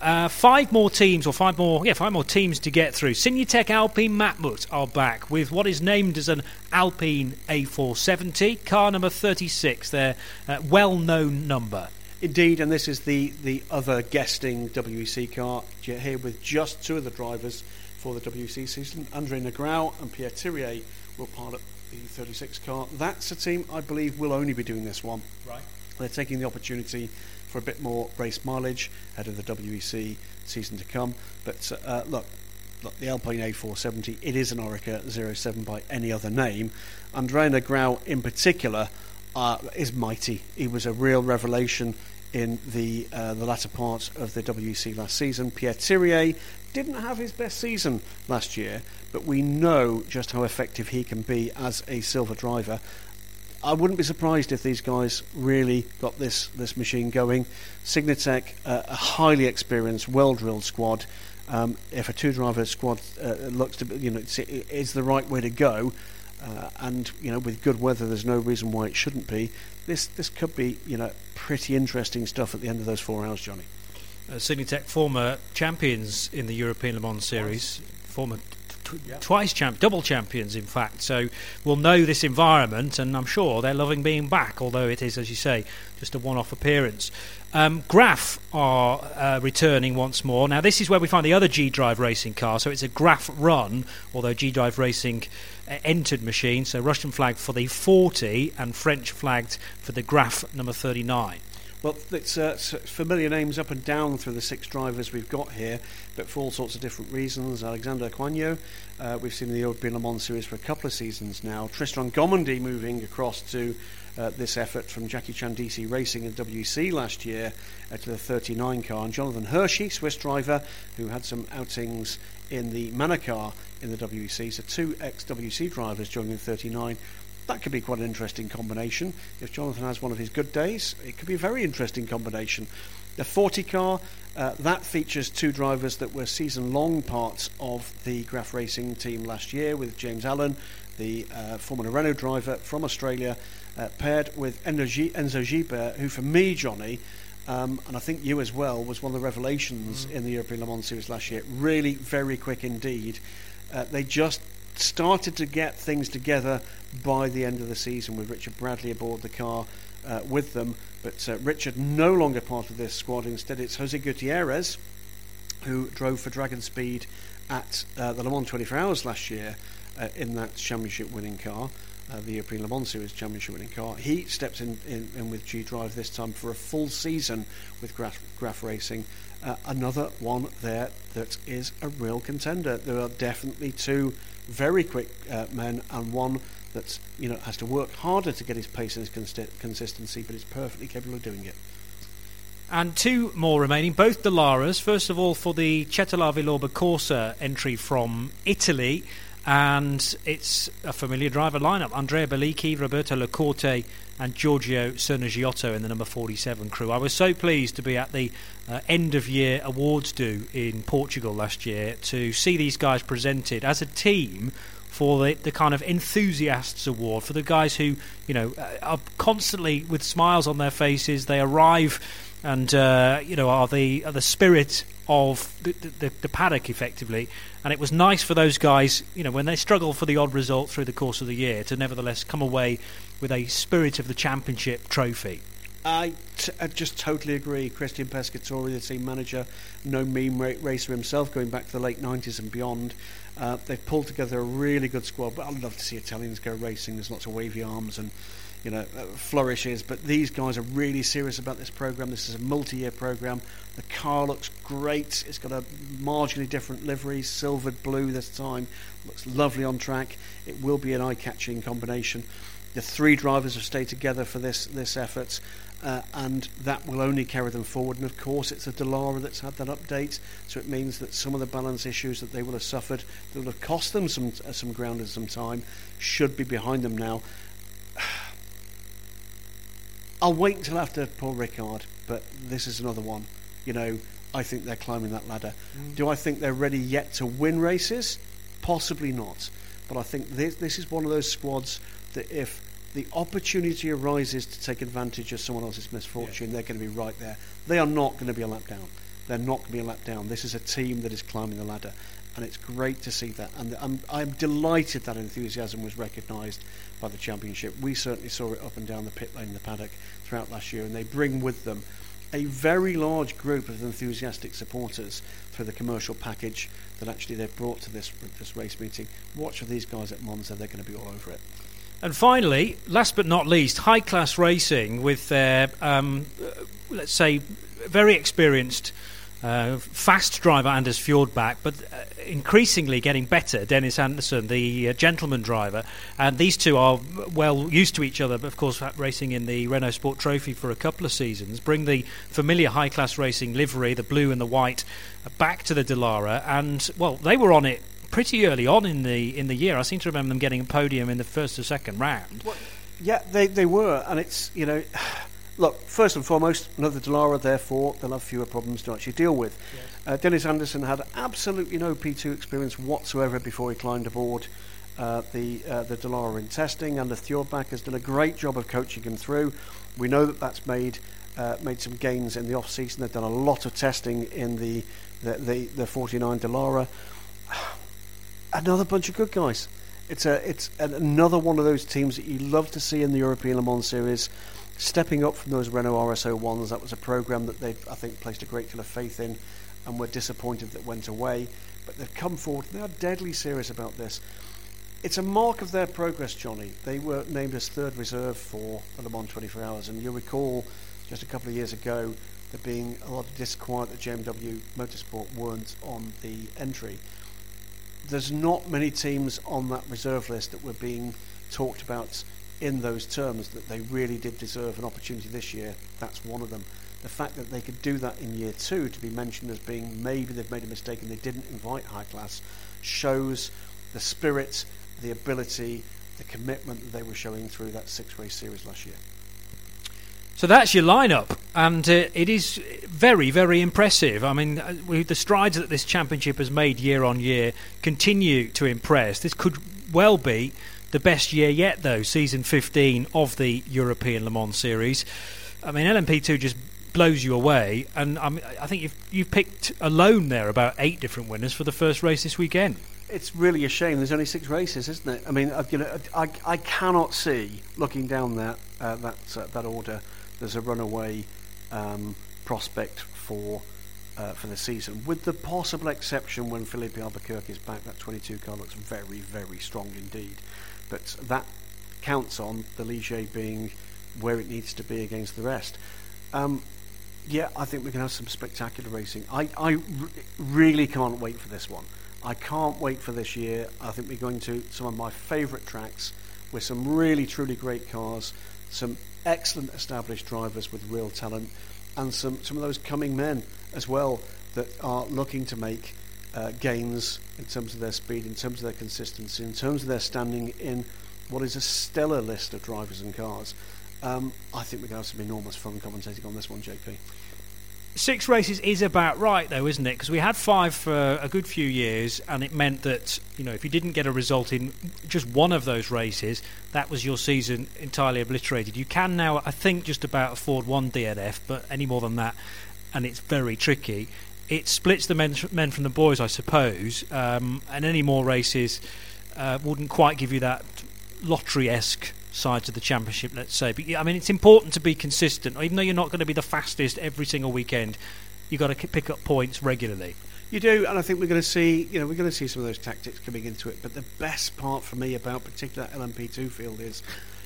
Uh, five more teams, or five more, yeah, five more teams to get through. Signatech Alpine Matmut are back with what is named as an Alpine A470, car number 36, their uh, well-known number. Indeed, and this is the, the other guesting WEC car here with just two of the drivers for the WEC season. Andre Negrão and Pierre Thiriet will pilot 36 car. That's a team I believe will only be doing this one. Right. They're taking the opportunity for a bit more race mileage ahead of the WEC season to come. But uh, look, look, the Alpine A470, it is an Oreca 07 by any other name. Andrea Negrão, in particular, uh, is mighty. He was a real revelation in the uh, the latter part of the WEC last season. Pierre Thiriet didn't have his best season last year, but we know just how effective he can be as a silver driver. I wouldn't be surprised if these guys really got this, this machine going. Signatech, uh, a highly experienced, well drilled squad. Um, if a two driver squad uh, looks to be, you know, is the right way to go, uh, and you know, with good weather, there's no reason why it shouldn't be. This this could be, you know, pretty interesting stuff at the end of those four hours, Johnny. Uh, Tech former champions in the European Le Mans Series, former twice champ, double champions, in fact. So we'll know this environment, and I'm sure they're loving being back. Although it is, as you say, just a one-off appearance. Um, Graf are uh, returning once more. Now this is where we find the other G Drive racing car. So it's a Graf run, although G Drive Racing entered machine. So Russian flagged for the 40 and French flagged for the Graf number 39. Well, it's, uh, familiar names up and down through the six drivers we've got here, but for all sorts of different reasons. Alexander Cougnaud, uh, we've seen in the European Le Mans Series for a couple of seasons now. Tristan Gommendy moving across to uh, this effort from Jackie Chan DC Racing and WC last year uh, to the 39 car. And Jonathan Hirschi, Swiss driver, who had some outings in the Manor car in the WEC. So two ex-WC drivers joining the 39 that could be quite an interesting combination. If Jonathan has one of his good days, it could be a very interesting combination. The 40 car, uh, that features two drivers that were season long parts of the Graf Racing team last year with James Allen, the uh, Formula Renault driver from Australia, uh, paired with Enzo, Enzo who for me, Johnny, um, and I think you as well, was one of the revelations mm. in the European Le Mans Series last year. Really, very quick indeed. Uh, they just started to get things together by the end of the season with Richard Bradley aboard the car uh, with them. But uh, Richard no longer part of this squad. Instead, it's Jose Gutierrez who drove for Dragon Speed at uh, the Le Mans 24 Hours last year uh, in that championship winning car. Uh, the European Le Mans Series championship winning car. He stepped in, in, in, with G Drive this time for a full season with Graf, Graf Racing. Uh, another one there that is a real contender. There are definitely two very quick uh, men and one that you know has to work harder to get his pace and his consistency, but is perfectly capable of doing it. And two more remaining, both Dallaras. First of all, for the Cetilar Villorba Corse entry from Italy, and it's a familiar driver lineup: Andrea Belicchi, Roberto Lacorte, and Giorgio Sernagiotto in the number 47 crew. I was so pleased to be at the uh, end of year awards do in Portugal last year to see these guys presented as a team for the, the kind of enthusiasts award for the guys who you know uh, are constantly with smiles on their faces. They arrive and uh, you know are the are the spirit of the, the, the, paddock effectively. And it was nice for those guys, you know, when they struggle for the odd result through the course of the year, to nevertheless come away with a spirit of the championship trophy. I, t- I just totally agree. Christian Pescatore, the team manager, no mean racer himself, going back to the late 90s and beyond. Uh, they've pulled together a really good squad, but I'd love to see Italians go racing. There's lots of wavy arms and you know uh, flourishes, but these guys are really serious about this program. This is a multi-year program. The car looks great. It's got a marginally different livery, silvered blue this time. Looks lovely on track. It will be an eye-catching combination. The three drivers have stayed together for this this effort uh, and that will only carry them forward. And of course, it's a Dallara that's had that update, so it means that some of the balance issues that they will have suffered, that will have cost them some uh, some ground and some time, should be behind them now. I'll wait until after Paul Ricard, but this is another one. You know, I think they're climbing that ladder. Mm. Do I think they're ready yet to win races? Possibly not. But I think this, this is one of those squads that if the opportunity arises to take advantage of someone else's misfortune, yeah. they're going to be right there. They are not going to be a lap down. They're not going to be a lap down. This is a team that is climbing the ladder, and it's great to see that. And I'm, I'm delighted that enthusiasm was recognised by the championship. We certainly saw it up and down the pit lane the paddock throughout last year, and they bring with them a very large group of enthusiastic supporters through the commercial package that actually they've brought to this this race meeting. Watch for these guys at Monza; they're going to be all over it. And finally, last but not least, high class racing with their, um, let's say, very experienced. Uh, fast driver Anders Fjordbach, but uh, increasingly getting better. Dennis Andersen, the uh, gentleman driver, and these two are well used to each other. But of course, racing in the Renault Sport Trophy for a couple of seasons, bring the familiar high class racing livery, the blue and the white, back to the Dallara. and well, they were on it pretty early on in the in the year. I seem to remember them getting a podium in the first or second round. Well, yeah, they they were, and it's you know. Look, first and foremost, another Dallara, therefore, they'll have fewer problems to actually deal with. Yes. Uh, Dennis Andersen had absolutely no P2 experience whatsoever before he climbed aboard uh, the uh, the Dallara in testing. And the Fjordbach has done a great job of coaching him through. We know that that's made uh, made some gains in the off season. They've done a lot of testing in the the, the, the 49 Dallara. another bunch of good guys. It's a it's another one of those teams that you love to see in the European Le Mans series, stepping up from those Renault RSO ones. That was a program that they I think placed a great deal of faith in, and were disappointed that went away. But they've come forward. They are deadly serious about this. It's a mark of their progress, Johnny. They were named as third reserve for the Le Mans 24 Hours, and you'll recall just a couple of years ago there being a lot of disquiet that JMW Motorsport weren't on the entry there's not many teams on that reserve list that were being talked about in those terms that they really did deserve an opportunity this year. That's one of them. The fact that they could do that in year two to be mentioned as being maybe they've made a mistake and they didn't invite high class shows the spirit, the ability, the commitment that they were showing through that six race series last year. So that's your lineup, and uh, it is very, very impressive. I mean, uh, the strides that this championship has made year on year continue to impress. This could well be the best year yet, though, season 15 of the European Le Mans Series. I mean, LMP2 just blows you away, and I, I think you've, you've picked alone there about eight different winners for the first race this weekend it's really a shame. There's only six races, isn't it? I mean, you know, I, I cannot see looking down that uh, that uh, that order there's a runaway um, prospect for uh, for the season, with the possible exception when Filipe Albuquerque is back. That 22 car looks very, very strong indeed, but that counts on the Ligier being where it needs to be against the rest. Um, yeah, I think we can have some spectacular racing. I, I r- really can't wait for this one. I can't wait for this year. I think we're going to some of my favourite tracks with some really, truly great cars, some excellent established drivers with real talent, and some, some of those coming men as well that are looking to make uh, gains in terms of their speed, in terms of their consistency, in terms of their standing in what is a stellar list of drivers and cars. Um, I think we're going to have some enormous fun commentating on this one, JP. six races is about right, though, isn't it? Because we had five for a good few years, and it meant that you know if you didn't get a result in just one of those races, that was your season entirely obliterated. You can now, I think, just about afford one DNF, but any more than that, and it's very tricky. It splits the men, men from the boys, I suppose, um, and any more races uh, wouldn't quite give you that lottery-esque side to the championship, let's say. But I mean, it's important to be consistent. Even though you're not going to be the fastest every single weekend, you've got to pick up points regularly. You do, and I think we're going to see, you know, we're going to see some of those tactics coming into it. But the best part for me about particular LMP2 field is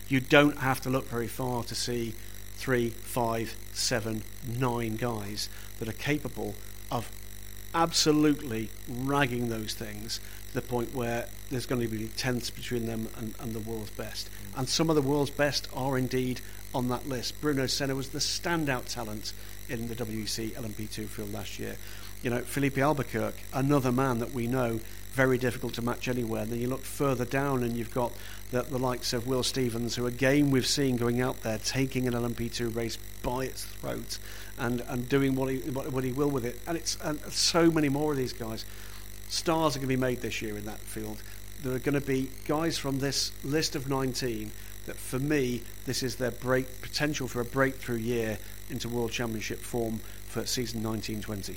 you don't have to look very far to see three, five, seven, nine guys that are capable of absolutely ragging those things to the point where there's going to be tenths between them and, and the world's best. Mm. And some of the world's best are indeed on that list. Bruno Senna was the standout talent in the WEC LMP2 field last year. You know, Filipe Albuquerque, another man that we know very difficult to match anywhere. And then you look further down and you've got the, the likes of Will Stevens, who again we've seen going out there taking an LMP2 race by its throat and, and doing what he, what, what he will with it. And it's and so many more of these guys. Stars are going to be made this year in that field. There are going to be guys from this list of 19 that, for me, this is their break potential for a breakthrough year into World Championship form for season 1920.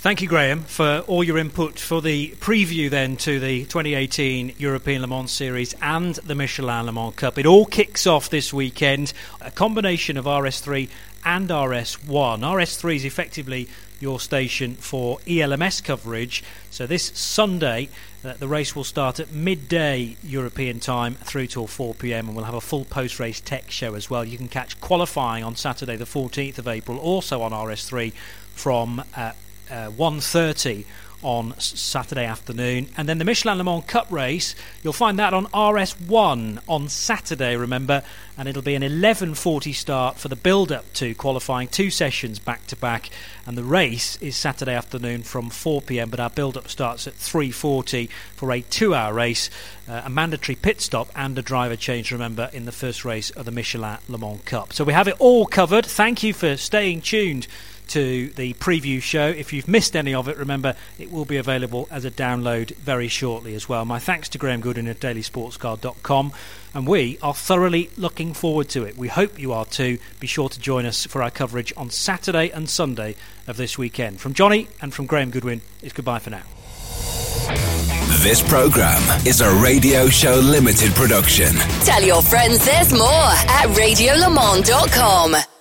Thank you, Graham, for all your input for the preview then to the 2018 European Le Mans Series and the Michelin Le Mans Cup. It all kicks off this weekend. A combination of RS3 and RS1. RS3 is effectively your station for ELMS coverage. So this Sunday, uh, the race will start at midday European time through till 4 pm, and we'll have a full post race tech show as well. You can catch qualifying on Saturday, the 14th of April, also on RS3 from uh, uh, 1.30 on Saturday afternoon. And then the Michelin Le Mans Cup race, you'll find that on RS1 on Saturday, remember, and it'll be an 11:40 start for the build-up to qualifying, two sessions back to back, and the race is Saturday afternoon from 4 p.m. But our build-up starts at 3:40 for a two-hour race, uh, a mandatory pit stop and a driver change. Remember in the first race of the Michelin Le Mans Cup. So we have it all covered. Thank you for staying tuned to the preview show. If you've missed any of it, remember it will be available as a download very shortly as well. My thanks to Graham Goodwin at dailysportscar.com, and we are thoroughly looking forward to it. We hope you are too. Be sure to join us for our coverage on Saturday and Sunday of this weekend. From Johnny and from Graham Goodwin, it's goodbye for now. This program is a radio show limited production. Tell your friends there's more at radiolemans.com.